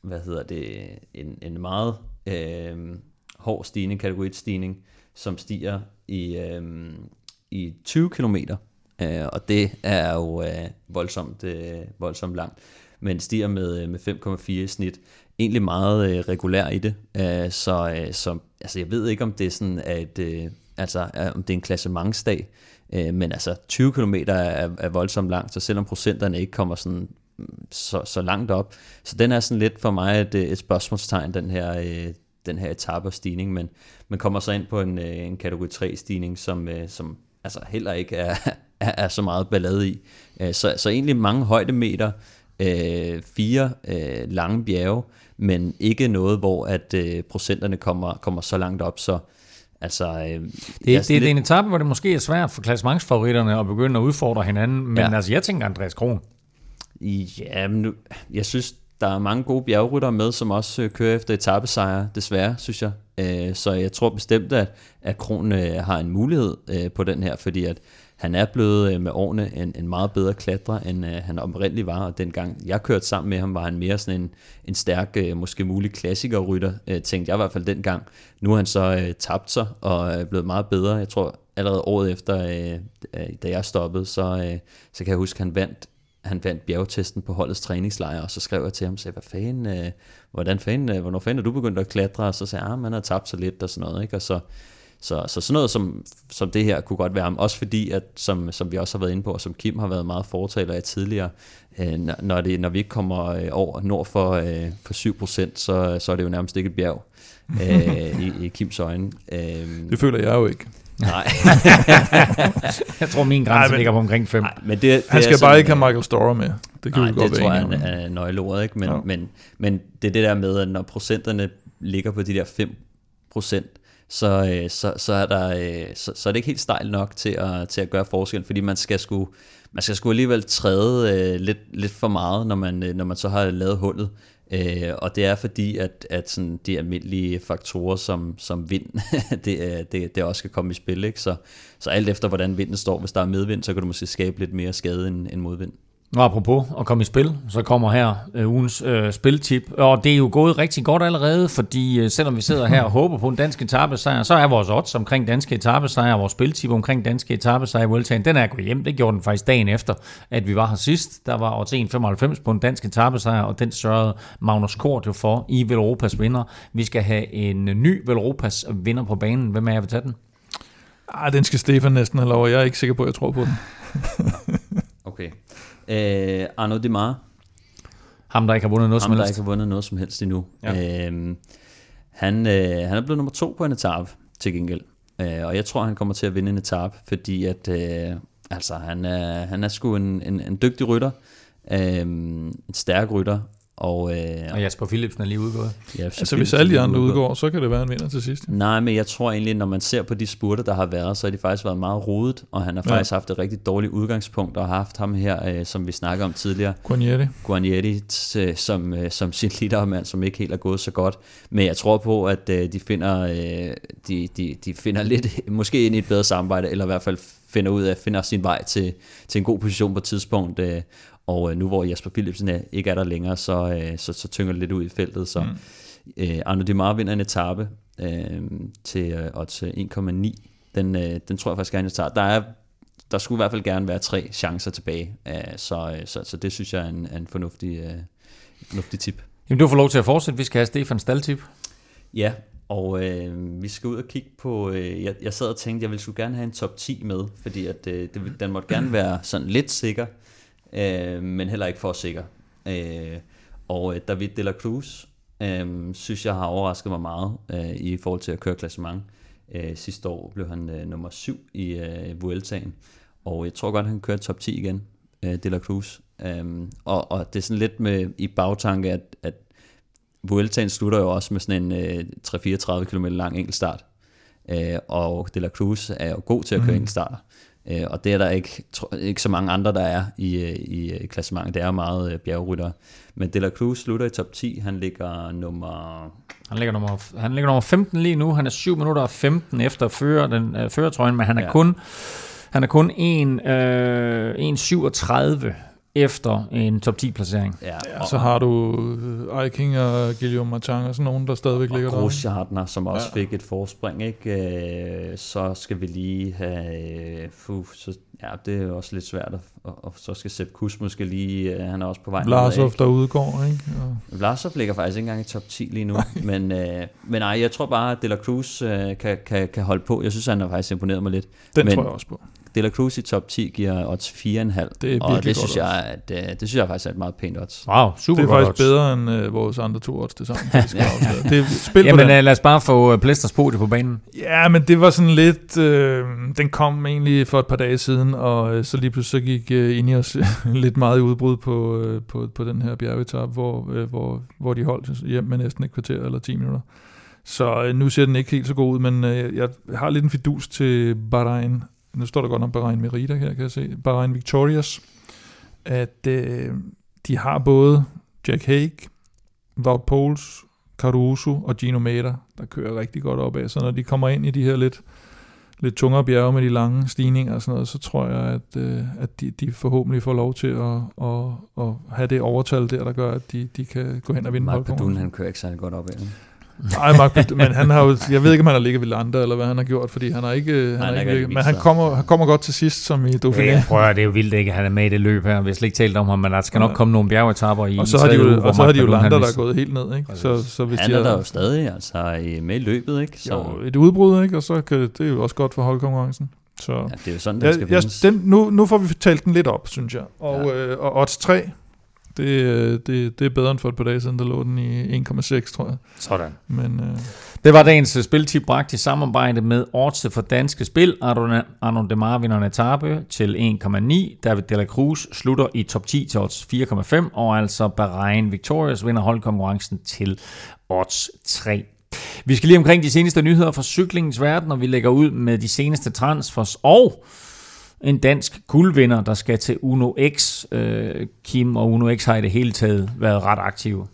[SPEAKER 4] hvad hedder det, en, en meget øh, hård stigning, kategori 1 stigning, som stiger i, øh, i 20 km, øh, og det er jo øh, voldsomt, øh, voldsomt langt, men stiger med, øh, med 5,4 i snit. Egentlig meget øh, regulær i det, øh, så, øh, så altså, jeg ved ikke, om det er sådan, at øh, altså, om det er en klassementsdag, øh, men altså 20 km er, er voldsomt langt, så selvom procenterne ikke kommer sådan mm, så, så langt op, så den er sådan lidt for mig et, øh, et spørgsmålstegn, den her, øh, den her etape og stigning, men man kommer så ind på en, øh, en kategori 3 stigning, som, øh, som altså heller ikke er, er, er så meget ballade i. Øh, så, så egentlig mange højdemeter, øh, fire øh, lange bjerge, men ikke noget, hvor at øh, procenterne kommer, kommer så langt op, så altså... Øh,
[SPEAKER 2] Det, det, det er en etape, hvor det måske er svært for klassementsfavoritterne at begynde at udfordre hinanden, men
[SPEAKER 4] Ja.
[SPEAKER 2] altså, jeg tænker Andreas Kron.
[SPEAKER 4] Ja, men nu, jeg synes, der er mange gode bjergryttere med, som også øh, kører efter etappesejre, desværre, synes jeg. Øh, så jeg tror bestemt, at, at Kron øh, har en mulighed øh, på den her, fordi at han er blevet øh, med årene en, en meget bedre klatrer, end øh, han oprindeligt var, og dengang jeg kørte sammen med ham, var han mere sådan en, en stærk, øh, måske mulig klassikerrytter, øh, tænkte jeg i hvert fald dengang. Nu har han så øh, tabt sig og er blevet meget bedre. Jeg tror allerede året efter, øh, øh, da jeg stoppede, så, øh, så kan jeg huske, at han vandt han vandt bjergtesten på holdets træningslejr, og så skrev jeg til ham og sagde, hvad fanden, øh, hvordan fanden, øh, hvornår fanden er du begyndt at klatre? Og så sagde jeg, ah, man har tabt sig lidt og sådan noget, ikke? Og så, så, så sådan noget som, som det her kunne godt være også fordi, at som, som vi også har været inde på, og som Kim har været meget fortaler af tidligere, øh, når, det, når vi ikke kommer øh, over nord for, øh, for 7%, så, så er det jo nærmest ikke et bjerg øh, i, i Kims øjne. Øh,
[SPEAKER 3] Det føler jeg jo ikke.
[SPEAKER 4] nej.
[SPEAKER 2] Jeg tror, min grænse
[SPEAKER 3] Nej, men-
[SPEAKER 2] ligger på omkring 5.
[SPEAKER 4] nej, men det, det
[SPEAKER 3] Han
[SPEAKER 4] er
[SPEAKER 3] skal
[SPEAKER 4] sådan,
[SPEAKER 3] bare ikke have Michael Storer med. Det kan
[SPEAKER 4] Nej,
[SPEAKER 3] vi godt
[SPEAKER 4] det
[SPEAKER 3] være
[SPEAKER 4] tror jeg er, er nøgleordet, ikke? Men,
[SPEAKER 3] Ja.
[SPEAKER 4] ja. men, men det er det der med, at når procenterne ligger på de der 5 procent, så, øh, så, så, er der, øh, så, så er det ikke helt stejl nok til at, til at gøre forskel, fordi man skal sgu, man skal sgu alligevel træde øh, lidt, lidt for meget, når man, øh, når man så har lavet hullet. Øh, og det er fordi, at, at sådan de almindelige faktorer som, som vind, det, øh, det, det også skal komme i spil. Ikke? Så, så alt efter, hvordan vinden står, hvis der er medvind, så kan du måske skabe lidt mere skade end, end modvind.
[SPEAKER 2] Og apropos at komme i spil, så kommer her øh, ugens øh, spiltip. Og det er jo gået rigtig godt allerede, fordi øh, selvom vi sidder her og håber på en dansk etappesejr, så er vores odds omkring danske etappesejre, vores spiltip omkring danske etappesejre i Vueltaen, den er gået hjem. Det gjorde den faktisk dagen efter, at vi var her sidst. Der var odds 1,95 på en dansk etappesejr, og den sørgede Magnus Kort jo for i Velropas vinder. Vi skal have en ny Velropas vinder på banen. Hvem er jeg vil tage den?
[SPEAKER 3] Ah, den skal Stefan næsten have lov. Jeg er ikke sikker på, at jeg tror på den.
[SPEAKER 4] Okay. Øh, Arnaud Demar,
[SPEAKER 2] Ham, der ikke har vundet noget
[SPEAKER 4] ham
[SPEAKER 2] som
[SPEAKER 4] der
[SPEAKER 2] helst.
[SPEAKER 4] ikke har vundet noget som helst endnu. Ja. Øh, han, øh, han er blevet nummer to på en etape til gengæld. Øh, og jeg tror, han kommer til at vinde en etape, fordi at, øh, altså, han, er, han er sgu en, en, en dygtig rytter. Øh, en stærk rytter. Og, øh,
[SPEAKER 2] Og Jasper Philipsen er lige udgået.
[SPEAKER 4] ja,
[SPEAKER 3] Altså, hvis alle de andre udgår, så kan det være en vinder til sidst.
[SPEAKER 4] Nej, men jeg tror egentlig, når man ser på de spurter, der har været, så har de faktisk været meget rodet, og han har
[SPEAKER 3] Ja.
[SPEAKER 4] faktisk haft et rigtig dårligt udgangspunkt, og har haft ham her, øh, som vi snakker om tidligere,
[SPEAKER 3] Guarnieri.
[SPEAKER 4] Guarnieri, t- som, øh, som sin lidermand, som ikke helt er gået så godt. Men jeg tror på, at øh, de finder, øh, de, de, de finder lidt, måske ind i et bedre samarbejde, eller i hvert fald finder ud af, finder sin vej til, til en god position på et tidspunkt. Øh, og øh, nu hvor Jasper Philipsen er, ikke er der længere, så, øh, så, så tynger det lidt ud i feltet. Så mm. øh, Arno Demar vinder en etape øh, til øh, odds 1,9. Den, øh, den tror jeg faktisk gerne, jeg tager. Der er der skulle i hvert fald gerne være tre chancer tilbage, øh, så, øh, så, så det synes jeg er en, er en fornuftig, øh, fornuftig tip.
[SPEAKER 2] Jamen, du får lov til at fortsætte. Vi skal have Stefan Staltip.
[SPEAKER 4] Ja, og øh, vi skal ud og kigge på, øh, jeg, jeg sad og tænkte, jeg ville skulle gerne have en top 10 med, fordi at, øh, det, den måtte gerne være sådan lidt sikker, øh, men heller ikke for sikker. Øh, og øh, David de la Cruz, øh, synes jeg har overrasket mig meget øh, i forhold til at køre klassement. Øh, sidste år blev han øh, nummer 7 i øh, Vueltaen, og jeg tror godt, han kan køre top 10 igen, øh, de la Cruz. Øh, og, og det er sådan lidt med i bagtanke, at, at Vueltaen slutter jo også med sådan en øh, 3-34 km lang enkeltstart. Øh, og De La Cruz er jo god til at køre mm. enkeltstarter. Øh, og det er der ikke, tro, ikke så mange andre, der er i, øh, i, i klassementet. Det er meget øh, bjergrytter. Men De La Cruz slutter i top 10. Han ligger nummer...
[SPEAKER 2] Han ligger nummer, han ligger nummer 15 lige nu. Han er 7 minutter og 15 efter fører, den, øh, førertrøjen, men han er
[SPEAKER 4] Ja.
[SPEAKER 2] kun han er kun 1, øh, 1,37 efter en top 10 placering.
[SPEAKER 4] Ja,
[SPEAKER 3] Og så har du øh, Eiking og Guillaume Martin og sådan nogen, der stadigvæk ligger
[SPEAKER 4] og
[SPEAKER 3] der.
[SPEAKER 4] Grosjeartner, som også
[SPEAKER 3] Ja.
[SPEAKER 4] ja. fik et forspring, ikke? Øh, så skal vi lige have... Øh, fuh, så, ja, det er jo også lidt svært. At, og, og så skal Sepp Kuss måske lige... Øh, han er også på vej
[SPEAKER 3] Vlasov,
[SPEAKER 4] nedad,
[SPEAKER 3] der udgår, ikke? Og,
[SPEAKER 4] Vlasov ligger faktisk ikke engang i top 10 lige nu, men, øh, men nej, jeg tror bare, at De La Cruz øh, kan, kan, kan holde på. Jeg synes, han har faktisk imponeret mig lidt.
[SPEAKER 3] den
[SPEAKER 4] Men-
[SPEAKER 3] tror jeg også på.
[SPEAKER 4] De La Cruz i top 10 giver odds 4,5,
[SPEAKER 3] Det er
[SPEAKER 4] og det synes, jeg, at, øh, det synes jeg faktisk er et meget pænt odds.
[SPEAKER 2] Wow, super
[SPEAKER 3] Det er faktisk
[SPEAKER 2] odds.
[SPEAKER 3] bedre end øh, vores andre to odds til sammen. faktisk. det er spil
[SPEAKER 2] Jamen,
[SPEAKER 3] den.
[SPEAKER 2] øh, lad os bare få øh, Plæsters podie på banen.
[SPEAKER 3] Ja, men det var sådan lidt... Øh, den kom egentlig for et par dage siden, og øh, så lige pludselig så gik øh, ind i os lidt meget i udbrud på, øh, på, på den her bjergetap, hvor, øh, hvor, hvor de holdt hjem med næsten et kvarter eller 10 minutter. Så øh, nu ser den ikke helt så god ud, men øh, jeg har lidt en fidus til Bahrain. Nu står der godt om Bahrain Merida her, kan jeg se. Bahrain Victorious. At øh, de har både Jack Haig, Wout Poels, Caruso og Gino Mater, der kører rigtig godt opad. Så når de kommer ind i de her lidt, lidt tungere bjerge med de lange stigninger og sådan noget, så tror jeg, at, øh, at de, de forhåbentlig får lov til at, at, at have det overtal der, der gør, at de, de kan gå hen og vinde
[SPEAKER 4] Mark. Bedun, han kører ikke særlig godt op af.
[SPEAKER 3] Nej, Mark Bedun, men han har jo, jeg ved ikke, om han har ligget ved Landa, eller hvad han har gjort, fordi han har ikke, han
[SPEAKER 4] han
[SPEAKER 3] har
[SPEAKER 4] har
[SPEAKER 3] ikke ligget, men han kommer, han kommer godt til sidst, som i Dauphiné.
[SPEAKER 2] Ja, prøv at, det er jo vildt ikke, at han er med i det løb her. Vi har slet ikke talt om ham, men der skal nok
[SPEAKER 3] Ja.
[SPEAKER 2] komme nogle bjergetapper i
[SPEAKER 3] Og så har de jo, og så har de jo Landa, der er gået helt ned, ikke? Så, så hvis
[SPEAKER 4] Han
[SPEAKER 3] de
[SPEAKER 4] er der jo stadig altså, i- med i løbet, ikke? Så
[SPEAKER 3] jo, et udbrud, ikke? Og så kan det, det er jo også godt for holdkonkurrencen. Så
[SPEAKER 4] ja, det er jo sådan, den skal
[SPEAKER 3] jeg, den, nu, nu får vi talt den lidt op, synes jeg. Og,
[SPEAKER 4] Ja.
[SPEAKER 3] øh, og odds 3, det, øh, det, det er bedre end for et par dage siden, der lå den i 1,6, tror jeg.
[SPEAKER 2] Sådan.
[SPEAKER 3] Men øh,
[SPEAKER 2] Det var dagens øh, spiltip bragt i samarbejde med Odds for Danske Spil. Arnaud Arnaud Demar vinder en etape til 1,9. David De La Cruz slutter i top 10 til odds 4,5. Og altså Bahrain Victorious vinder holdkonkurrencen til odds 3. Vi skal lige omkring de seneste nyheder fra cyklingens verden, og vi lægger ud med de seneste transfers og en dansk guldvinder, der skal til Uno X. Øh, Kim og Uno X har i det hele taget været ret aktive.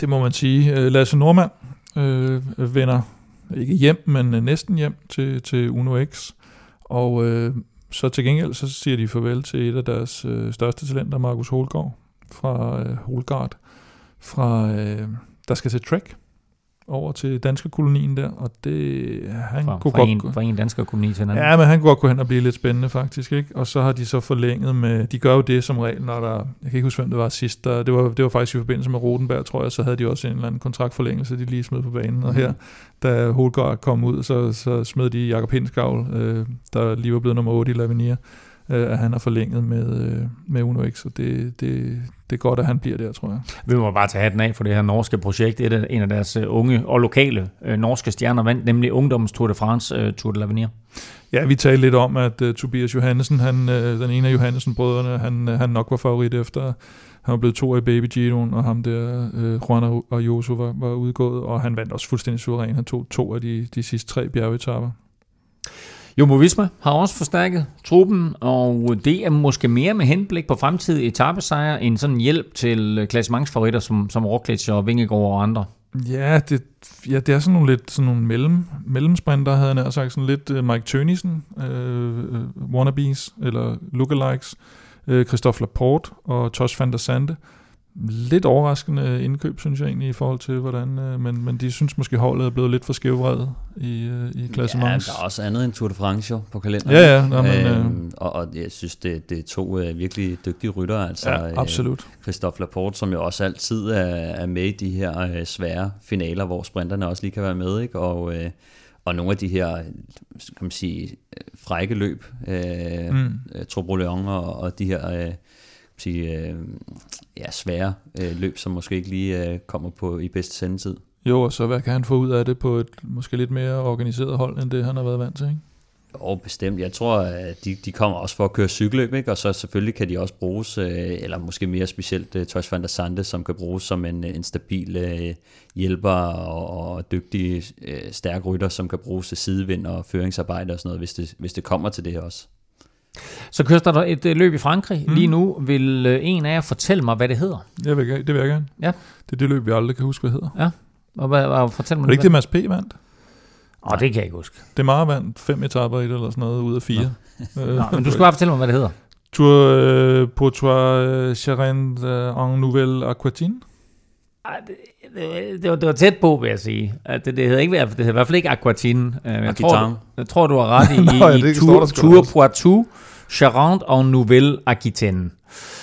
[SPEAKER 3] det må man sige. Øh, Lasse Normand øh, vender ikke hjem, men øh, næsten hjem til, til Uno X. Og øh, så til gengæld, så siger de farvel til et af deres øh, største talenter, Markus Holgaard, fra øh, Holgaard, fra, øh, der skal til Trek over til danske kolonien der, og det, han
[SPEAKER 2] Fra,
[SPEAKER 3] kunne
[SPEAKER 2] fra,
[SPEAKER 3] godt...
[SPEAKER 2] en, fra en dansker kommune til en anden.
[SPEAKER 3] Ja, men han kunne godt gå hen og blive lidt spændende faktisk, ikke? Og så har de så forlænget med, de gør jo det som regel, når der, jeg kan ikke huske, hvem det var sidst, der, det, var, det var faktisk i forbindelse med Rotenberg, tror jeg, så havde de også en eller anden kontraktforlængelse, de lige smed på banen, og her, da Holgaard kom ud, så, så smed de Jakob Hinskavl, øh, der lige var blevet nummer 8 i Lavinia, øh, at han har forlænget med, øh, med Uno X, og det, det, det er godt, at han bliver der, tror jeg.
[SPEAKER 2] Vi må bare tage hatten af for det her norske projekt. Et af, en af deres øh, unge og lokale øh, norske stjerner vandt, nemlig Ungdommens Tour de France, øh, Tour de l'Avenir.
[SPEAKER 3] Ja, vi talte lidt om, at uh, Tobias Johannesen, han, uh, den ene af Johannesen-brødrene, han, uh, han nok var favorit efter, han var blevet to i Baby Giroen, og ham der, uh, Juan Ayuso, var, var udgået, og han vandt også fuldstændig suveræn. Han tog to af de, de sidste tre bjergetapper.
[SPEAKER 2] Jumbo Visma har også forstærket truppen, og det er måske mere med henblik på fremtidige etappesejre end sådan hjælp til klassementsfavoritter som, som Roglic og Vingegaard og andre.
[SPEAKER 3] Ja, det, ja, det er sådan nogle lidt sådan nogle mellem, mellemsprinter, havde jeg nær sagt, sådan lidt uh, Mike Tønissen, uh, øh, øh, wannabes, eller lookalikes, uh, Christophe Laporte og Tosh van der Sande. Lidt overraskende indkøb, synes jeg egentlig, i forhold til, hvordan... Uh, men, men de synes måske, holdet er blevet lidt for skævvredet i, uh, i
[SPEAKER 4] Ja,
[SPEAKER 3] klassements.
[SPEAKER 4] der er også andet end Tour de France jo på kalenderen.
[SPEAKER 3] Ja, ja, nå, men,
[SPEAKER 4] øhm, og, og jeg synes, det, det er to øh, virkelig dygtige ryttere. Altså,
[SPEAKER 3] ja, absolut.
[SPEAKER 4] Øh, Christophe Laporte, som jo også altid er, er med i de her øh, svære finaler, hvor sprinterne også lige kan være med. Ikke? Og, øh, og nogle af de her kan man sige, øh, frække løb, øh,
[SPEAKER 3] Mm.
[SPEAKER 4] mm. Troboleon og, og de her øh, sige, øh, ja, svære øh, løb, som måske ikke lige øh, kommer på i bedste sendetid.
[SPEAKER 3] Jo, og så hvad kan han få ud af det på et måske lidt mere organiseret hold, end det han har været vant til, ikke?
[SPEAKER 4] Jo, bestemt. Jeg tror, at de, de kommer også for at køre cykelløb, ikke? og så selvfølgelig kan de også bruges, øh, eller måske mere specielt uh, Tosh van der Sande, som kan bruges som en, en stabil øh, hjælper og, og dygtig, øh, stærk rytter, som kan bruges til sidevind og føringsarbejde og sådan noget, hvis det, hvis det kommer til det også.
[SPEAKER 2] Så kører der et øh, løb i Frankrig mm. lige nu. Vil øh, en af jer fortælle mig, hvad det hedder?
[SPEAKER 3] Jeg vil, det vil jeg gerne.
[SPEAKER 2] Ja.
[SPEAKER 3] Det er det løb, vi aldrig kan huske, hvad hedder.
[SPEAKER 2] Ja. Og hvad, hvad, fortæl mig
[SPEAKER 3] Var det ikke det, Mads P. vandt?
[SPEAKER 2] Åh, det kan jeg ikke huske.
[SPEAKER 3] Det er meget vandt fem etaper i det, eller sådan noget, ud af fire. Øh,
[SPEAKER 2] Nå, men du skal bare fortælle mig, hvad det hedder.
[SPEAKER 3] Tour øh, pour toi øh, Charente en nouvelle Aquatine.
[SPEAKER 2] Ej, det, det, det, var, det var tæt på, vil jeg sige. At det, det hedder ikke, det hedder i hvert fald ikke Aquatine. Øh, Jeg tror,
[SPEAKER 4] Aquitaine.
[SPEAKER 2] jeg tror, du har ret i,
[SPEAKER 3] Nå, ja,
[SPEAKER 2] i, Tour, Tour. Poitou, Charente og Nouvelle Aquitaine.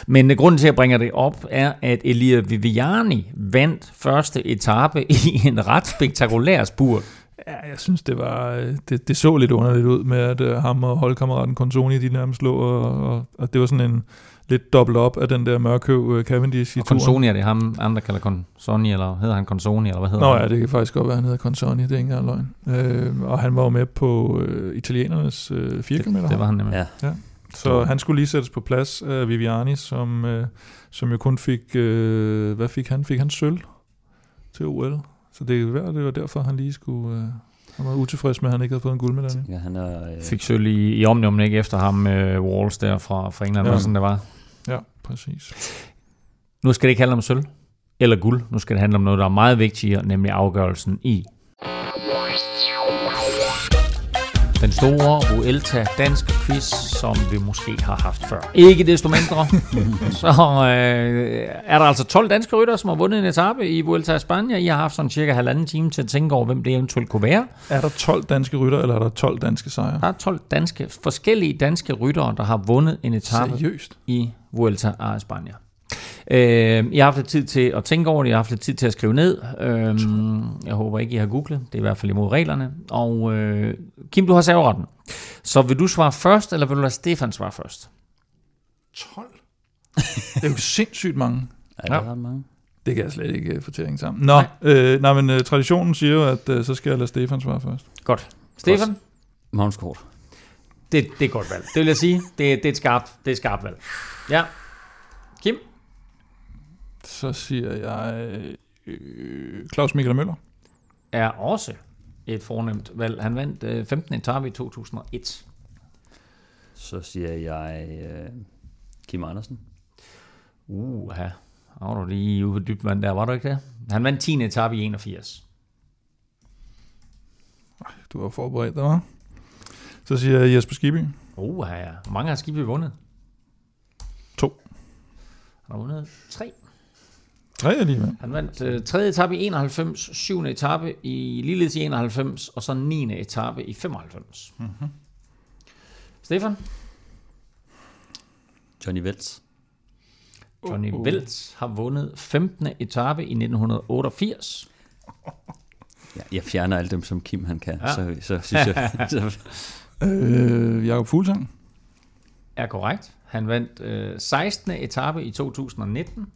[SPEAKER 2] Men øh, grunden til, at jeg bringer det op, er, at Elia Viviani vandt første etape i en ret spektakulær spurt.
[SPEAKER 3] Ja, jeg synes, det var øh, det, det så lidt underligt ud med, at uh, ham og holdkammeraten Consoni, de nærmest lå, og, og, og det var sådan en lidt dobbelt op af den der mørkøv uh, Cavendish i
[SPEAKER 2] Og
[SPEAKER 3] turen.
[SPEAKER 2] Consoni er det ham, andre kalder Consoni, eller hedder han Consoni, eller hvad hedder
[SPEAKER 3] Nå
[SPEAKER 2] han?
[SPEAKER 3] ja, det kan faktisk godt være, han hedder Consoni, det er ikke engang løgn. Øh, og han var jo med på øh, italienernes øh, 4 km.
[SPEAKER 2] Det var han nemlig.
[SPEAKER 4] Ja.
[SPEAKER 3] Så han skulle lige sættes på plads af Viviani, som, øh, som jo kun fik, øh, hvad fik han? Fik han sølv til OL? Så det, er værd, det var derfor, han lige skulle... Øh, han var utilfreds med, at han ikke havde fået en guldmedalje.
[SPEAKER 4] Ja, han er, øh,
[SPEAKER 2] Fik sølv i, i Omnium, ikke efter ham, øh, Walls der fra, fra England,
[SPEAKER 3] Ja.
[SPEAKER 2] ja. sådan det var.
[SPEAKER 3] Ja, præcis.
[SPEAKER 2] Nu skal det ikke handle om sølv eller guld. Nu skal det handle om noget, der er meget vigtigere, nemlig afgørelsen i Den store Vuelta dansk quiz, som vi måske har haft før. Ikke desto mindre, så øh, er der altså 12 danske rytter, som har vundet en etape i Vuelta i Spanien. I har haft sådan cirka halvanden time til at tænke over, hvem det eventuelt kunne være.
[SPEAKER 3] Er der 12 danske rytter, eller er der 12 danske sejre?
[SPEAKER 2] Der er 12 danske, forskellige danske ryttere, der har vundet en etape
[SPEAKER 3] Seriøst?
[SPEAKER 2] i Vuelta a España. Øh, I har haft lidt tid til at tænke over det, I har haft lidt tid til at skrive ned. Øh, jeg håber ikke, I har googlet. Det er i hvert fald imod reglerne. Og øh, Kim, du har serveretten. Så vil du svare først, eller vil du lade Stefan svare først?
[SPEAKER 3] 12? Det er jo sindssygt mange.
[SPEAKER 4] Ja, der er ret mange.
[SPEAKER 3] Det kan jeg slet ikke uh, få til at hænge sammen. Nå, nej, øh, nej men uh, traditionen siger jo, at uh, så skal jeg lade Stefan svare først.
[SPEAKER 2] Godt. Stefan?
[SPEAKER 4] Magnus Kort.
[SPEAKER 2] Det, det er et godt valg. Det vil jeg sige. Det, det er et skarpt, det er et skarpt valg. Ja.
[SPEAKER 3] Så siger jeg øh, Claus Michael Møller.
[SPEAKER 2] Er også et fornemt valg. Han vandt øh, 15 etape i 2001.
[SPEAKER 4] Så siger jeg øh, Kim Andersen.
[SPEAKER 2] Uh, ja. var du lige ude på dybvand der, var du ikke det? Han vandt 10. etape i 81.
[SPEAKER 3] Du var forberedt, der var. Så siger jeg Jesper Skibby.
[SPEAKER 2] Uh, ja. Hvor mange har Skibby vundet?
[SPEAKER 3] To.
[SPEAKER 2] Han har vundet tre.
[SPEAKER 3] Tre alligevel.
[SPEAKER 2] Han vandt øh, tredje etape i 91, syvende etape i Lilledes i 91, og så 9. etape i 95.
[SPEAKER 3] Mm-hmm.
[SPEAKER 2] Stefan?
[SPEAKER 4] Johnny Velts.
[SPEAKER 2] Johnny
[SPEAKER 3] Uh, uh.
[SPEAKER 2] Velts har vundet 15. etape i 1988.
[SPEAKER 4] Ja, jeg fjerner alle dem, som Kim han kan.
[SPEAKER 2] Ja.
[SPEAKER 4] Ja. Så, så synes jeg... Så,
[SPEAKER 3] Øh, Jakob Fuglsang.
[SPEAKER 2] Er korrekt. Han vandt øh, 16. etape i 2019.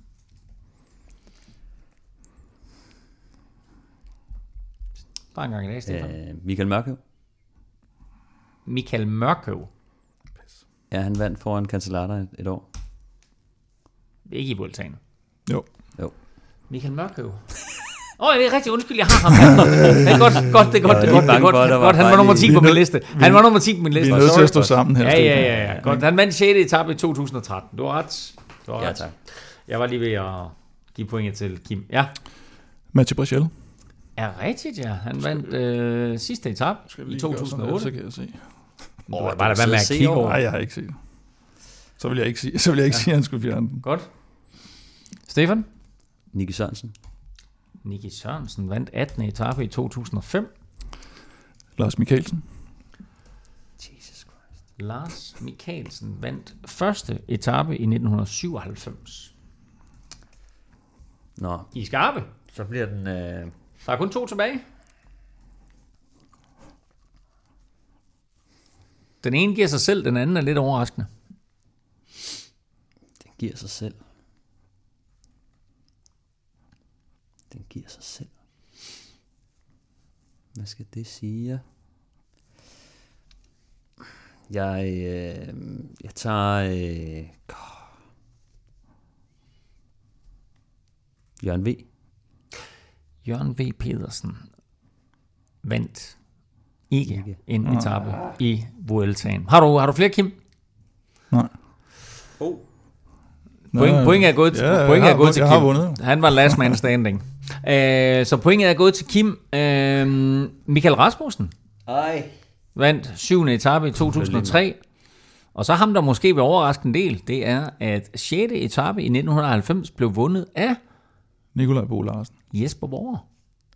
[SPEAKER 2] Bare en gang i dag, Stefan. Øh.
[SPEAKER 4] Michael Mørkøv.
[SPEAKER 2] Michael Mørkøv.
[SPEAKER 4] Ja, han vandt foran Cancellata et, et år.
[SPEAKER 2] Ikke i Vueltaen.
[SPEAKER 3] Jo.
[SPEAKER 4] Jo.
[SPEAKER 2] Michael Mørkøv. Åh, oh, det er rigtig undskyld, jeg har ham. Det er godt, godt, det er godt, det er godt, det er godt. det er godt. Han var nummer
[SPEAKER 4] i-
[SPEAKER 2] 10
[SPEAKER 3] Vi
[SPEAKER 2] på min liste. Han var nummer 10 på min liste.
[SPEAKER 3] Vi er nødt til at stå sammen her.
[SPEAKER 2] Ja, ja, ja, ja. Godt. Han vandt 6. etape i 2013. Du har ret. Du har
[SPEAKER 4] Ja,
[SPEAKER 2] ret.
[SPEAKER 4] tak.
[SPEAKER 2] Jeg var lige ved at give pointet til Kim. Ja.
[SPEAKER 3] Mathieu Brachel.
[SPEAKER 2] Er rigtigt, ja. Han vandt øh, sidste etape i 2008.
[SPEAKER 3] Så kan jeg se.
[SPEAKER 2] Åh,
[SPEAKER 4] Hvor
[SPEAKER 2] bare lad være med at kigge
[SPEAKER 4] over.
[SPEAKER 3] Nej, jeg har ikke set. Så vil jeg ikke sige, så vil jeg ikke ja. sige, at han skulle fjerne den.
[SPEAKER 2] Godt. Stefan?
[SPEAKER 4] Nicky Sørensen.
[SPEAKER 2] Nicky Sørensen vandt 18. etape i 2005.
[SPEAKER 3] Lars Mikkelsen.
[SPEAKER 4] Jesus Christ.
[SPEAKER 2] Lars Mikkelsen vandt første etape i 1997.
[SPEAKER 4] Nå,
[SPEAKER 2] I skarpe. Så bliver den... Øh... Der er kun to tilbage. Den ene giver sig selv, den anden er lidt overraskende.
[SPEAKER 4] den giver sig selv. Den giver sig selv. Hvad skal det sige? Jeg, øh, jeg tager... Øh, Jørgen V.
[SPEAKER 2] Jørgen V. Pedersen vandt ikke,
[SPEAKER 4] Ikke.
[SPEAKER 2] en etape i Vueltaen. Har du, har du flere, Kim?
[SPEAKER 3] Nej.
[SPEAKER 4] Oh.
[SPEAKER 2] Point, point er gået til,
[SPEAKER 3] ja,
[SPEAKER 2] point er
[SPEAKER 3] har,
[SPEAKER 2] gået til Kim.
[SPEAKER 3] har vundet.
[SPEAKER 2] Han var last man standing. uh, så pointet er gået til Kim. Uh, Michael Rasmussen
[SPEAKER 4] Ej.
[SPEAKER 2] vandt syvende etape i 2003. Og så ham, der måske vil overraske en del, det er, at 6. etape i 1990 blev vundet af
[SPEAKER 3] Nikolaj Bo Larsen.
[SPEAKER 2] Jesper Borger.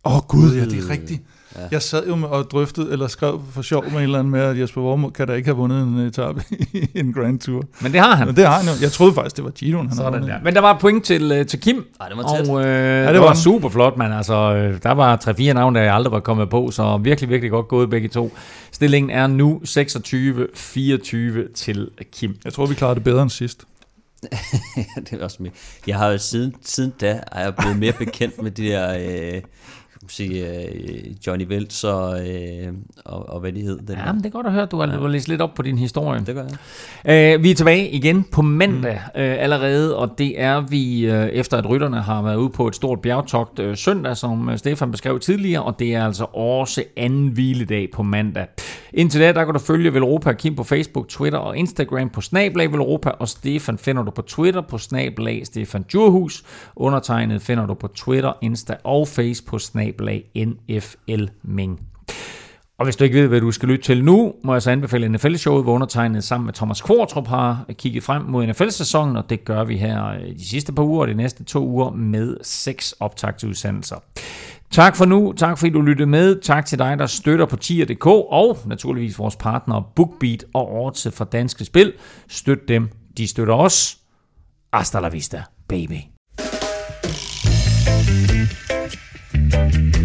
[SPEAKER 3] Åh oh, gud, ja, det er rigtigt. Ja. Jeg sad jo med og drøftede, eller skrev for sjov med en eller anden med, at Jesper Vormod kan da ikke have vundet en etape i en Grand Tour.
[SPEAKER 2] Men det har han.
[SPEAKER 3] Men det har han jo. Jeg troede faktisk, det var Giroen, han havde
[SPEAKER 2] Sådan
[SPEAKER 3] vundet.
[SPEAKER 2] der. Men der var et point til, øh, til Kim.
[SPEAKER 4] Ej, det var tæt.
[SPEAKER 2] Og øh,
[SPEAKER 3] det
[SPEAKER 2] det var,
[SPEAKER 3] var
[SPEAKER 2] super flot, men altså, øh, der var 3-4 navne, der jeg aldrig var kommet på, så virkelig, virkelig godt gået begge to. Stillingen er nu 26-24 til Kim.
[SPEAKER 3] Jeg tror, vi klarede det bedre end sidst.
[SPEAKER 4] det er også mere. Jeg har jo siden, siden da er jeg blevet mere bekendt med de der øh, sige, øh, Johnny Velts og, øh, og, og hvad de hed. Den
[SPEAKER 2] Ja, men det er godt at høre, du har, har læst lidt op på din historie.
[SPEAKER 4] Det gør jeg.
[SPEAKER 2] Øh, vi er tilbage igen på mandag mm. øh, allerede, og det er vi øh, efter at rytterne har været ude på et stort bjergtogt øh, søndag, som øh, Stefan beskrev tidligere, og det er altså også anden hviledag på mandag. Indtil da, der kan du følge Velropa og Kim på Facebook, Twitter og Instagram på Snablag Velropa, og Stefan finder du på Twitter på Snablag Stefan Djurhus. Undertegnet finder du på Twitter, Insta og Face på Snablag NFL Ming. Og hvis du ikke ved, hvad du skal lytte til nu, må jeg så anbefale NFL-showet, hvor undertegnet sammen med Thomas Kvartrup har kigget frem mod NFL-sæsonen, og det gør vi her øh, de sidste par uger og de næste to uger med seks optagtsudsendelser. Tak for nu, tak fordi du lyttede med, tak til dig, der støtter på tier.dk, og naturligvis vores partnere BookBeat og Odds for Danske Spil. Støt dem, de støtter os. Hasta la vista, baby. Thank you.